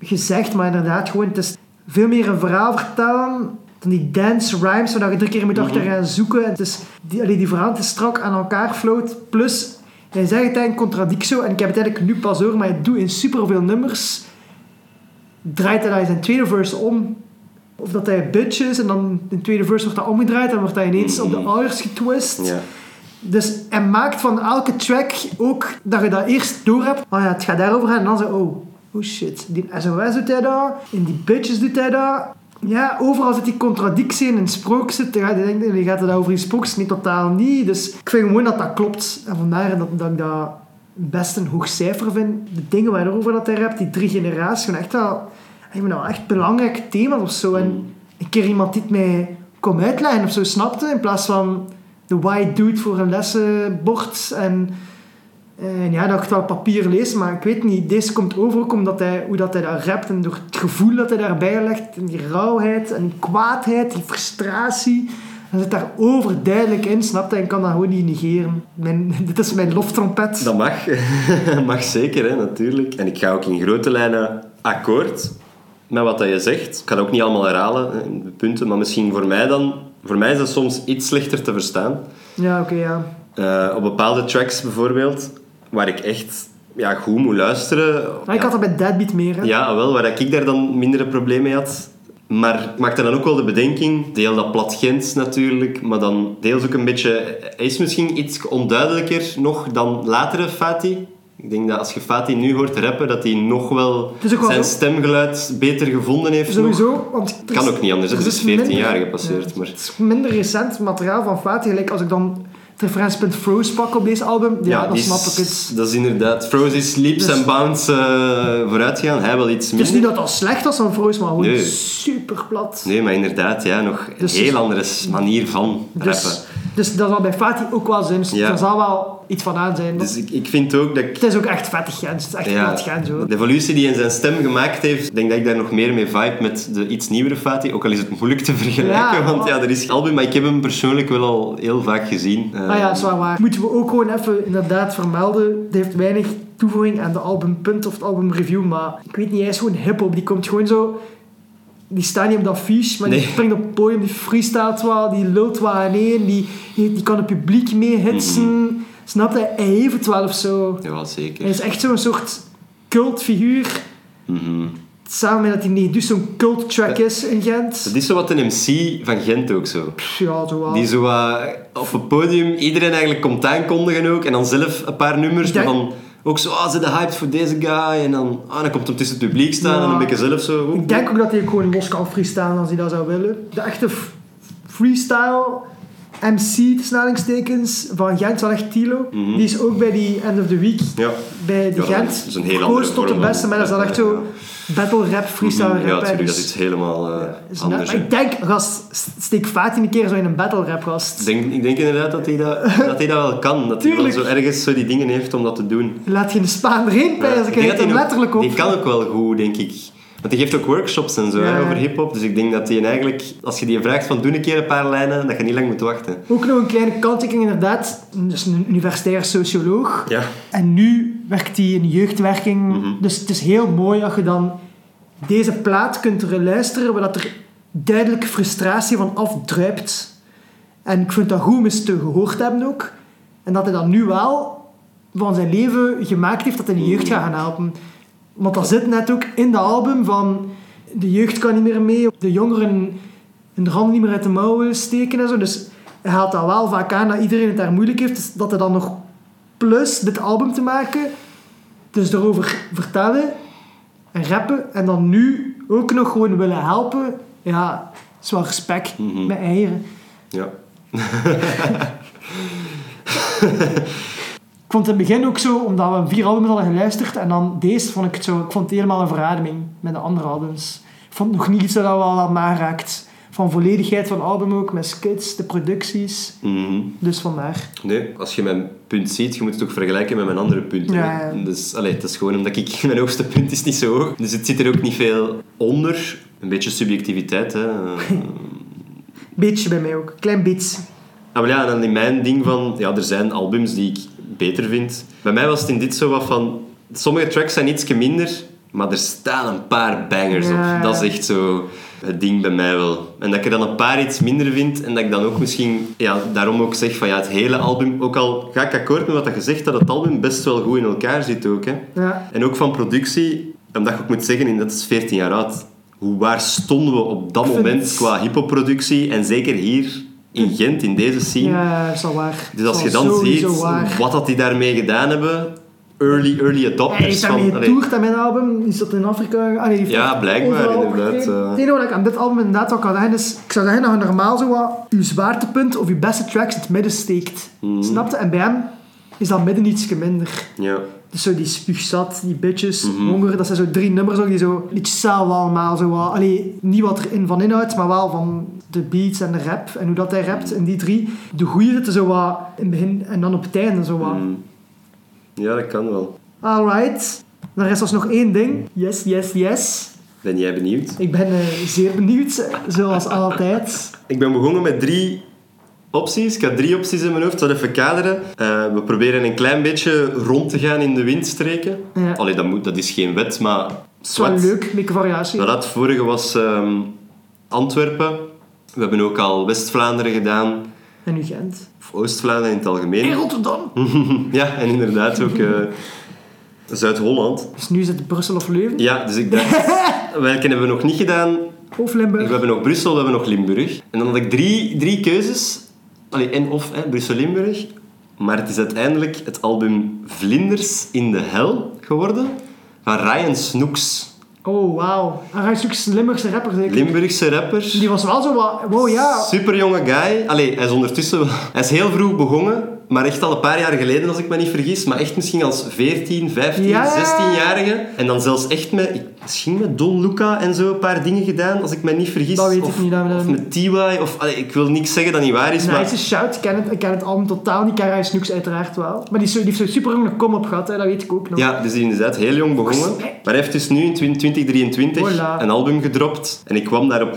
gezegd. Maar inderdaad, gewoon, het is veel meer een verhaal vertellen dan die dance rhymes, waar je drie keer moet achter gaan zoeken. Het is, die, allee, die verhaal te strak aan elkaar floot. Plus, hij zegt het eigenlijk contradictio. En ik heb het eigenlijk nu pas door, maar hij doet in superveel nummers. Draait hij zijn tweede verse om. Of dat hij bitch is en dan in de tweede verse wordt dat omgedraaid en wordt hij ineens op de ouders getwist. Ja. Dus hij maakt van elke track ook dat je dat eerst door hebt. Oh ja, het gaat daarover gaan. En dan zo, oh, oh shit. Die SOS doet hij dat. In die bitches doet hij dat. Ja, overal zit die contradictie in. In sprook zit. Je denkt, je gaat het over die sprookjes niet totaal niet. Dus ik vind gewoon dat dat klopt. En vandaar dat, dat ik dat best een hoog cijfer vind. De dingen waarover dat hij rapt, die drie generaties, gewoon echt wel, ik dat wel echt belangrijk thema of zo. En een keer iemand die het mij kon uitleggen of zo snapte, in plaats van de white dude voor een lessenbord. En, en ja, dat ik het wel papier lees, maar ik weet niet. Deze komt over ook omdat hij, hoe dat hij daar rapt en door het gevoel dat hij daarbij legt. En die rauwheid en die kwaadheid, die frustratie. Dat zit daar overduidelijk in, snap je? En kan dat gewoon niet negeren. Mijn, <laughs> dit is mijn loftrompet. Dat mag. <laughs> mag zeker, hè, natuurlijk. En ik ga ook in grote lijnen akkoord met wat dat je zegt. Ik ga dat ook niet allemaal herhalen, de punten, maar misschien voor mij dan... Voor mij is dat soms iets slechter te verstaan. Ja, oké, ja. Eh, op bepaalde tracks bijvoorbeeld, waar ik echt ja, goed moet luisteren. Maar ik had dat bij Deadbeat meer, hè. Ja, wel, waar ik daar dan mindere problemen mee had. Maar ik maakte dan ook wel de bedenking, deel dat plat Gent natuurlijk, maar dan deels ook een beetje... Hij is misschien iets onduidelijker nog dan latere Fatih. Ik denk dat als je Fatih nu hoort rappen, dat hij nog wel Het wel zijn stemgeluid beter gevonden heeft. nog. Sowieso, want... er Kan is- ook niet anders, er Het is is 14 minder- jaar gepasseerd, ja, maar- Het is minder recent materiaal van Fatih. Gelijk als ik dan het referentiepunt Froze pak op deze album, ja, dan die snap ik het. Dat is inderdaad... Froze is leaps Dus- en bounds eh vooruit gaan. Hij wel iets Het is minder. niet dat al slecht was van Froze, maar gewoon Nee. super plat. Nee, maar inderdaad, ja, nog Dus- een heel andere manier van rappen. Dus, dus dat zal bij Fatih ook wel zijn. Dus Ja. er zal wel iets van aan zijn. Dus ik, ik vind ook dat ik... Het is ook echt vettig Gens. Het is echt Ja, Gens, hoor. de evolutie die hij in zijn stem gemaakt heeft, ik denk dat ik daar nog meer mee vibe met de iets nieuwere Fatih. Ook al is het moeilijk te <laughs> vergelijken, Ja, want ja, er is album, maar ik heb hem persoonlijk wel al heel vaak gezien. Eh, Ah ja, dat is wel waar. Moeten we ook gewoon even inderdaad vermelden. Het heeft weinig toevoeging aan de albumpunt of het albumreview, maar ik weet niet, hij is gewoon hip-hop. Die komt gewoon zo. Die staat niet op dat fiche, maar die springt op het podium, die freestylt wel, die lult wel aaneen, die, die, die kan het publiek mee hitsen. Snap je? Hij heeft het wel of zo. Ja, zeker. Hij is echt zo'n soort cultfiguur. Mhm. Samen met dat hij niet dus zo'n cult track is in Gent. Dat is zo wat een MC van Gent ook zo. Pff, Ja, zo wel. Die zo wat op het podium iedereen eigenlijk komt aankondigen ook. En dan zelf een paar nummers. Denk- ook zo, ah, ze de hyped voor deze guy. En dan, ah, dan komt hem tussen het publiek staan. Ja. En dan ben je zelf zo... Ik denk ook dat hij gewoon los kan freestylen als hij dat zou willen. De echte freestyle MC, tussen aanhalingstekens, van Gent, wel echt Tilo. Mhm. Die is ook bij die End of the Week, Ja. bij de Ja, Gent, dat is een heel andere tot de beste. Maar dat is dan echt <laughs> zo battle rap, freestyle rap. Ja, hè, natuurlijk. Dat dus- is helemaal eh, is anders. maar ik denk, gast, steek Fatih een keer zo in een battle rap, gast. Ik denk, ik denk inderdaad dat hij dat, <laughs> dat hij dat wel kan. Dat hij wel zo ergens zo die dingen heeft om dat te doen. Laat je de Spaan erin Ja, pijzen, ik denk dat hij hem letterlijk op. Die kan ook wel goed, denk ik. Want die geeft ook workshops en zo hè, over hip-hop. Dus ik denk dat die eigenlijk, als je die vraagt van doe een keer een paar lijnen, dat je niet lang moet wachten. Ook nog een kleine kanttekening inderdaad. Dus een universitair socioloog. Ja. En nu werkt hij in jeugdwerking. Dus het is heel mooi als je dan deze plaat kunt luisteren, waar dat er duidelijk frustratie van afdruipt. En ik vind dat goed om eens te gehoord hebben ook. En dat hij dat nu wel van zijn leven gemaakt heeft dat hij de jeugd gaat gaan helpen. Want dat zit net ook in de album van de jeugd kan niet meer mee, de jongeren hun handen niet meer uit de mouwen steken en zo. Dus hij haalt dat wel vaak aan dat iedereen het daar moeilijk heeft. Dus dat hij dan nog plus dit album te maken, dus erover vertellen en rappen en dan nu ook nog gewoon willen helpen, ja, is wel respect Mhm. met eieren. Ja. <laughs> <laughs> Ik vond het in het begin ook zo, omdat we vier albums hadden geluisterd en dan deze vond ik het zo, ik vond het helemaal een verademing met de andere albums. Ik vond nog niet iets dat wel al aanraakt. Van volledigheid van het album ook, met skits, de producties. Mhm. Dus vandaar. Nee, als je mijn punt ziet, je moet het ook vergelijken met mijn andere punten. Ja. Dus allee, het is gewoon omdat ik, <laughs> mijn hoogste punt is niet zo hoog. Dus het zit er ook niet veel onder. Een beetje subjectiviteit, hè. <laughs> Beetje bij mij ook, klein beetje. Ah, maar ja, en dan in mijn ding van... Ja, er zijn albums die ik beter vind. Bij mij was het in dit zo wat van... Sommige tracks zijn ietsje minder, maar er staan een paar bangers Ja. op. Dat is echt zo het ding bij mij wel. En dat ik er dan een paar iets minder vind en dat ik dan ook misschien... Ja, daarom ook zeg van ja, het hele album... Ook al ga ik akkoord met wat je zegt, dat het album best wel goed in elkaar zit ook. Hè. Ja. En ook van productie, omdat je ook moet zeggen, dat is 14 jaar oud. Hoe waar stonden we op dat Ik moment qua hippoproductie en zeker hier in Gent, in deze scene. Ja, dat is al waar. Dus als je dan ziet waar. wat dat die daarmee gedaan hebben, early, early Hij adopters heeft van... daarmee getoerd aan mijn album. Is dat in Afrika? Ah, nee, heeft Ja, blijkbaar, inderdaad, eh. Het enige wat ik aan dit album inderdaad wel kan zeggen is... Ik zou zeggen dat je normaal zo wat je zwaartepunt of je beste tracks in het midden steekt. Mhm. Snap je? En bij hem is dat midden ietsje minder. ja. Dus zo die spuugzat, die bitches, Mhm. honger, dat zijn zo drie nummers ook die zo iets allemaal zo wat. Allee, niet wat erin van inhoud, maar wel van de beats en de rap en hoe dat hij rapt. En die drie, de goeie zitten zo wat in het begin en dan op het einde zo wat. Mm. ja, dat kan wel. Alright. Dan rest ons nog één ding. Yes, yes, yes. Ben jij benieuwd? Ik ben eh, zeer benieuwd, zoals altijd. Ik ben begonnen met drie opties. Ik had drie opties in mijn hoofd. Zal even kaderen. Eh, we proberen een klein beetje rond te gaan in de windstreken. Ja. Allee, dat, moet, dat is geen wet, maar... Wel zwart. leuk, beetje variatie. Maar dat vorige was ehm, Antwerpen. We hebben ook al West-Vlaanderen gedaan. En nu Gent. Of Oost-Vlaanderen in het algemeen. En Rotterdam. <laughs> Ja, en inderdaad ook eh, Zuid-Holland. Dus nu is het Brussel of Leuven. Ja, dus ik dacht... <laughs> welke hebben we nog niet gedaan? Of We Limburg. hebben nog Brussel, we hebben nog Limburg. En dan had ik drie, drie keuzes. Allee, en of hè, Brussel-Limburg. Maar het is uiteindelijk het album Vlinders in de Hel geworden. Van Ryan Snoeks. Oh, wauw. En hij is een Limburgse rapper zeker. Limburgse rapper. Die was wel zo wat... Wow, ja. Super jonge guy. Allee, hij is ondertussen. Hij is heel vroeg begonnen, maar echt al een paar jaar geleden, als ik me niet vergis. Maar echt misschien als 14, 15, Ja, ja, ja. 16-jarige. En dan zelfs echt met... ik- Misschien met Don Luca en zo een paar dingen gedaan, als ik me niet vergis. Dat weet ik of, niet, dat Of niet- met TY, of... Allee, ik wil niks zeggen dat niet waar is, maar... Nice shout. Ik ken het, ik ken het album totaal niet. Ik Ryan Snoeks uiteraard wel. Maar die, is zo, die heeft zo'n super jonge kom-op gehad, hè. dat weet ik ook nog. Ja, dus die is inderdaad heel jong begonnen. Maar hij heeft dus nu in 2023 Voilà. een album gedropt. En ik kwam daarop...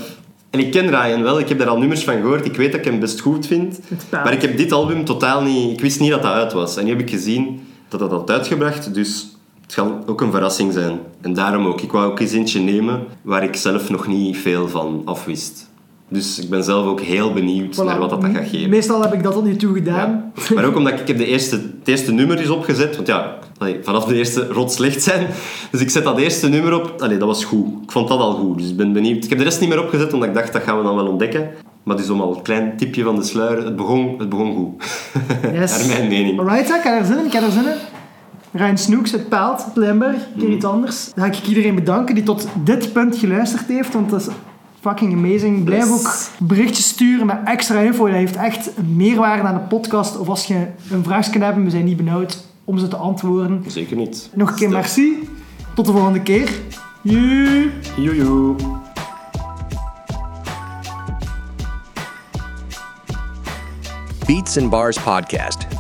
En ik ken Ryan wel, ik heb daar al nummers van gehoord. Ik weet dat ik hem best goed vind. Maar ik heb dit album totaal niet... Ik wist niet dat dat uit was. En nu heb ik gezien dat dat had uitgebracht. Dus het zal ook een verrassing zijn. En daarom ook. Ik wou ook eens eentje nemen waar ik zelf nog niet veel van afwist. Dus ik ben zelf ook heel benieuwd Voilà. naar wat dat, dat gaat geven. Meestal heb ik dat tot nu toe gedaan. Ja. Maar ook omdat ik, ik heb de eerste, het eerste nummer is opgezet. Want ja, allee, vanaf de eerste rot slecht zijn. Dus ik zet dat eerste nummer op. Allee, dat was goed. Ik vond dat al goed. Dus ik ben benieuwd. Ik heb de rest niet meer opgezet, omdat ik dacht, dat gaan we dan wel ontdekken. Maar dus om al een klein tipje van de sluier. Het begon, het begon goed. <laughs> Yes. Naar mijn mening. Alright, ik heb er zin in. Ik heb er zin in. Ryan Snoeks uit Paalt, uit Limburg. Een Mhm. iets anders. Dan ga ik iedereen bedanken die tot dit punt geluisterd heeft. Want dat is fucking amazing. Blijf Yes. ook berichtjes sturen met extra info. Dat heeft echt meerwaarde aan de podcast. Of als je een vraag kan hebben, we zijn niet benauwd om ze te antwoorden. Zeker niet. Nog een keer Stel. merci. Tot de volgende keer. Joe. Beats and Bars Podcast.